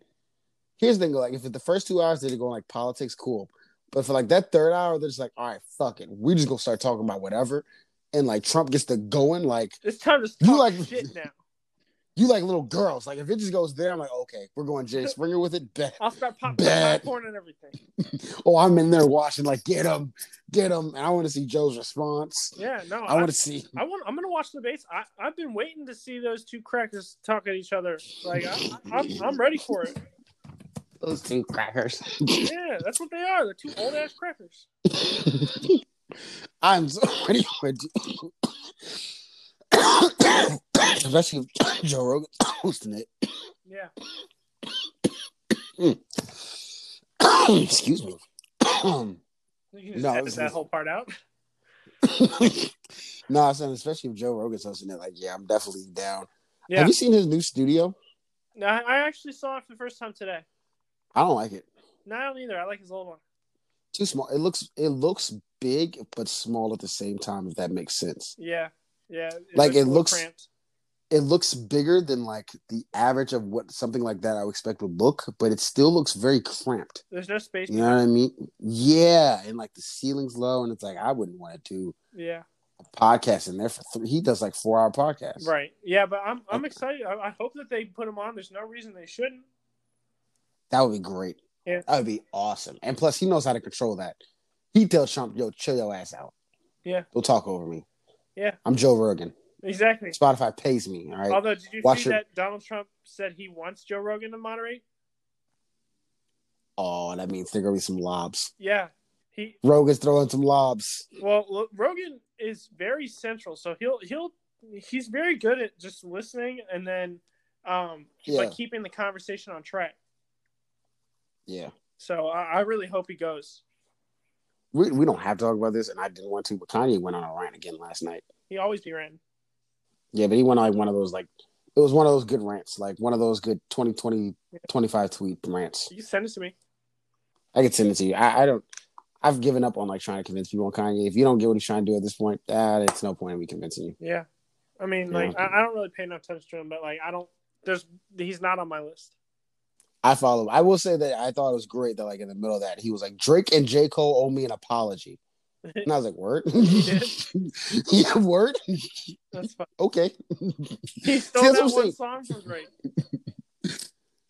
here's the thing: like, if it's the first two hours they're going like politics, cool. But for like that third hour, they're just like, all right, fuck it, we just gonna start talking about whatever, and like Trump gets to going. Like It's time to You like- shit now. (laughs) you like little girls. Like if it just goes there, I'm like, okay, we're going Jerry Springer with it. Bet. I'll start popping popcorn and everything. (laughs) Oh, I'm in there watching, like, get him, get him, and I want to see Joe's response. Yeah, no, I want to see. I want. I'm gonna watch the base. I, I've been waiting to see those two crackers talk at each other. Like I, I'm, I'm ready for it. Those two crackers. Yeah, that's what they are. They're two old ass crackers. (laughs) I'm so (laughs) ready for it. Especially if Joe Rogan (coughs) hosting it. Yeah, (coughs) Excuse me. you (coughs) can just No, edit this that is- whole part out. (laughs) no, I'm saying especially if Joe Rogan's hosting it, like, yeah, I'm definitely down. Yeah, Have you seen his new studio? no, I I actually saw it for the first time today. I don't like it. No, I don't either. I like his old one. Too small. It looks it looks big but small at the same time, if that makes sense. Yeah, yeah. Like, a it looks- cramped. it looks bigger than like the average of what something like that I would expect would look, but it still looks very cramped. There's no space. You know what I mean? Yeah, and like the ceiling's low, and it's like I wouldn't want to do Yeah, a podcasting there for three. He does like four hour podcasts. Right. Yeah, but I'm I'm excited. I, I hope that they put him on. There's no reason they shouldn't. That would be great. Yeah. That would be awesome. And plus, he knows how to control that. He tells Trump, "Yo, chill your ass out. Yeah. Don't talk over me. Yeah. I'm Joe Rogan. Exactly. Spotify pays me. All right. Although, did you Watch see your- that Donald Trump said he wants Joe Rogan to moderate? Oh, that means there gonna be some lobs. Yeah. He Rogan's throwing some lobs. well, look, Rogan is very central, so he'll he'll he's very good at just listening and then um Yeah. but keeping the conversation on track. Yeah. So I, I really hope he goes. We we don't have to talk about this, and I didn't want to, but Kanye went on a rant again last night. He always be ran. Yeah, but he went on like one of those like it was one of those good rants, like one of those good 20, 20, 25 tweet rants. You send it to me. I can send it to you. I, I don't. I've given up on like trying to convince people on Kanye. If you don't get what he's trying to do at this point, ah, it's no point in me convincing you. Yeah. I mean, Yeah. like I, I don't really pay enough attention to him, but like I don't. There's he's not on my list. I follow. I will say that I thought it was great that like in the middle of that he was like Drake and J Cole owe me an apology, and I was like, word, (laughs) (laughs) yeah, word, That's fine. okay. He stole that's that what one saying. song from Drake.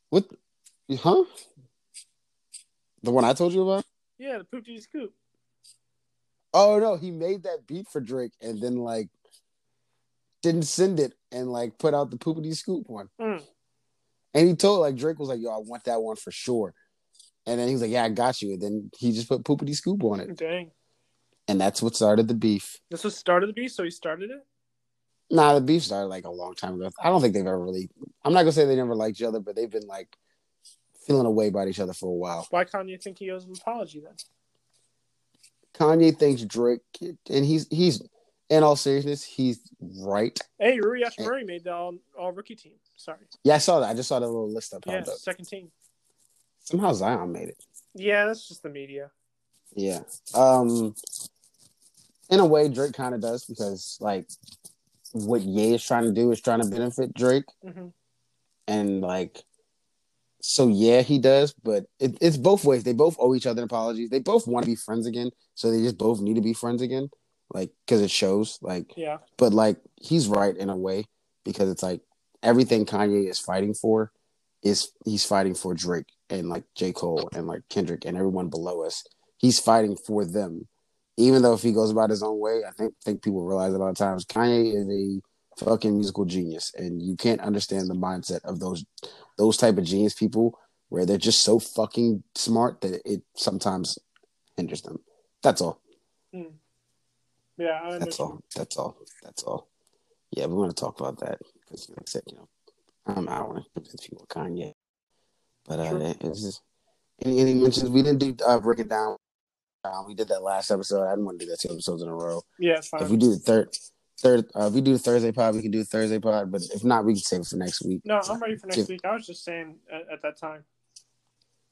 What? Huh? The one I told you about? Yeah, the poop D's scoop. Oh no, he made that beat for Drake and then like didn't send it and like put out the poopity scoop one. Mm. And he told like Drake was like, "Yo, I want that one for sure." And then he was like, "Yeah, I got you." And then he just put poopity scoop on it, Dang. and that's what started the beef. This was started the beef, so he started it. Nah, the beef started like a long time ago. I don't think they've ever really. I'm not gonna say they never liked each other, but they've been like feeling away about each other for a while. Why you think he owes an apology then? Kanye thinks Drake, and he's he's in all seriousness, he's right. Hey, Rui Hachimura made the all, all rookie team. Sorry. Yeah, I saw that. I just saw that little list up. Yeah, up. second team. Somehow Zion made it. Yeah, that's just the media. Yeah. Um in a way Drake kind of does because like what Ye is trying to do is trying to benefit Drake hmm and like so yeah he does but it, it's both ways they both owe each other apologies they both want to be friends again so they just both need to be friends again like because it shows like Yeah. but like he's right in a way because it's like everything Kanye is fighting for is he's fighting for Drake and like J. Cole and like Kendrick and everyone below us. He's fighting for them. Even though if he goes about his own way, I think think people realize a lot of times Kanye is a fucking musical genius and you can't understand the mindset of those those type of genius people where they're just so fucking smart that it sometimes hinders them. That's all. Hmm. Yeah, I That's all. That's all. That's all. Yeah, we want to talk about that because, like I said, you know, I'm I don't want to convince people Kanye, but uh, Sure. it's just any, any mentions we didn't do uh, break it down. Uh, we did that last episode. I didn't want to do that two episodes in a row. Yeah, it's If we do the third, third, uh, if we do the Thursday pod, we can do Thursday pod. But if not, we can save it for next week. No, I'm ready for next week. I was just saying at, at that time.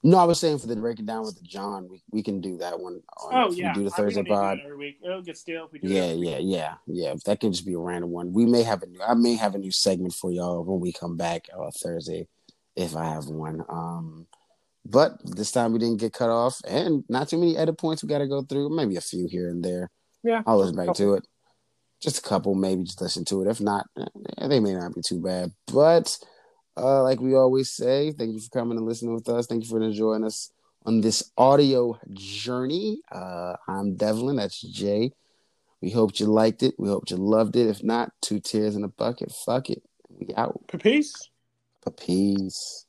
No, I was saying for the break it down with the John, we, we can do that one. on- Oh yeah, we do the Thursday don't need to do pod. every week. It'll get stale if we do. Yeah, yeah, yeah, yeah. That can just be a random one. We may have a new. I may have a new segment for y'all when we come back uh, Thursday, if I have one. Um, but this time we didn't get cut off, and not too many edit points we got to go through. Maybe a few here and there. Yeah, I'll listen back to it. Just a couple, maybe just listen to it. If not, eh, they may not be too bad. But uh, like we always say, thank you for coming and listening with us. Thank you for enjoying us on this audio journey. Uh, I'm Devlin. That's Jay. We hope you liked it. We hope you loved it. If not, two tears in a bucket. Fuck it. We out. Peace. Peace.